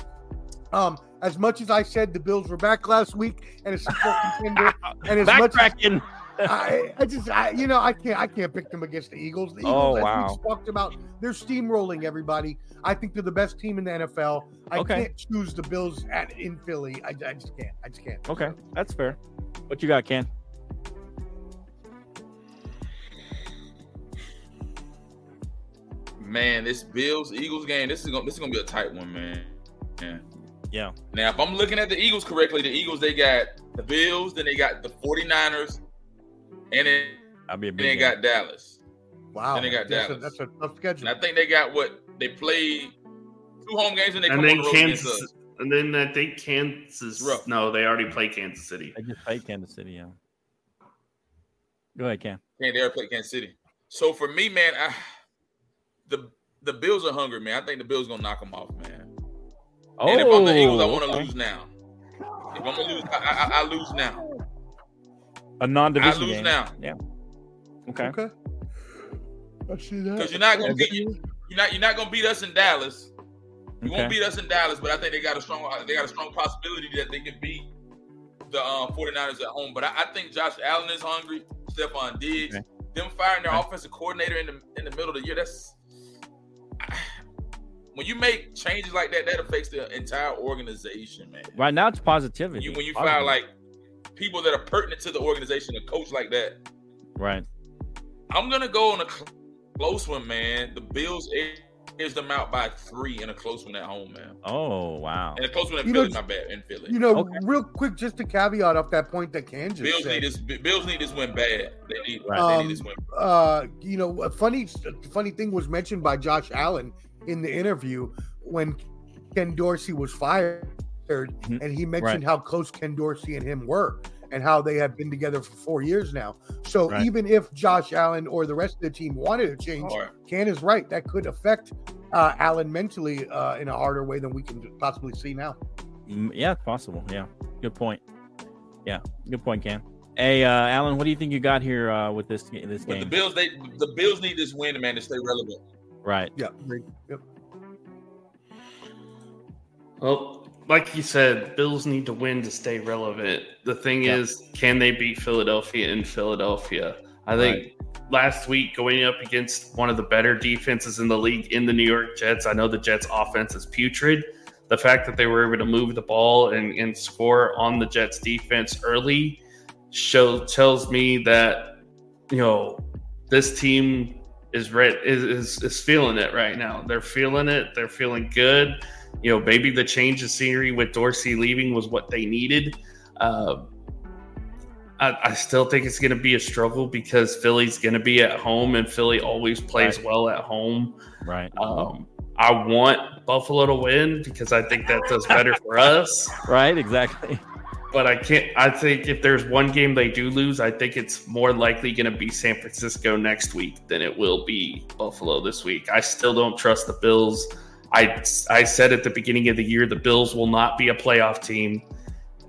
Um, as much as I said the Bills were back last week and a Super Bowl contender, and as much as I, I just, I, you know, I can't, I can't pick them against the Eagles. The oh, Eagles, Oh, as wow. we talked about, they're steamrolling everybody. I think they're the best team in the NFL. I Okay. can't choose the Bills at in Philly. I, I just can't. I just can't. Okay, that's fair. What you got, Ken? Man, this Bills Eagles game, this is gonna this is gonna be a tight one, man. Yeah. Yeah. Now, if I'm looking at the Eagles correctly, the Eagles they got the Bills, then they got the 49ers, and then, I'll be a and big. they got Dallas. Wow, Then they got that's a, Dallas. that's a tough schedule. And I think they got what they played two home games and they and come then on the road Kansas, and then I think Kansas. Rough. No, they already played Kansas City. They just played Kansas City. Yeah. Go ahead, Ken. Can't they already play Kansas City? So for me, man, I, the the Bills are hungry, man. I think the Bills gonna knock them off, man. Oh, and if I'm the Eagles, I want to lose now. If I'm gonna lose, I, I, I lose now. a non-division I lose game. now. Yeah. Okay. Okay, I see that. Because you're not gonna beat you're not you're not gonna beat us in Dallas. You won't beat us in Dallas, but I think they got a strong they got a strong possibility that they can beat the uh, 49ers at home. But I, I think Josh Allen is hungry. Stefon Diggs, Okay. them firing their Okay. offensive coordinator in the in the middle of the year. That's when you make changes like that, that affects the entire organization, man. Right now, it's positivity. You, when you Positive. fire like people that are pertinent to the organization, a coach like that, right. I'm gonna go on a cl- close one, man. The Bills edged them out by three in a close one at home, man. Oh wow. And a close one in You know, Philly, my bad, in Philly. You know, Okay. real quick, just a caveat off that point that Ken just Bills said. need this. Bills need this win bad. They need. Right. They Um, need this win. uh, you know, a funny, funny thing was mentioned by Josh Allen in the interview when Ken Dorsey was fired, Mhm. and he mentioned how close Ken Dorsey and him were, and how they have been together for four years now. So Right. even if Josh Allen or the rest of the team wanted to change, All right. Ken is right. That could affect uh, Allen mentally uh, in a harder way than we can possibly see now. Mm, Yeah, it's possible. Yeah. Good point. Yeah. Good point, Ken. Hey, uh, Alan, what do you think you got here uh, with this this But the game? Bills, they the Bills need this win, man, to stay relevant. Right. Yeah. Yep. Well, like you said, Bills need to win to stay relevant. The thing Yeah. is, can they beat Philadelphia in Philadelphia? I think last week going up against one of the better defenses in the league in the New York Jets. I know the Jets offense is putrid. The fact that they were able to move the ball and, and score on the Jets defense early show tells me that you know this team is red is, is is feeling it right now. They're feeling it. They're feeling good. You know, maybe the change of scenery with Dorsey leaving was what they needed. Uh, I, I, still think it's going to be a struggle because Philly's going to be at home, and Philly always plays Right. well at home. Right. Um, I want Buffalo to win because I think that does better for us. Right. Exactly. But I can't. I think if there's one game they do lose, I think it's more likely going to be San Francisco next week than it will be Buffalo this week. I still don't trust the Bills. I I said at the beginning of the year the Bills will not be a playoff team,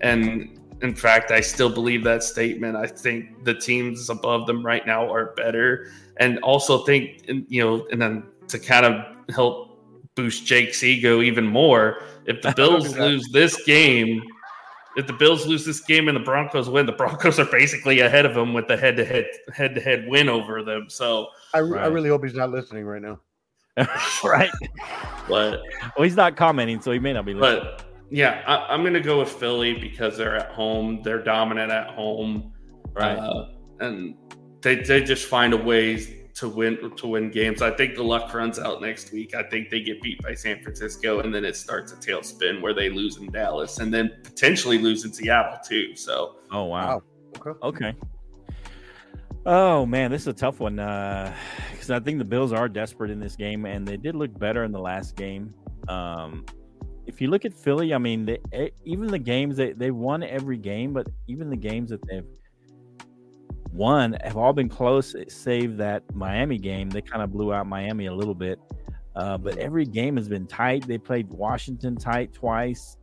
and in fact, I still believe that statement. I think the teams above them right now are better, and also think you know, and then to kind of help boost Jake's ego even more, if the Bills lose this game, if the Bills lose this game and the Broncos win, the Broncos are basically ahead of them with the head-to-head head-to-head win over them. So, I, re- I really hope he's not listening right now. right. but Well, he's not commenting, so he may not be listening. but yeah, I, I'm going to go with Philly because they're at home. They're dominant at home, right. uh, and they they just find a ways to win to win games. I think the luck runs out next week. I think they get beat by San Francisco, and then it starts a tailspin where they lose in Dallas, and then potentially lose in Seattle too. So oh wow. Okay. Okay. Oh man, this is a tough one Uh because I think the Bills are desperate in this game, and they did look better in the last game. Um, if you look at Philly, I mean, they, e- even the games they they won every game, but even the games that they've won have all been close, save that Miami game. They kind of blew out Miami a little bit, uh, but every game has been tight. They played Washington tight twice.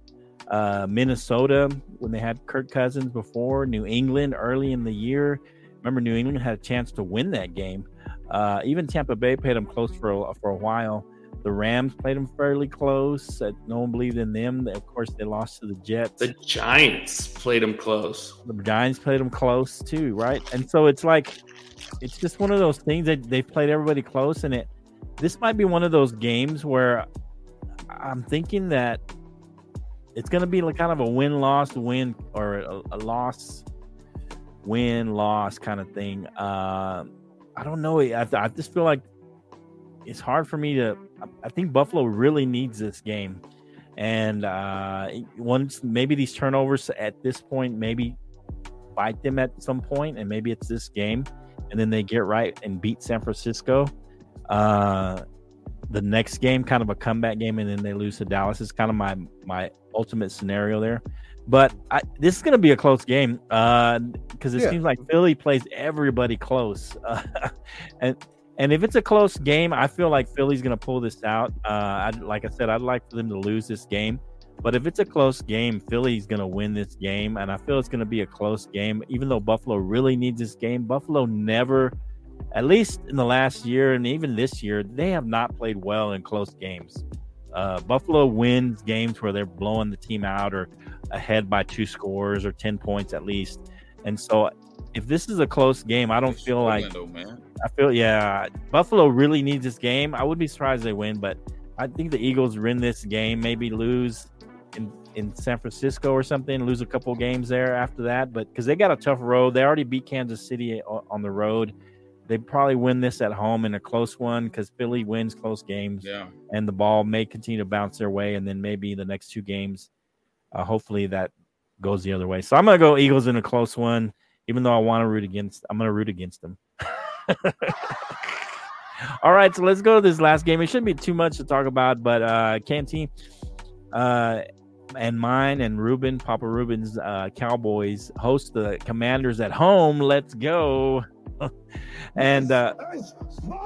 Uh, Minnesota when they had Kirk Cousins before, New England early in the year. Remember, New England had a chance to win that game. Uh, even Tampa Bay played them close for a, for a while. The Rams played them fairly close. No one believed in them. Of course, they lost to the Jets. the Giants played them close. the Giants played them close too, right? And so it's like it's just one of those things that they've played everybody close, and it this might be one of those games where I'm thinking that it's going to be like kind of a win loss win or a, a loss win loss kind of thing. Uh, I don't know. I, I just feel like it's hard for me to. I- think Buffalo really needs this game, and uh, once maybe these turnovers at this point maybe bite them at some point, and maybe it's this game, and then they get right and beat San Francisco. Uh, the next game, kind of a comeback game, and then they lose to Dallas is kind of my my ultimate scenario there. But I, this is going to be a close game because it Yeah. seems like Philly plays everybody close, uh, and and if it's a close game, I feel like Philly's going to pull this out. Uh, I'd, like I said, I'd like for them to lose this game. But if it's a close game, Philly's going to win this game. And I feel it's going to be a close game, even though Buffalo really needs this game. Buffalo never, at least in the last year and even this year, they have not played well in close games. Uh, Buffalo wins games where they're blowing the team out or ahead by two scores or 10 points at least. And so if this is a close game, I don't feel like though, man. I feel yeah, Buffalo really needs this game. I would be surprised they win, but I think the Eagles win this game, maybe lose in in San Francisco or something, lose a couple games there after that. But because they got a tough road, they already beat Kansas City on the road. They probably win this at home in a close one because Philly wins close games, Yeah. and the ball may continue to bounce their way, and then maybe the next two games, uh, hopefully that goes the other way. So I'm gonna go Eagles in a close one, even though I want to root against. I'm gonna root against them. All right, so let's go to this last game. It shouldn't be too much to talk about, but uh Canty uh and mine and Ruben, Papa Ruben's uh Cowboys host the commanders at home. Let's go. and uh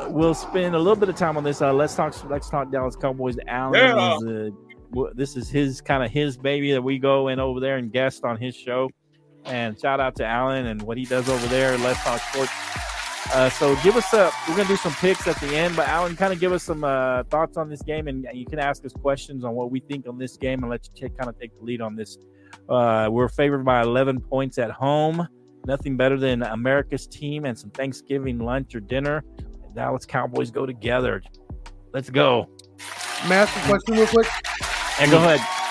we'll spend a little bit of time on this. Uh let's talk let's talk Dallas Cowboys. Alan Yeah. is uh, w- this is his kind of his baby that we go in over there and guest on his show. And shout out to Alan and what he does over there. Let's talk sports. Uh, so give us a. We're gonna do some picks at the end, but Alan, kind of give us some uh, thoughts on this game, and you can ask us questions on what we think on this game, and let you kind of take the lead on this. Uh, we're favored by 11 points at home. Nothing better than America's team and some Thanksgiving lunch or dinner. Dallas Cowboys go together. Let's go. May I ask a question real quick? And go ahead.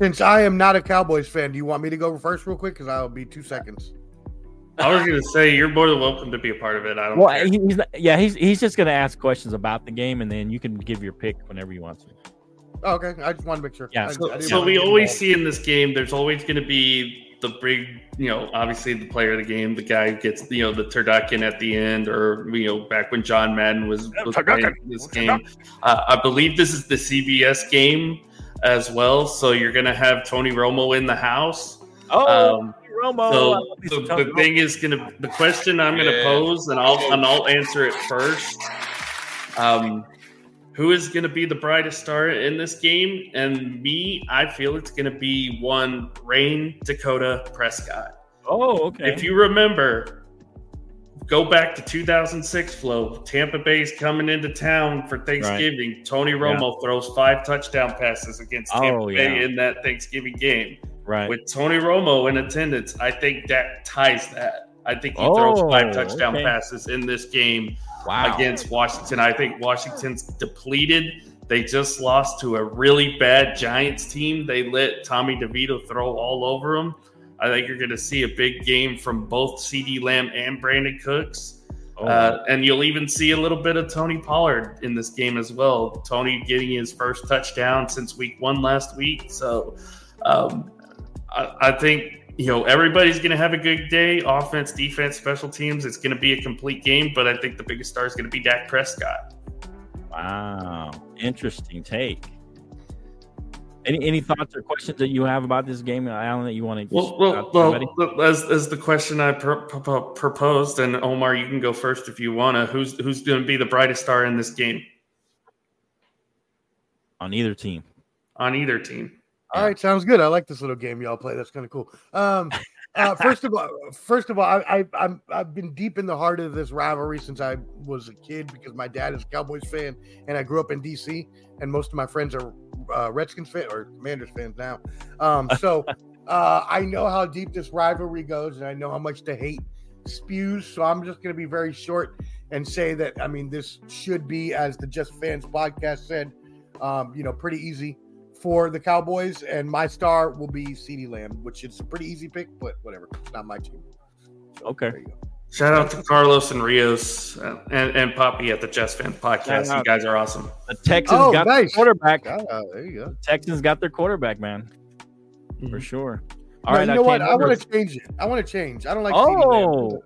Since I am not a Cowboys fan, do you want me to go first real quick? Because I'll be two seconds. I was going to say you're more than welcome to be a part of it. I don't. Well, care. he's not, yeah, he's he's just gonna ask questions about the game, and then you can give your pick whenever you want to. Oh, okay, I just want to make sure. Yeah, I- I So, didn't so we always see in this game, there's always going to be the big, you know, obviously the player of the game, the guy who gets, you know, the turducken at the end, or you know, back when John Madden was, was playing this game. Uh, I believe this is the CBS game as well, so you're going to have Tony Romo in the house. Oh, Um, Romo! So the, the thing is gonna the question I'm gonna Yeah. pose and I'll and I'll answer it first. Um, who is gonna be the brightest star in this game? And me, I feel it's gonna be one Rayne Dakota Prescott. Oh, okay. If you remember, go back to 2006 flow. Tampa Bay's coming into town for Thanksgiving. Tony Romo throws five touchdown passes against oh, Tampa Oh, Bay yeah. in that Thanksgiving game right. with Tony Romo in attendance, I think that ties that. I think he throws five oh, touchdown okay. passes in this game wow. against Washington. I think Washington's depleted. They just lost to a really bad Giants team. They let Tommy DeVito throw all over them. I think you're going to see a big game from both CeeDee Lamb and Brandin Cooks. Oh, Uh, and you'll even see a little bit of Tony Pollard in this game as well. Tony getting his first touchdown since week one last week. So um, I, I think, you know, everybody's going to have a good day offense, defense, special teams. It's going to be a complete game, but I think the biggest star is going to be Dak Prescott. wow. Interesting take. Any any thoughts or questions that you have about this game, Alan, that you want to? Well, well, well look, as, as the question I pr- pr- proposed, and Omar, you can go first if you want to. Who's who's going to be the brightest star in this game on either team. on either team? All right, sounds good. I like this little game y'all play. That's kind of cool. Um, uh, first of all, first of all, I, I, I'm I've been deep in the heart of this rivalry since I was a kid because my dad is a Cowboys fan and I grew up in DC, and most of my friends are uh, Redskins fan or Commanders fans now. Um, so uh, I know how deep this rivalry goes, and I know how much the hate spews. So I'm just going to be very short and say that I mean this should be, as the Just Fans podcast said, um, you know, pretty easy for the Cowboys, and my star will be CeeDee Lamb, which is a pretty easy pick, but whatever, it's not my team. So, Okay. there you go. Shout out to Carlos and Rios uh, and, and Poppy at the Just Fan podcast. You guys are awesome. The Texans Oh, got nice. their quarterback. There you go. Texans got their quarterback, man, Mm-hmm. for sure. All No, right, you know what? came I want to change it. I want to change. I don't like. CeeDee Lamb. Oh,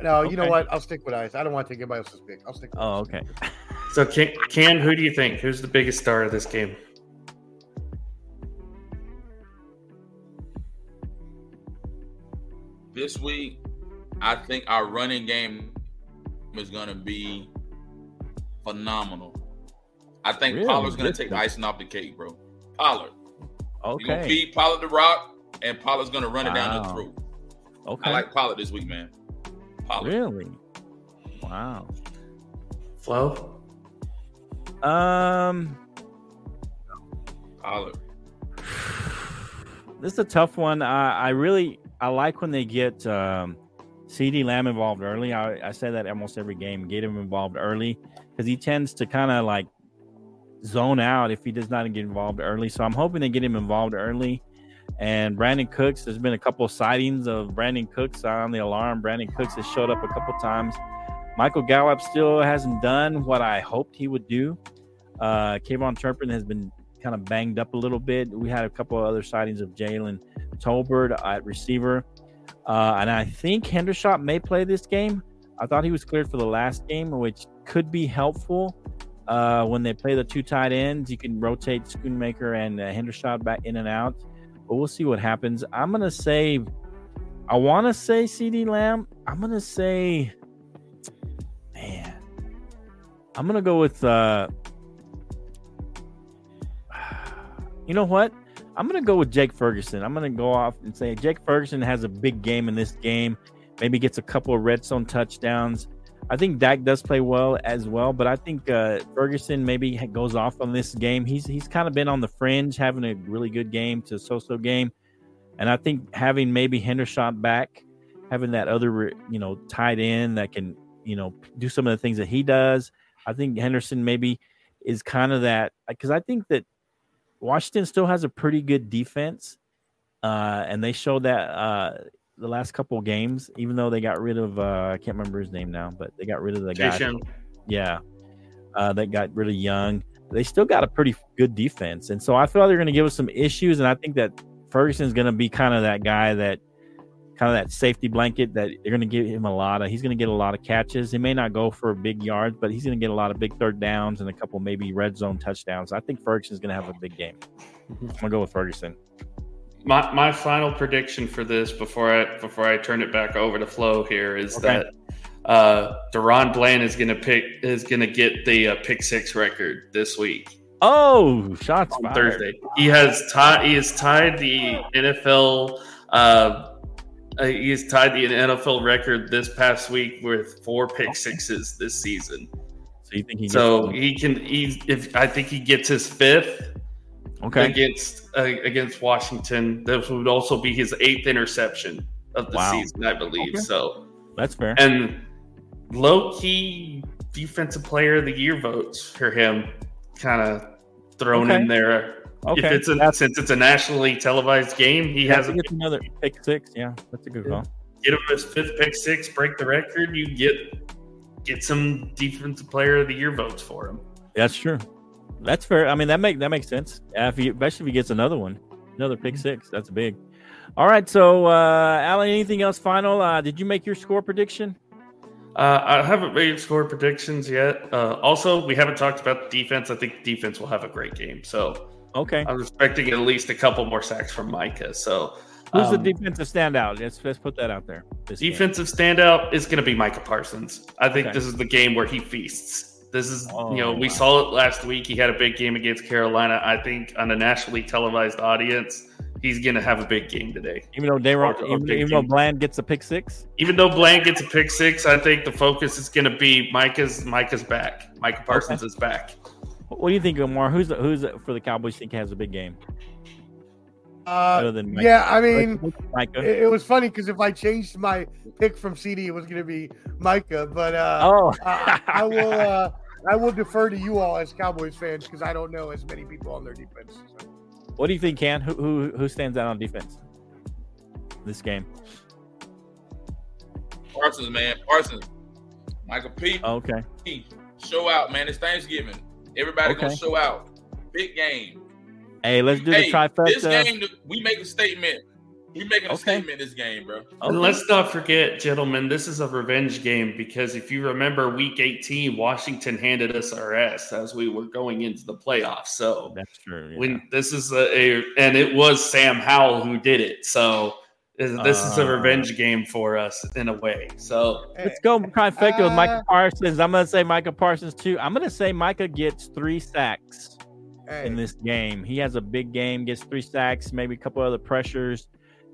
no, you know what? I'll stick with Ice. I don't want to take anybody else's pick. I'll stick. With oh, okay. So, Can, Can, who do you think? Who's the biggest star of this game? This week, I think our running game is going to be phenomenal. I think Really? Pollard's going to take the icing off the cake, bro. Pollard. You're going to feed Pollard the rock, and Pollard's going to run it down the Wow. throat. Okay. I like Pollard this week, man. Pollard. really? Wow. Flo? Um, Pollard. this is a tough one. I, I really I like when they get um, CeeDee Lamb involved early. I, I say that almost every game. Get him involved early because he tends to kind of like zone out if he does not get involved early. So I'm hoping they get him involved early. And Brandin Cooks, there's been a couple of sightings of Brandin Cooks on the alarm. Brandin Cooks has showed up a couple times. Michael Gallup still hasn't done what I hoped he would do. Uh, KaVontae Turpin has been kind of banged up a little bit. We had a couple of other sightings of Jalen Tolbert at receiver. Uh, and I think Hendershot may play this game. I thought he was cleared for the last game, which could be helpful. Uh, when they play the two tight ends, you can rotate Schoonmaker and uh, Hendershot back in and out. But we'll see what happens. I'm going to say, I want to say CeeDee Lamb. I'm going to say, man, I'm going to go with, uh, you know what? I'm going to go with Jake Ferguson. I'm going to go off and say Jake Ferguson has a big game in this game. Maybe gets a couple of red zone touchdowns. I think Dak does play well as well, but I think uh, Ferguson maybe goes off on this game. He's he's kind of been on the fringe, having a really good game to so-so game. And I think having maybe Hendershot back, having that other you know tight end that can you know do some of the things that he does. I think Henderson maybe is kind of that because I think that Washington still has a pretty good defense, uh, and they showed that uh, the last couple of games. Even though they got rid of uh, I can't remember his name now, but they got rid of the guy. Yeah, uh, that got really young. They still got a pretty good defense, and so I feel they're going to give us some issues. And I think that Ferguson's going to be kind of that guy that kind of that safety blanket that they're going to give him a lot of. He's going to get a lot of catches. He may not go for big yards, but he's going to get a lot of big third downs and a couple maybe red zone touchdowns. I think Ferguson's going to have a big game. I'm going to go with Ferguson. My my final prediction for this before I before I turn it back over to Flo here is Okay. that uh DaRon Bland is gonna pick is gonna get the uh, pick six record this week Oh, shots on fired. Thursday. He has tied he has tied the NFL uh uh, he has tied the NFL record this past week with four pick sixes this season. So you think he? So he can he if I think he gets his fifth okay? against uh, against Washington. This would also be his eighth interception of the Wow. season, I believe. Okay. So, That's fair. and low key defensive player of the year votes for him, kind of thrown Okay. in there. Okay, If it's a, since it's a nationally televised game, he yeah, has a, another pick six. Yeah, that's a good call. get him his fifth pick six, break the record. You get get some defensive player of the year votes for him. That's true. That's fair. I mean, that make that makes sense. If he, especially if he gets another one, another pick six, that's big. All right. So, uh, Alan, anything else final? Uh, did you make your score prediction? Uh, I haven't made score predictions yet. Uh, also, we haven't talked about the defense. I think defense will have a great game. So Okay. I'm expecting at least a couple more sacks from Micah. So Who's um, the defensive standout? Let's let's put that out there. this game. defensive standout is going to be Micah Parsons. I think Okay. this is the game where he feasts. This is, Oh, you know, we wow. saw it last week. He had a big game against Carolina. I think on a nationally televised audience, he's going to have a big game today. Even though DaRon, even, even though. Bland gets a pick six. Even though Bland gets a pick six, I think the focus is going to be Micah's. Micah's back. Micah Parsons is back. What do you think, Omar? Who's the, who's the, for the Cowboys? Think has a big game Uh, other than Micah? yeah, I mean, Micah. it, it was funny because if I changed my pick from CeeDee, it was going to be Micah. But uh, oh, I, I will uh, I will defer to you all as Cowboys fans because I don't know as many people on their defense. So. what do you think, Can? Who who who stands out on defense this game? Parsons, man. Parsons. Michael P. Okay. P. Show out, man. It's Thanksgiving. Everybody gonna show out. Big game. Hey, let's do hey, the trifecta. this game, we make a statement. We making a Okay. statement this game, bro. Okay. And let's not forget, gentlemen, this is a revenge game because if you remember week 18, Washington handed us our ass as we were going into the playoffs. So That's true. yeah. when this is a, a and it was Sam Howell who did it. So this this is a Uh. revenge game for us in a way. So Let's go trifecta with Micah Uh, Parsons. I'm gonna say Micah Parsons too. I'm gonna say Micah gets three sacks Hey, in this game. He has a big game, gets three sacks, maybe a couple other pressures,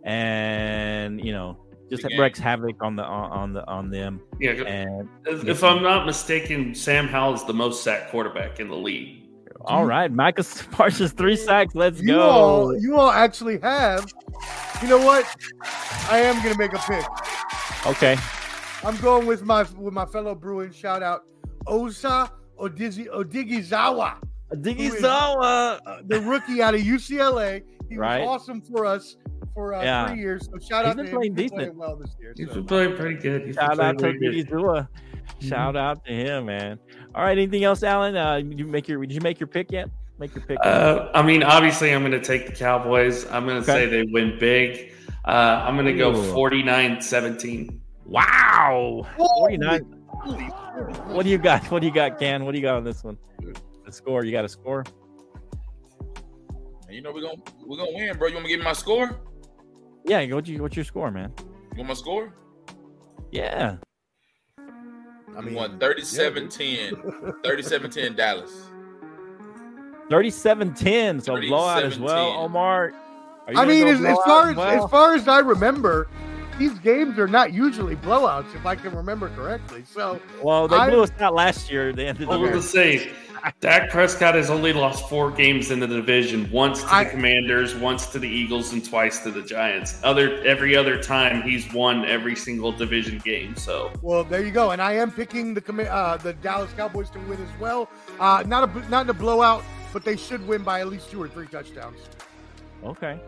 and you know, just Big game. wreaks havoc on the on, on the on them. yeah, And if, if I'm not mistaken, Sam Howell is the most sacked quarterback in the league. All right, Micah Parsons three sacks. Let's you go. all you all actually have. You know what? I am going to make a pick. Okay. I'm going with my with my fellow Bruin. Shout out Osa Odizi, Odighizuwa, Digizawa. uh, the rookie out of UCLA. He Right. was awesome for us for uh, Yeah. three years. So shout He's out been to playing him. He's been decent. playing well this year. He's so. been playing pretty good. He's Shout out to playing really good. Digizua. Shout out to him, man. All right. Anything else, Alan? Uh, you make your did you make your pick yet? Make your pick. Uh, I mean, obviously, I'm going to take the Cowboys. I'm going to Okay. say they win big. Uh, I'm going to go 49 17. wow. 49. What do you got? What do you got, Can? What do you got on this one? The score. You got a score? You know we're gonna we're gonna win, bro. You want me to give me my score? Yeah. What's your, what's your score, man? You want my score? Yeah. I I mean, won 37-10. 37-10 Dallas. 37-10. So blowout as well, 37-10. Omar. I mean, as, as far as well? as far as I remember, these games are not usually blowouts, if I can remember correctly. So well, they I- blew us out last year. They ended. end of I the was going to say, Dak Prescott has only lost four games in the division: once to I- the Commanders, once to the Eagles, and twice to the Giants. Other every other time, he's won every single division game. So Well, there you go. And I am picking the uh, the Dallas Cowboys to win as well. Uh, not a not in a blowout, but they should win by at least two or three touchdowns. Okay.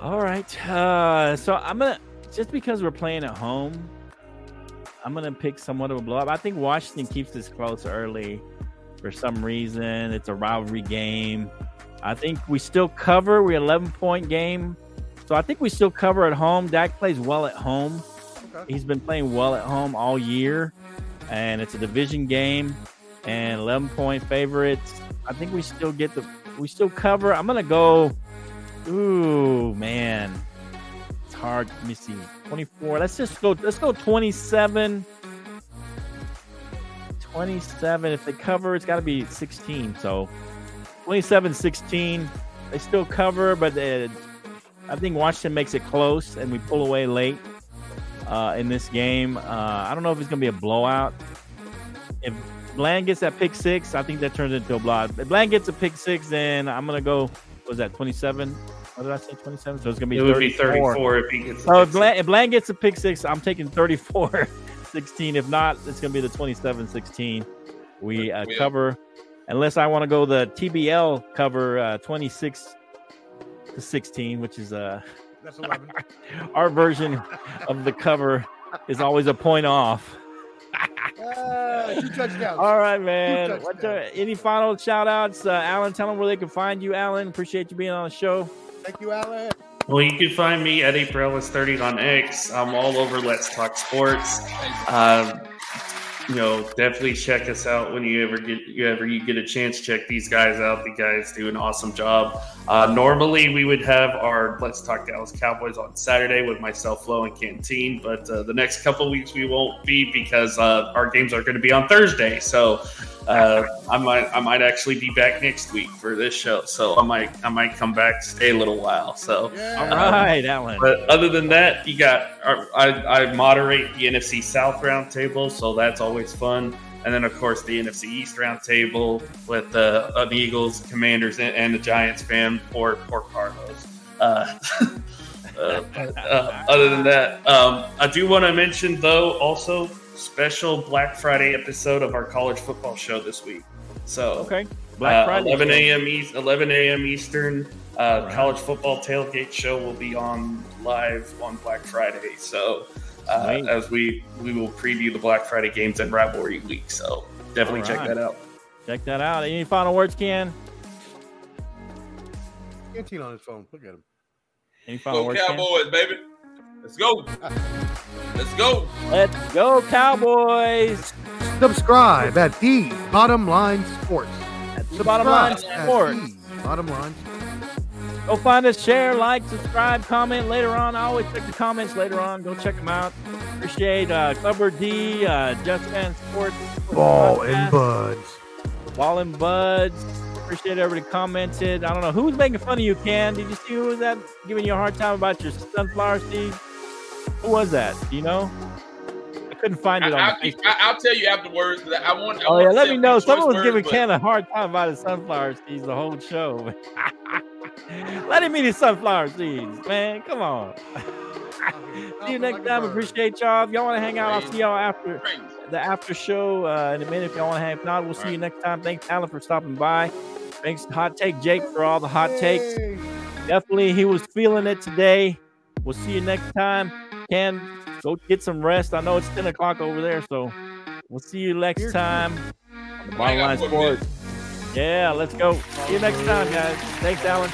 All right. Uh, so I'm gonna just because we're playing at home, I'm gonna pick somewhat of a blowout. I think Washington keeps this close early for some reason. It's a rivalry game. I think we still cover. We're 11 point game, so I think we still cover at home. Dak plays well at home. Okay. He's been playing well at home all year, and it's a division game and 11 point favorites. I think we still get the we still cover. I'm gonna go. Ooh man, hard. Let me see. 24. Let's just go. Let's go 27. 27. If they cover, it's got to be 16. So 27 16. They still cover, but uh, I think Washington makes it close and we pull away late uh, in this game. Uh, I don't know if it's going to be a blowout. If Bland gets that pick six, I think that turns into a blowout. If Bland gets a pick six, then I'm going to go, was that, 27? What did I say, 27? So it's going to be it would be 34. 34 if he gets. So if the Bland, if Bland gets a pick six, I'm taking 34 16. If not, it's going to be the 27 16. We uh, Yeah. cover, unless I want to go the TBL cover uh, 26 to 16, which is uh, That's eleven. our version of the cover is always a point off. uh, two touchdowns. All right, man. What the, any final shout outs? Uh, Alan, tell them where they can find you, Alan. Appreciate you being on the show. Thank you, Alan. Well, you can find me at April 30 on X. I'm all over Let's Talk Sports. Um, you know, definitely check us out when you ever get you ever you get a chance. Check these guys out. The guys do an awesome job. Uh, normally, we would have our Let's Talk Dallas Cowboys on Saturday with myself, Flo, and Canteen. But uh, the next couple weeks we won't be because uh, our games are going to be on Thursday. So uh, I might I might actually be back next week for this show. So I might I might come back, stay a little while. So. Yeah. All right, Alan. But other than that, you got I, I moderate the NFC South roundtable, so that's always fun. And then, of course, the NFC East roundtable with the uh, the Eagles, Commanders, and, and the Giants fan, or or Carlos. Uh, uh, uh, other than that, um, I do want to mention though also special Black Friday episode of our college football show this week. So Okay. Black uh, Friday. 11 a.m. East, 11 a.m. Eastern. Uh, Right. College football tailgate show will be on live on Black Friday. So uh, Sweet. as we we will preview the Black Friday games and rivalry week. So definitely All check that out. Check that out. Any final words, Ken? Canteen on his phone. Look at him. Any final Go words, Ken? Cowboys, baby. Let's go. Let's go. Let's go, Cowboys. Subscribe at the Bottom Line Sports. The bottom line sports. The Bottom Line. Go find us, share, like, subscribe, comment later on. I always check the comments later on. Go check them out. Appreciate uh, Clubber D, uh, Just Fan Sports. Ball Podcast, and buds. Ball and Buds. Appreciate everybody commented. I don't know who's making fun of you, Ken. Did you see who was that giving you a hard time about your sunflower seeds? Who was that? Do you know? I couldn't find I, it on I, Facebook. I, will tell you afterwards. I want. I Oh want yeah, to let say me know. Someone choice was giving words, Ken a hard time about his sunflower seeds the whole show. let him eat his sunflower seeds, man. Come on. see you next time. Appreciate y'all. If y'all want to hang out, I'll see y'all after the after show uh, in a minute. If y'all want to hang, if not, we'll see you next time. Thanks, Alan, for stopping by. Thanks, Hot Take Jake, for all the hot takes. Definitely, he was feeling it today. We'll see you next time. Ken, go get some rest. I know it's 10 o'clock over there, so we'll see you next Here's- time on the Bottom Line got four minutes. Sports. Yeah, let's go. See you next time, guys. Thanks, Alan.